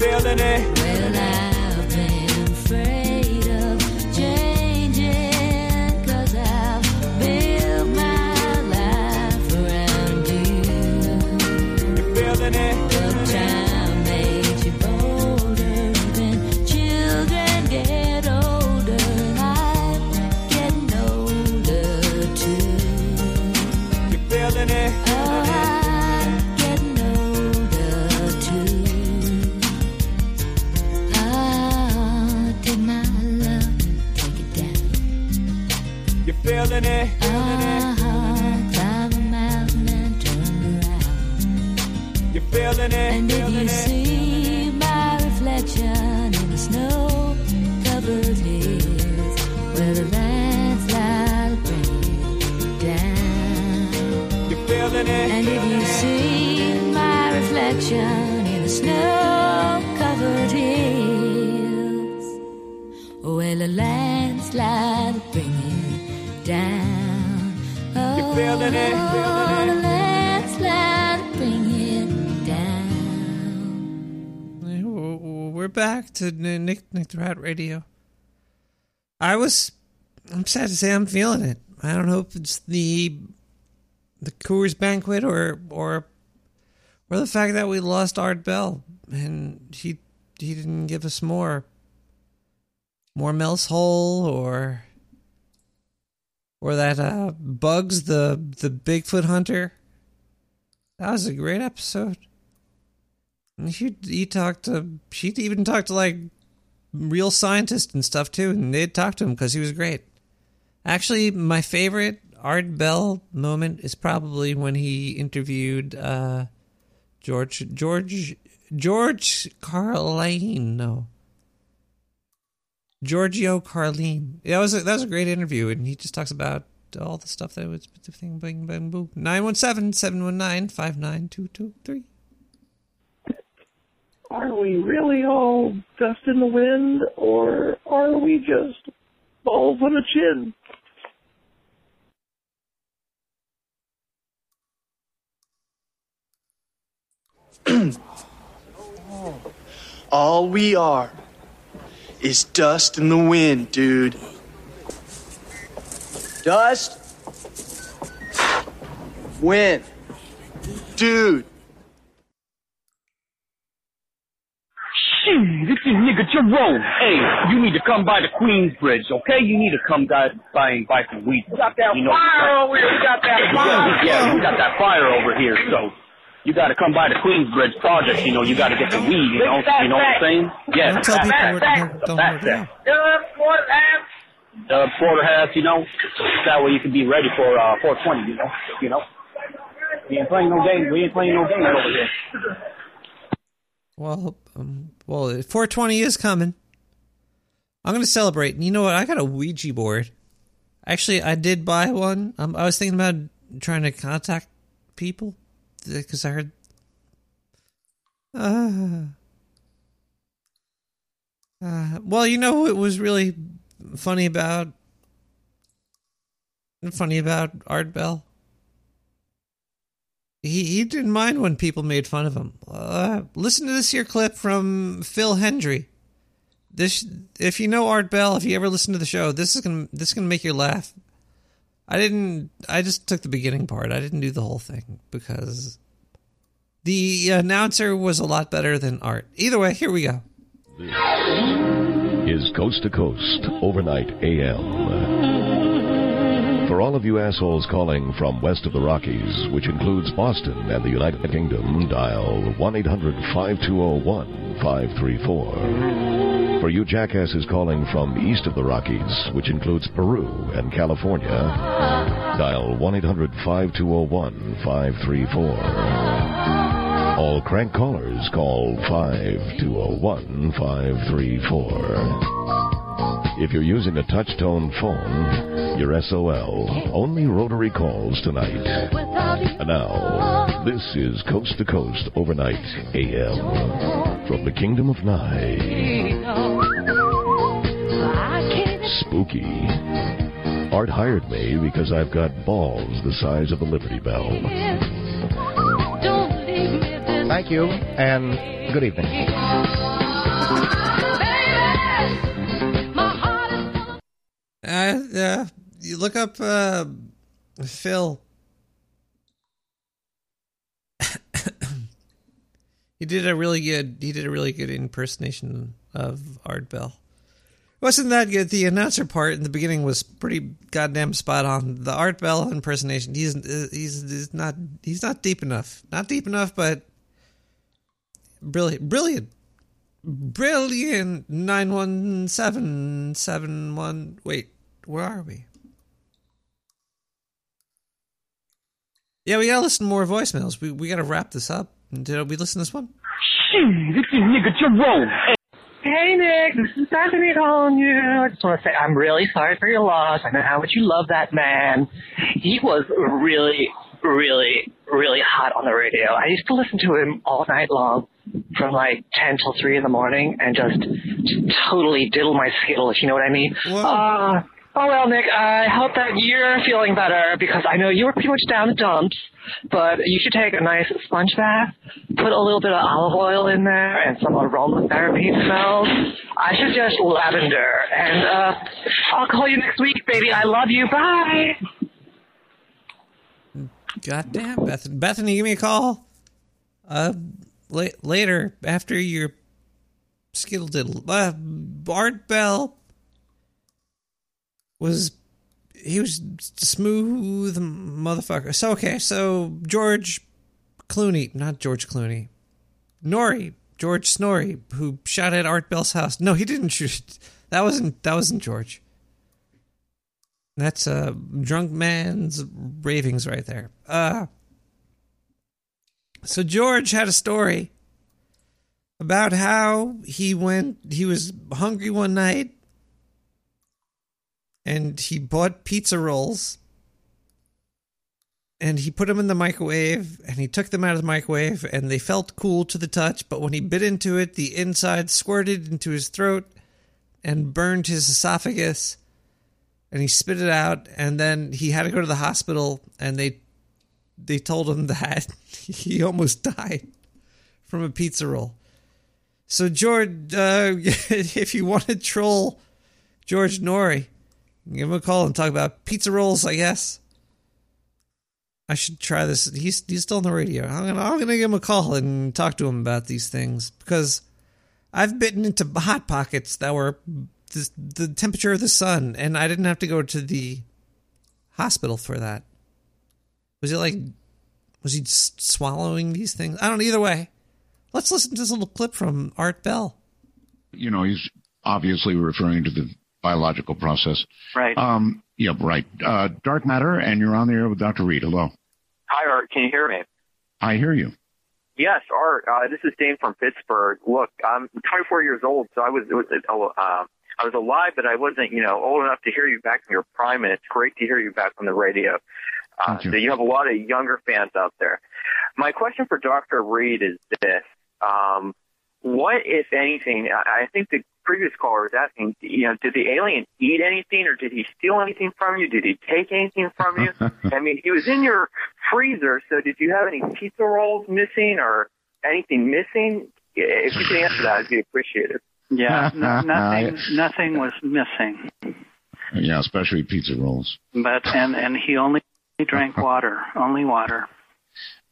Feeling it? Well, I've been afraid of changing 'cause I've built my life around you. You feeling it? And if you see my reflection in the snow-covered hills, where the landslide bring down. And if you see my reflection in the snow-covered hills, well, a landslide bring down. Oh, You feeling it? Back to Nick Nick the Rat Radio. I was, I'm sad to say, I'm feeling it. I don't know if it's the the Coors banquet or or or the fact that we lost Art Bell and he he didn't give us more more Mel's Hole or or that uh, Bugs the the Bigfoot hunter. That was a great episode. He talked to she even talked to like real scientists and stuff too, and they'd talk to him because he was great. Actually, my favorite Art Bell moment is probably when he interviewed uh, George George George Carlin. No, Giorgio Carlin. That was a, that was a great interview, and he just talks about all the stuff that was thing. Bang bang boo. 917-719-5922. Are we really all dust in the wind, or are we just balls on the chin? All we are is dust in the wind, dude. Dust? Wind. Dude. Shit, this is nigga Jerome. Hey, you need to come by the Queensbridge, okay? You need to come by, by and buy some weed. We got that you know, fire over here. We got that fire. Yeah, yeah, we got that fire over here, so you got to come by the Queensbridge project. You know, you got to get the weed. You know, you know what I'm saying? Yeah, Don't tell people fat, where- don't- fat, don't- fat. Uh, quarter half, you know, that way you can be ready for uh 420. You know, you know. We ain't playing no game. We ain't playing no game over here. Well, um, well, 420 is coming. I'm going to celebrate. And you know what? I got a Ouija board. Actually, I did buy one. Um, I was thinking about trying to contact people because I heard. Uh, uh, well, you know what was really funny about funny about Art Bell? He he didn't mind when people made fun of him. Uh, listen to this here clip from Phil Hendrie. This, if you know Art Bell, if you ever listen to the show, this is gonna this is gonna make you laugh. I didn't. I just took the beginning part. I didn't do the whole thing because the announcer was a lot better than Art. Either way, here we go. This is Coast to Coast Overnight AM. For all of you assholes calling from west of the Rockies, which includes Boston and the United Kingdom, dial 1 800 5201 534. For you jackasses calling from east of the Rockies, which includes Peru and California, dial 1 800 5201 534. All crank callers call 5201 534. If you're using a touch tone phone, you're SOL. Only rotary calls tonight. And now, this is Coast to Coast Overnight AM from the Kingdom of Nye. Spooky. Art hired me because I've got balls the size of a Liberty Bell. Thank you, and good evening. Uh, uh, you look up uh, Phil. he did a really good. He did a really good impersonation of Art Bell. Wasn't that good? The announcer part in the beginning was pretty goddamn spot on. The Art Bell impersonation. He's uh, he's, he's not he's not deep enough. Not deep enough, but brilliant, brilliant, brilliant. Nine one seven seven one. Wait, where are we? Yeah, we gotta listen to more voicemails. We we gotta wrap this up. Did we listen to this one? Shit, it's your nigga Jerome. Hey Nick, this is Bethany calling you. I just want to say I'm really sorry for your loss. I know how much you love that man. He was really, really, really hot on the radio. I used to listen to him all night long from like 10 till 3 in the morning and just, just totally diddle my skittles, you know what I mean? Uh, oh well, Nick, I hope that you're feeling better because I know you were pretty much down the dumps, but you should take a nice sponge bath, put a little bit of olive oil in there and some aromatherapy smells. I suggest lavender. And uh, I'll call you next week, baby. I love you. Bye. God damn, Beth- Bethany, give me a call. Uh, la- later after your skittle diddle. Uh, Art Bell was he was smooth motherfucker. So okay, so George Clooney, not George Clooney, Noory, George Snorri, who shot at Art Bell's house. No, he didn't shoot. That wasn't that wasn't George. That's a drunk man's ravings right there. Uh so George had a story about how he went he was hungry one night and he bought pizza rolls and he put them in the microwave and he took them out of the microwave and they felt cool to the touch but when he bit into it the inside squirted into his throat and burned his esophagus and he spit it out and then he had to go to the hospital and they they told him that he almost died from a pizza roll. So george uh, if you want to troll george Noory give him a call and talk about pizza rolls i guess. I should try this. He's he's still on the radio. I'm gonna i'm gonna give him a call and talk to him about these things because i've bitten into hot pockets that were the, the temperature of the sun and i didn't have to go to the hospital for that. Was it like was he swallowing these things? I don't know either way. Let's listen to this little clip from art bell. You know, he's obviously referring to the biological process. Right. Um, yeah, right. Uh, dark matter, and you're on the air with Dr. Reed. Hello. Hi, Art. Can you hear me? I hear you. Yes, Art. Uh, this is Dane from Pittsburgh. Look, I'm 24 years old, so I was it was uh, I was alive, but I wasn't, you know, old enough to hear you back in your prime. And it's great to hear you back on the radio. Uh, Thank you. so you have a lot of younger fans out there. My question for Dr. Reed is this: um, What, if anything? I I think the previous caller was asking, you know, did the alien eat anything, or did he steal anything from you? Did he take anything from you? I mean, he was in your freezer, so did you have any pizza rolls missing or anything missing? If you could answer that, I'd be appreciated. Yeah, no, nothing, nothing was missing. Yeah, especially pizza rolls. But and and he only drank water, only water.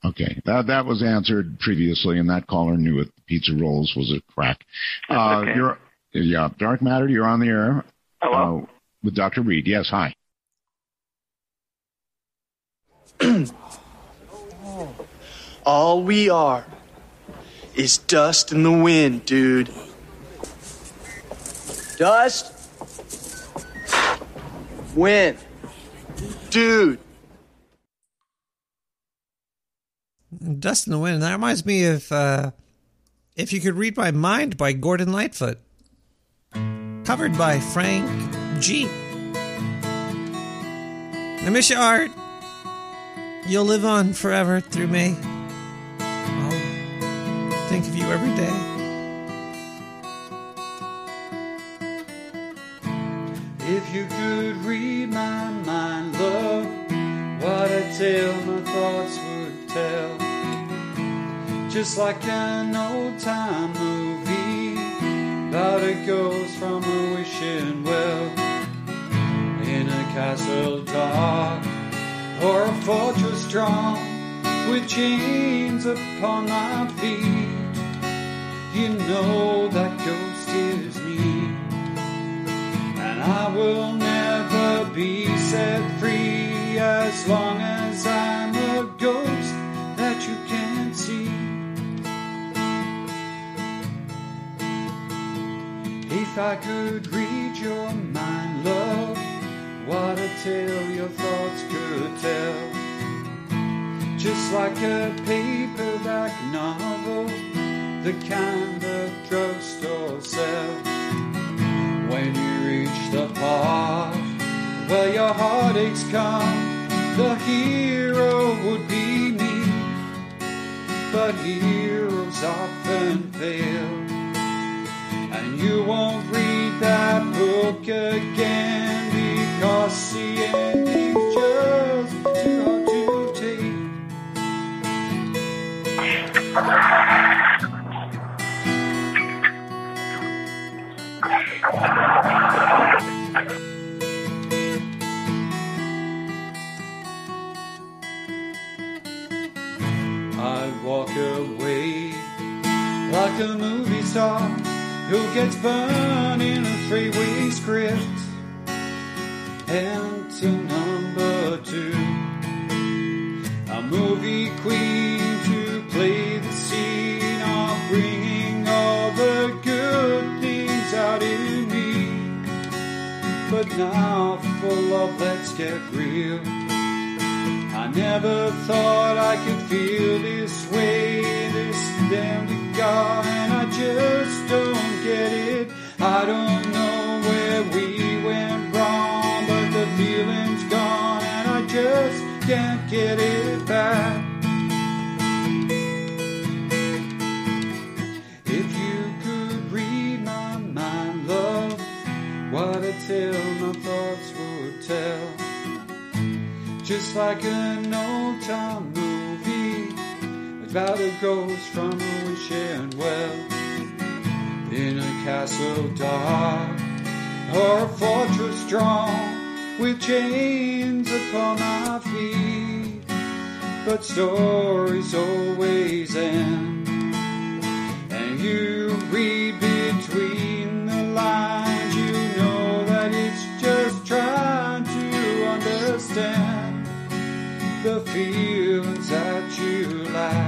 Okay, that that was answered previously, and that caller knew it. Pizza rolls was a crack. Uh, okay. You're yeah, dark matter. You're on the air. Hello. Uh, with Dr. Reed. Yes. Hi. All we are is dust in the wind, dude. Dust? Wind. Dude. Dust in the Wind. That reminds me of uh, If You Could Read My Mind by Gordon Lightfoot. Covered by Frank G. I miss you, Art. You'll live on forever through me. I'll think of you every day. If you could read my mind, love, what a tale my thoughts would tell. Just like an old time about it goes from a wishing well in a castle dark or a fortress strong with chains upon my feet. You know that ghost is me and I will never be set free as long as I'm a ghost that you can't see. I could read your mind, love, what a tale your thoughts could tell. Just like a paperback novel, the kind that drugstores sell. When you reach the part where your heartaches come, the hero would be me. But heroes often fail, and you won't read that book again because the ending's just too hard to take. I'd walk away like a movie star who gets burned in a three-way script. And to number two, a movie queen to play the scene of bringing all the good things out in me. But now for love, let's get real. I never thought I could feel this way, this damn God, and I just don't get it. I don't know where we went wrong, but the feeling's gone, and I just can't get it back. If you could read my mind, love, what a tale my thoughts would tell. Just like an old time movie about a ghost from a wishing well in a castle dark or a fortress strong with chains upon our feet. But stories always end, and you read between the lines. You know that it's just trying to understand the feelings that you lack.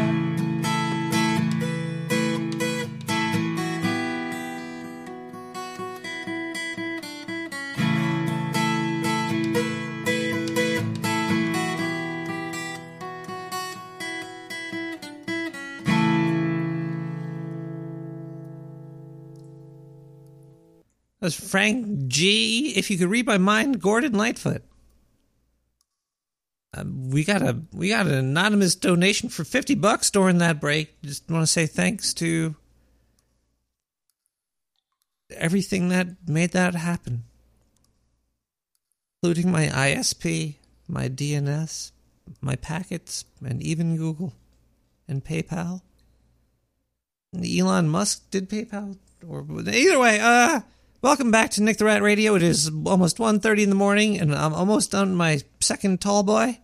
That's Frank G. If you could read my mind, Gordon Lightfoot. Uh, we got a we got an anonymous donation for fifty bucks during that break. Just want to say thanks to everything that made that happen, including my ISP, my DNS, my packets, and even Google and PayPal. Elon Musk did PayPal, or either way. Uh, welcome back to Nick the Rat Radio. It is almost 1.30 in the morning, and I'm almost done my second tall boy.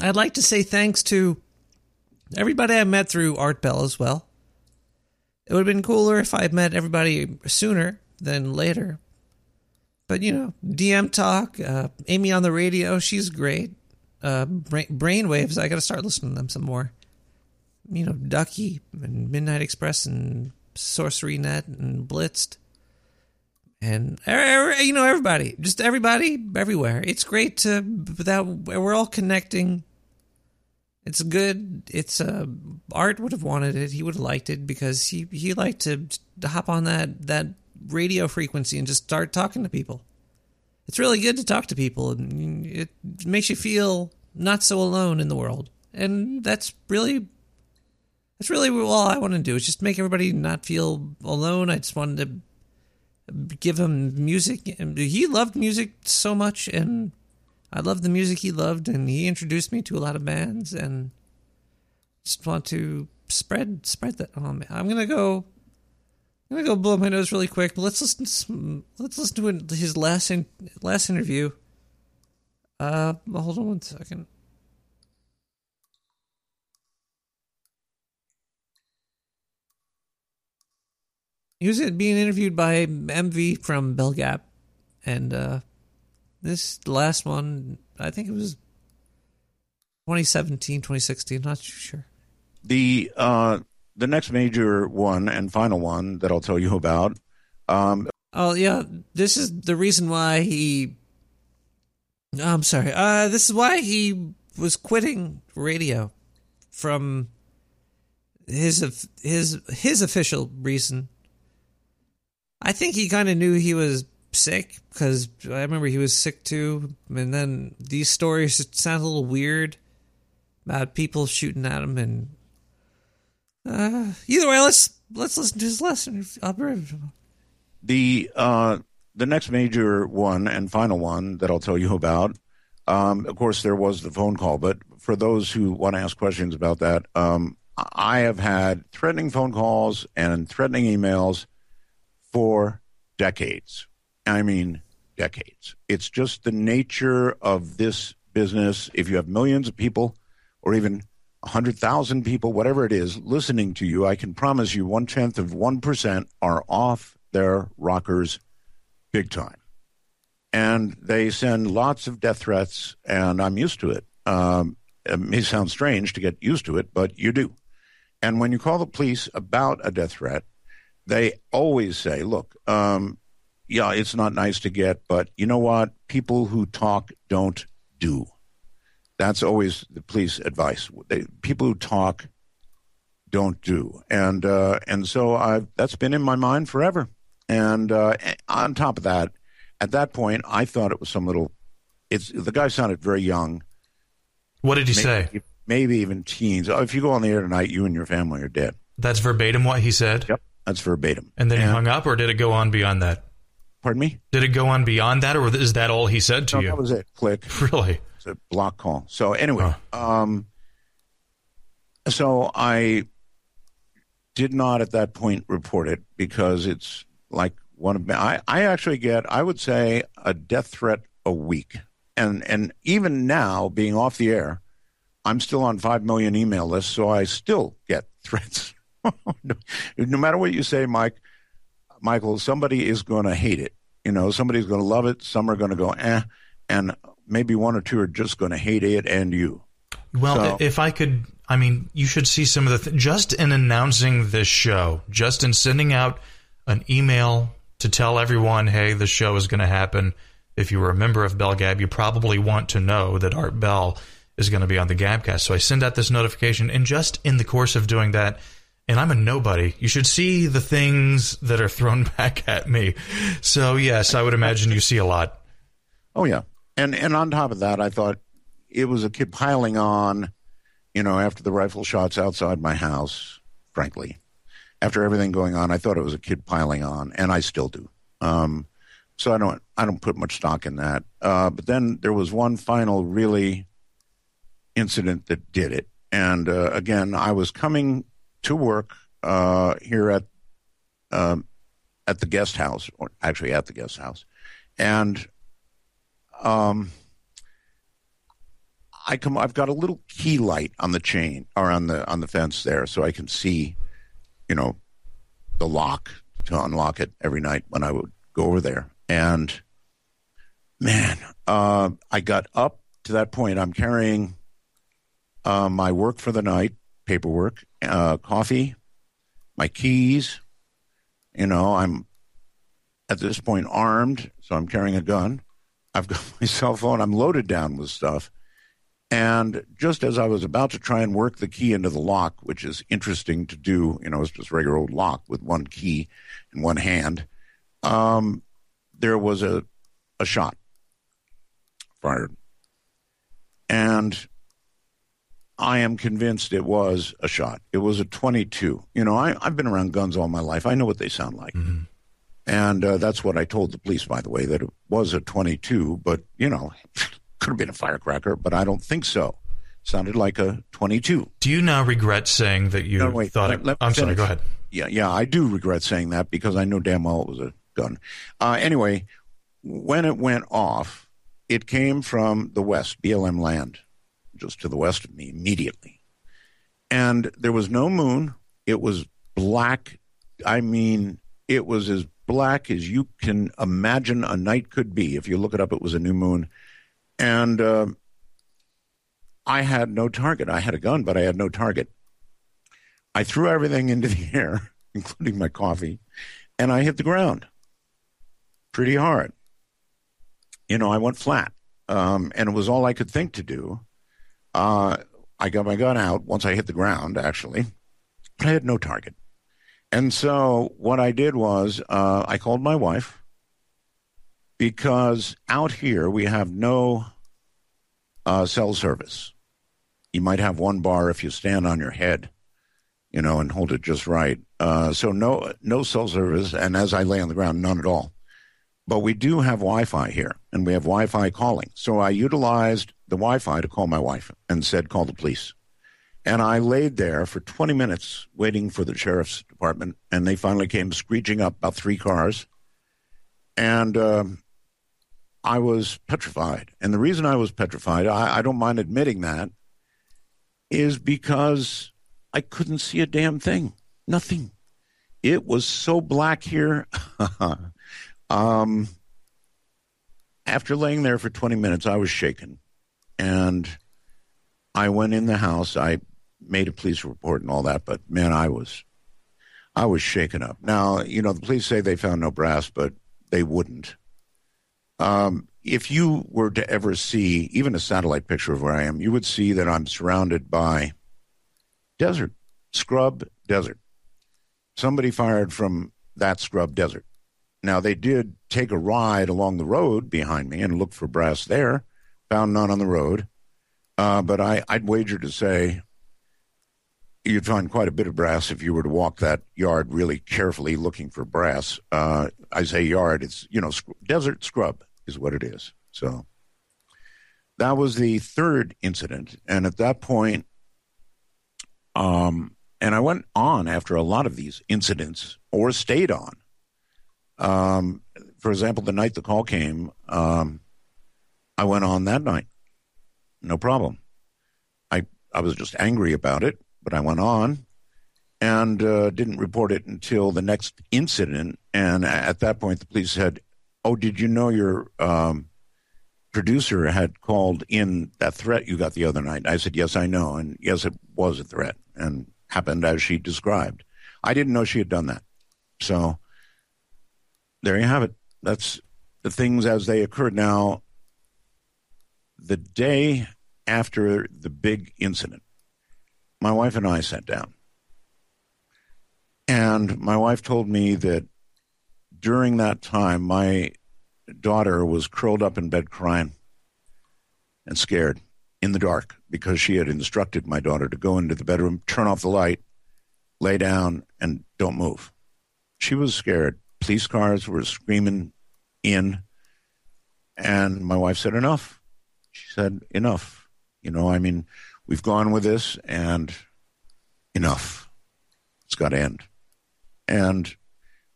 I'd like to say thanks to everybody I met through Art Bell as well. It would have been cooler if I had met everybody sooner than later. but you know, DM talk, uh, Amy on the radio, she's great. Uh, brain, brainwaves, I got to start listening to them some more. You know, Ducky and Midnight Express and Sorcery Net and Blitzed and er- er- you know everybody, just everybody everywhere. It's great to that we're all connecting. It's good. It's uh, Art would have wanted it. He would have liked it because he he liked to hop on that that radio frequency and just start talking to people. It's really good to talk to people, and it makes you feel not so alone in the world. And that's really that's really all I want to do is just make everybody not feel alone. I just wanted to give him music. He loved music so much, and I loved the music he loved, and he introduced me to a lot of bands, and just want to spread spread that. Oh man, I'm gonna go. I'm gonna go blow my nose really quick. But let's listen. To some, let's listen to his last in, last interview. Uh, hold on one second. He was being interviewed by MV from Bell Gab, and uh, this last one, I think it was 2017, 2016, not sure. The uh, the next major one and final one that I'll tell you about. Um, Oh yeah, this is the reason why he. I'm sorry. Uh, this is why he was quitting radio from his his his official reason. I think he kind of knew he was sick because I remember he was sick too, and then these stories sound a little weird about people shooting at him, and uh, either way, let's let's listen to his lesson. The uh, the next major one and final one that I'll tell you about. Um, of course, there was the phone call, but for those who want to ask questions about that, um, I have had threatening phone calls and threatening emails for decades. I mean, decades. It's just the nature of this business. If you have millions of people, or even 100,000 people, whatever it is, listening to you, I can promise you one tenth of 1% are off their rockers big time. And they send lots of death threats, and I'm used to it. Um, it may sound strange to get used to it, but you do. And when you call the police about a death threat, they always say, look, um, yeah, it's not nice to get, but you know what? People who talk don't do. That's always the police advice. They, people who talk don't do, and uh, and so I that's been in my mind forever. And uh, on top of that, at that point, I thought it was some little. It's the guy sounded very young. What did he maybe, say? Maybe even teens. Oh, if you go on the air tonight, you and your family are dead. That's verbatim what he said? Yep, that's verbatim. And then he hung up, or did it go on beyond that? Pardon me? Did it go on beyond that, or is that all he said to No, you? that was it. Click. Really? It's a block call. So anyway, um, so I did not at that point report it because it's like one of I, I actually get I would say a death threat a week, and and even now being off the air, I'm still on five million email lists, so I still get threats. no, no matter what you say, Mike, Michael, somebody is going to hate it. You know, somebody's going to love it. Some are going to go eh, and maybe one or two are just going to hate it and you. Well, So- if I could, I mean, you should see some of the th- just in announcing this show, just in sending out an email to tell everyone, hey, the show is going to happen. If you were a member of Bell Gab, you probably want to know that Art Bell is going to be on the Gabcast. So I send out this notification, and just in the course of doing that, and I'm a nobody. You should see the things that are thrown back at me. So yes, I would imagine you see a lot. Oh yeah, and and on top of that, I thought it was a kid piling on. You know, after the rifle shots outside my house, frankly, after everything going on, I thought it was a kid piling on, and I still do. Um, so I don't I don't put much stock in that. Uh, but then there was one final really incident that did it, and uh, again, I was coming to work uh, here at um, at the guest house, or actually at the guest house, and um, I come. I've got a little key light on the chain or on the on the fence there, so I can see, you know, the lock to unlock it every night when I would go over there. And man, uh, I got up to that point. I'm carrying uh, my work for the night, paperwork, uh, coffee, my keys. You know, I'm at this point armed, so I'm carrying a gun. I've got my cell phone. I'm loaded down with stuff. And just as I was about to try and work the key into the lock, which is interesting to do, you know, it's just regular old lock with one key in one hand, um, there was a, a shot fired. And I am convinced it was a shot. It was a 22. You know, I, I've been around guns all my life. I know what they sound like. And uh, that's what I told the police, by the way, that it was a 22, but, you know, could have been a firecracker, but I don't think so. Sounded like a 22. Do you now regret saying that you No, wait, thought let- it? let I'm sorry. Go ahead. Yeah, yeah, I do regret saying that because I know damn well it was a gun. Uh, anyway, when it went off, it came from the west, BLM land, just to the west of me immediately. And there was no moon. It was black. I mean, it was as black as you can imagine a night could be. If you look it up, it was a new moon. And uh, I had no target. I had a gun, but I had no target. I threw everything into the air, including my coffee, and I hit the ground pretty hard. You know, I went flat, um, and it was all I could think to do. Uh, I got my gun out once I hit the ground, actually, but I had no target. And so what I did was uh, I called my wife because out here we have no uh, cell service. You might have one bar if you stand on your head, you know, and hold it just right. Uh, so no no cell service, and as I lay on the ground, none at all. But we do have Wi-Fi here, and we have Wi-Fi calling. So I utilized the Wi-Fi to call my wife and said, "Call the police." And I laid there for 20 minutes waiting for the sheriff's department, and they finally came screeching up about three cars. And um, I was petrified. And the reason I was petrified, I, I don't mind admitting that, is because I couldn't see a damn thing. Nothing. It was so black here. um, after laying there for 20 minutes, I was shaken. And I went in the house. I made a police report and all that, but man, I was I was shaken up. Now, you know, the police say they found no brass, but they wouldn't. Um, if you were to ever see even a satellite picture of where I am, you would see that I'm surrounded by desert, scrub desert. Somebody fired from that scrub desert. Now, they did take a ride along the road behind me and look for brass there, found none on the road. Uh, but I, I'd wager to say you'd find quite a bit of brass if you were to walk that yard really carefully looking for brass. Uh, I say yard, it's, you know, sc- desert scrub is what it is. So that was the third incident. And at that point, um, and I went on after a lot of these incidents or stayed on. Um, for example, the night the call came, um, I went on that night. No problem. I, I was just angry about it, but I went on and uh, didn't report it until the next incident. And at that point, the police said, "Oh, did you know your um, producer had called in that threat you got the other night?" I said, "Yes, I know, and yes, it was a threat, and happened as she described." I didn't know she had done that, so there you have it. That's the things as they occurred. Now, the day after the big incident, my wife and I sat down. And my wife told me that during that time, my daughter was curled up in bed crying and scared in the dark because she had instructed my daughter to go into the bedroom, turn off the light, lay down, and don't move. She was scared. Police cars were screaming in. And my wife said, Enough. She said, Enough. You know, I mean, we've gone with this and enough. It's got to end. And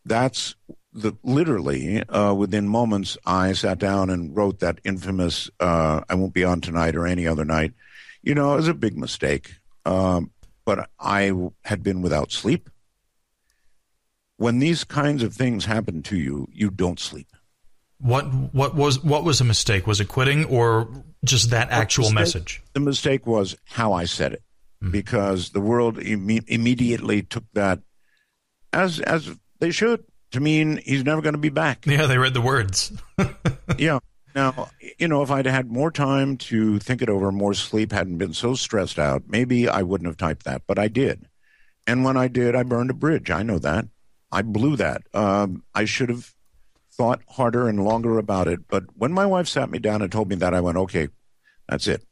that's the literally uh, within moments, I sat down and wrote that infamous uh, "I won't be on tonight" or any other night. You know, it was a big mistake, um, but I had been without sleep. When these kinds of things happen to you, you don't sleep. What what was what was a mistake? Was it quitting or just that actual mistake- message? The mistake was how I said it, because the world imme- immediately took that as as they should to mean he's never going to be back. Yeah, they read the words. yeah. Now, you know, if I'd had more time to think it over, more sleep, hadn't been so stressed out, maybe I wouldn't have typed that, but I did. And when I did, I burned a bridge. I know that. I blew that. Um, I should have thought harder and longer about it. But when my wife sat me down and told me that, I went, okay, that's it.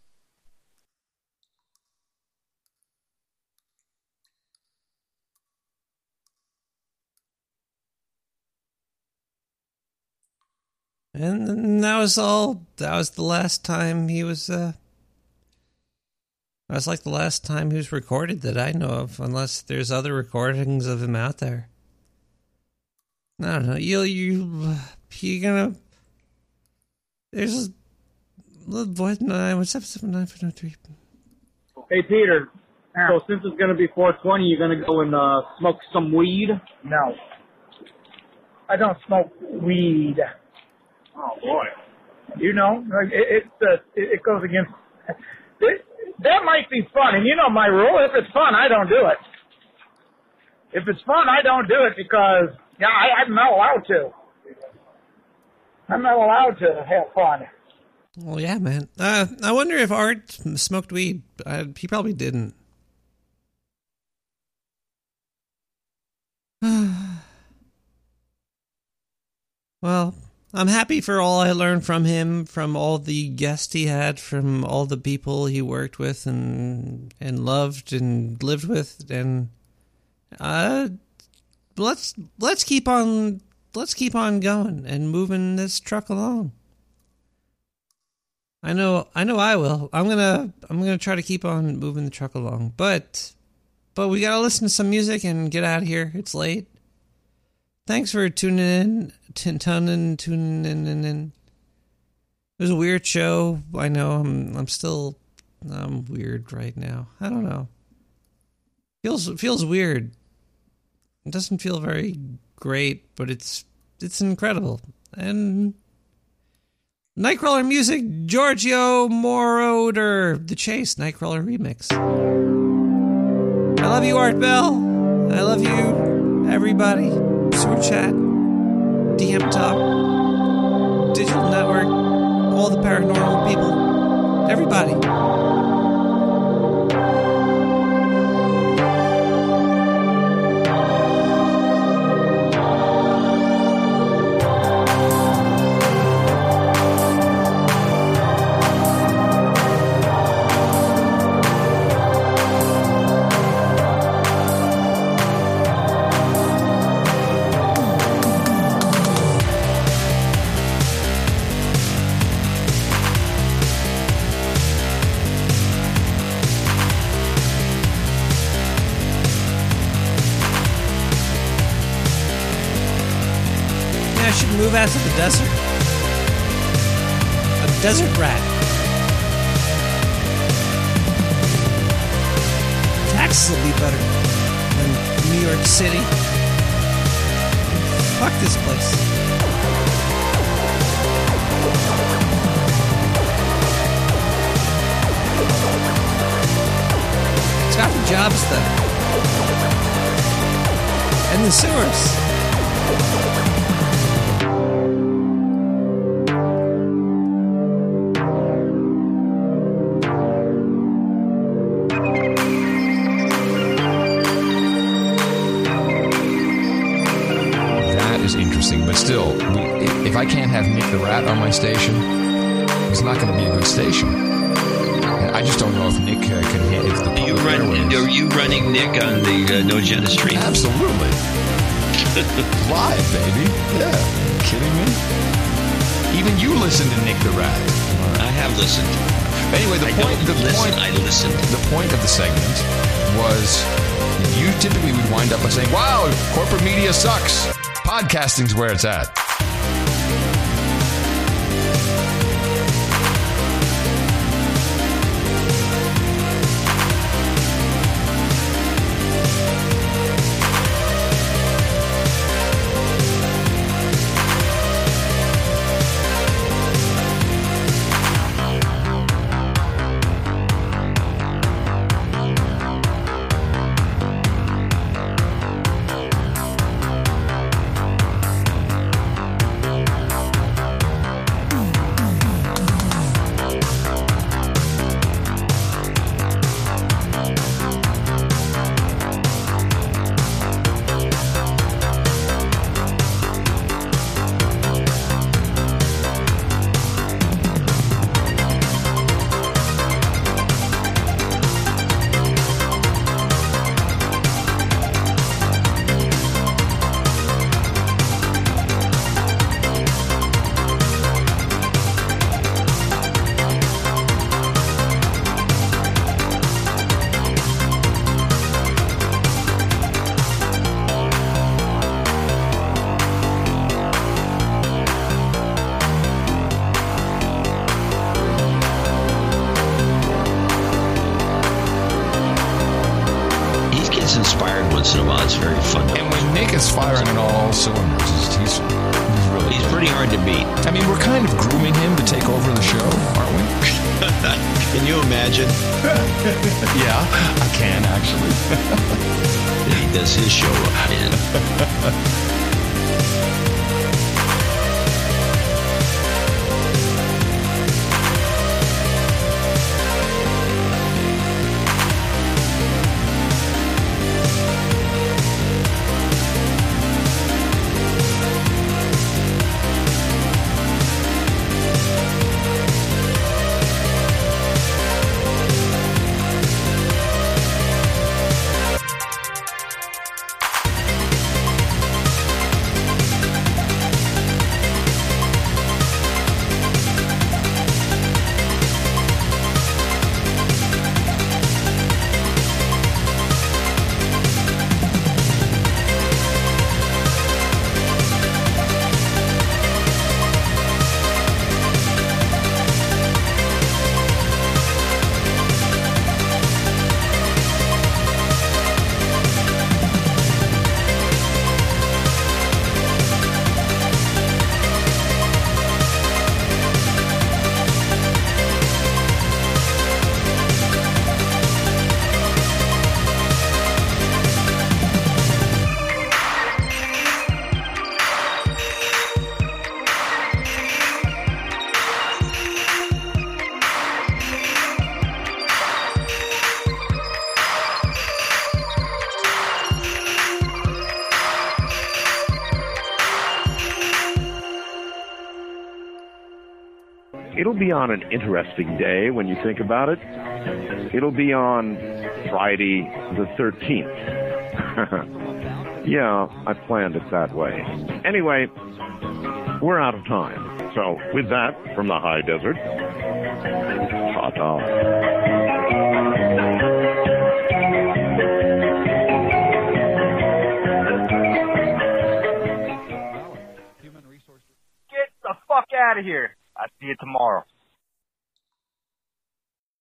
And that was all. That was the last time he was. uh That was like the last time he was recorded that I know of, unless there's other recordings of him out there. I don't know. You you you gonna? There's a little voice nine one seven seven nine four three. Hey Peter, so since it's gonna be 420, you're gonna go and uh, smoke some weed? No. I don't smoke weed. Oh boy. You know, like, it, it's uh, it, it goes against. It, that might be fun, and you know my rule. If it's fun, I don't do it. If it's fun, I don't do it because yeah, I, I'm not allowed to. I'm not allowed to have fun. Well, yeah, man. Uh, I wonder if Art smoked weed. Uh, he probably didn't. well, I'm happy for all I learned from him, from all the guests he had, from all the people he worked with and and loved and lived with, and uh, let's let's keep on let's keep on going and moving this truck along. I know I know I will. I'm gonna I'm gonna try to keep on moving the truck along, but but we gotta listen to some music and get out of here. It's late. Thanks for tuning in, t- tuning, tuning in. It was a weird show. I know. I'm. I'm still. I'm weird right now. I don't know. Feels feels weird. It doesn't feel very great, but it's it's incredible. And Nightcrawler music, Giorgio Moroder, The Chase Nightcrawler remix. I love you, Art Bell. I love you, everybody. Super chat, DM talk, digital network, all the paranormal people, everybody. Should move out to the desert. A desert rat. Taxes will be better than New York City. Fuck this place. It's got the jobs though. And the sewers. Can't have Nick the Rat on my station, it's not going to be a good station. And I just don't know if Nick uh, can hit if the Are you, public run, are you running Nick on the uh, No Agenda stream? Absolutely. Live, baby. Yeah. Kidding me? Even you listen to Nick the Rat. I have listened. Anyway, the I point the listen, point I listened. The point of the segment was you typically would wind up by saying, Wow, corporate media sucks. Podcasting's where it's at. Be on an interesting day when you think about it. It'll be on Friday the 13th. yeah, I planned it that way. Anyway, we're out of time. So, with that, from the high desert, ta-ta.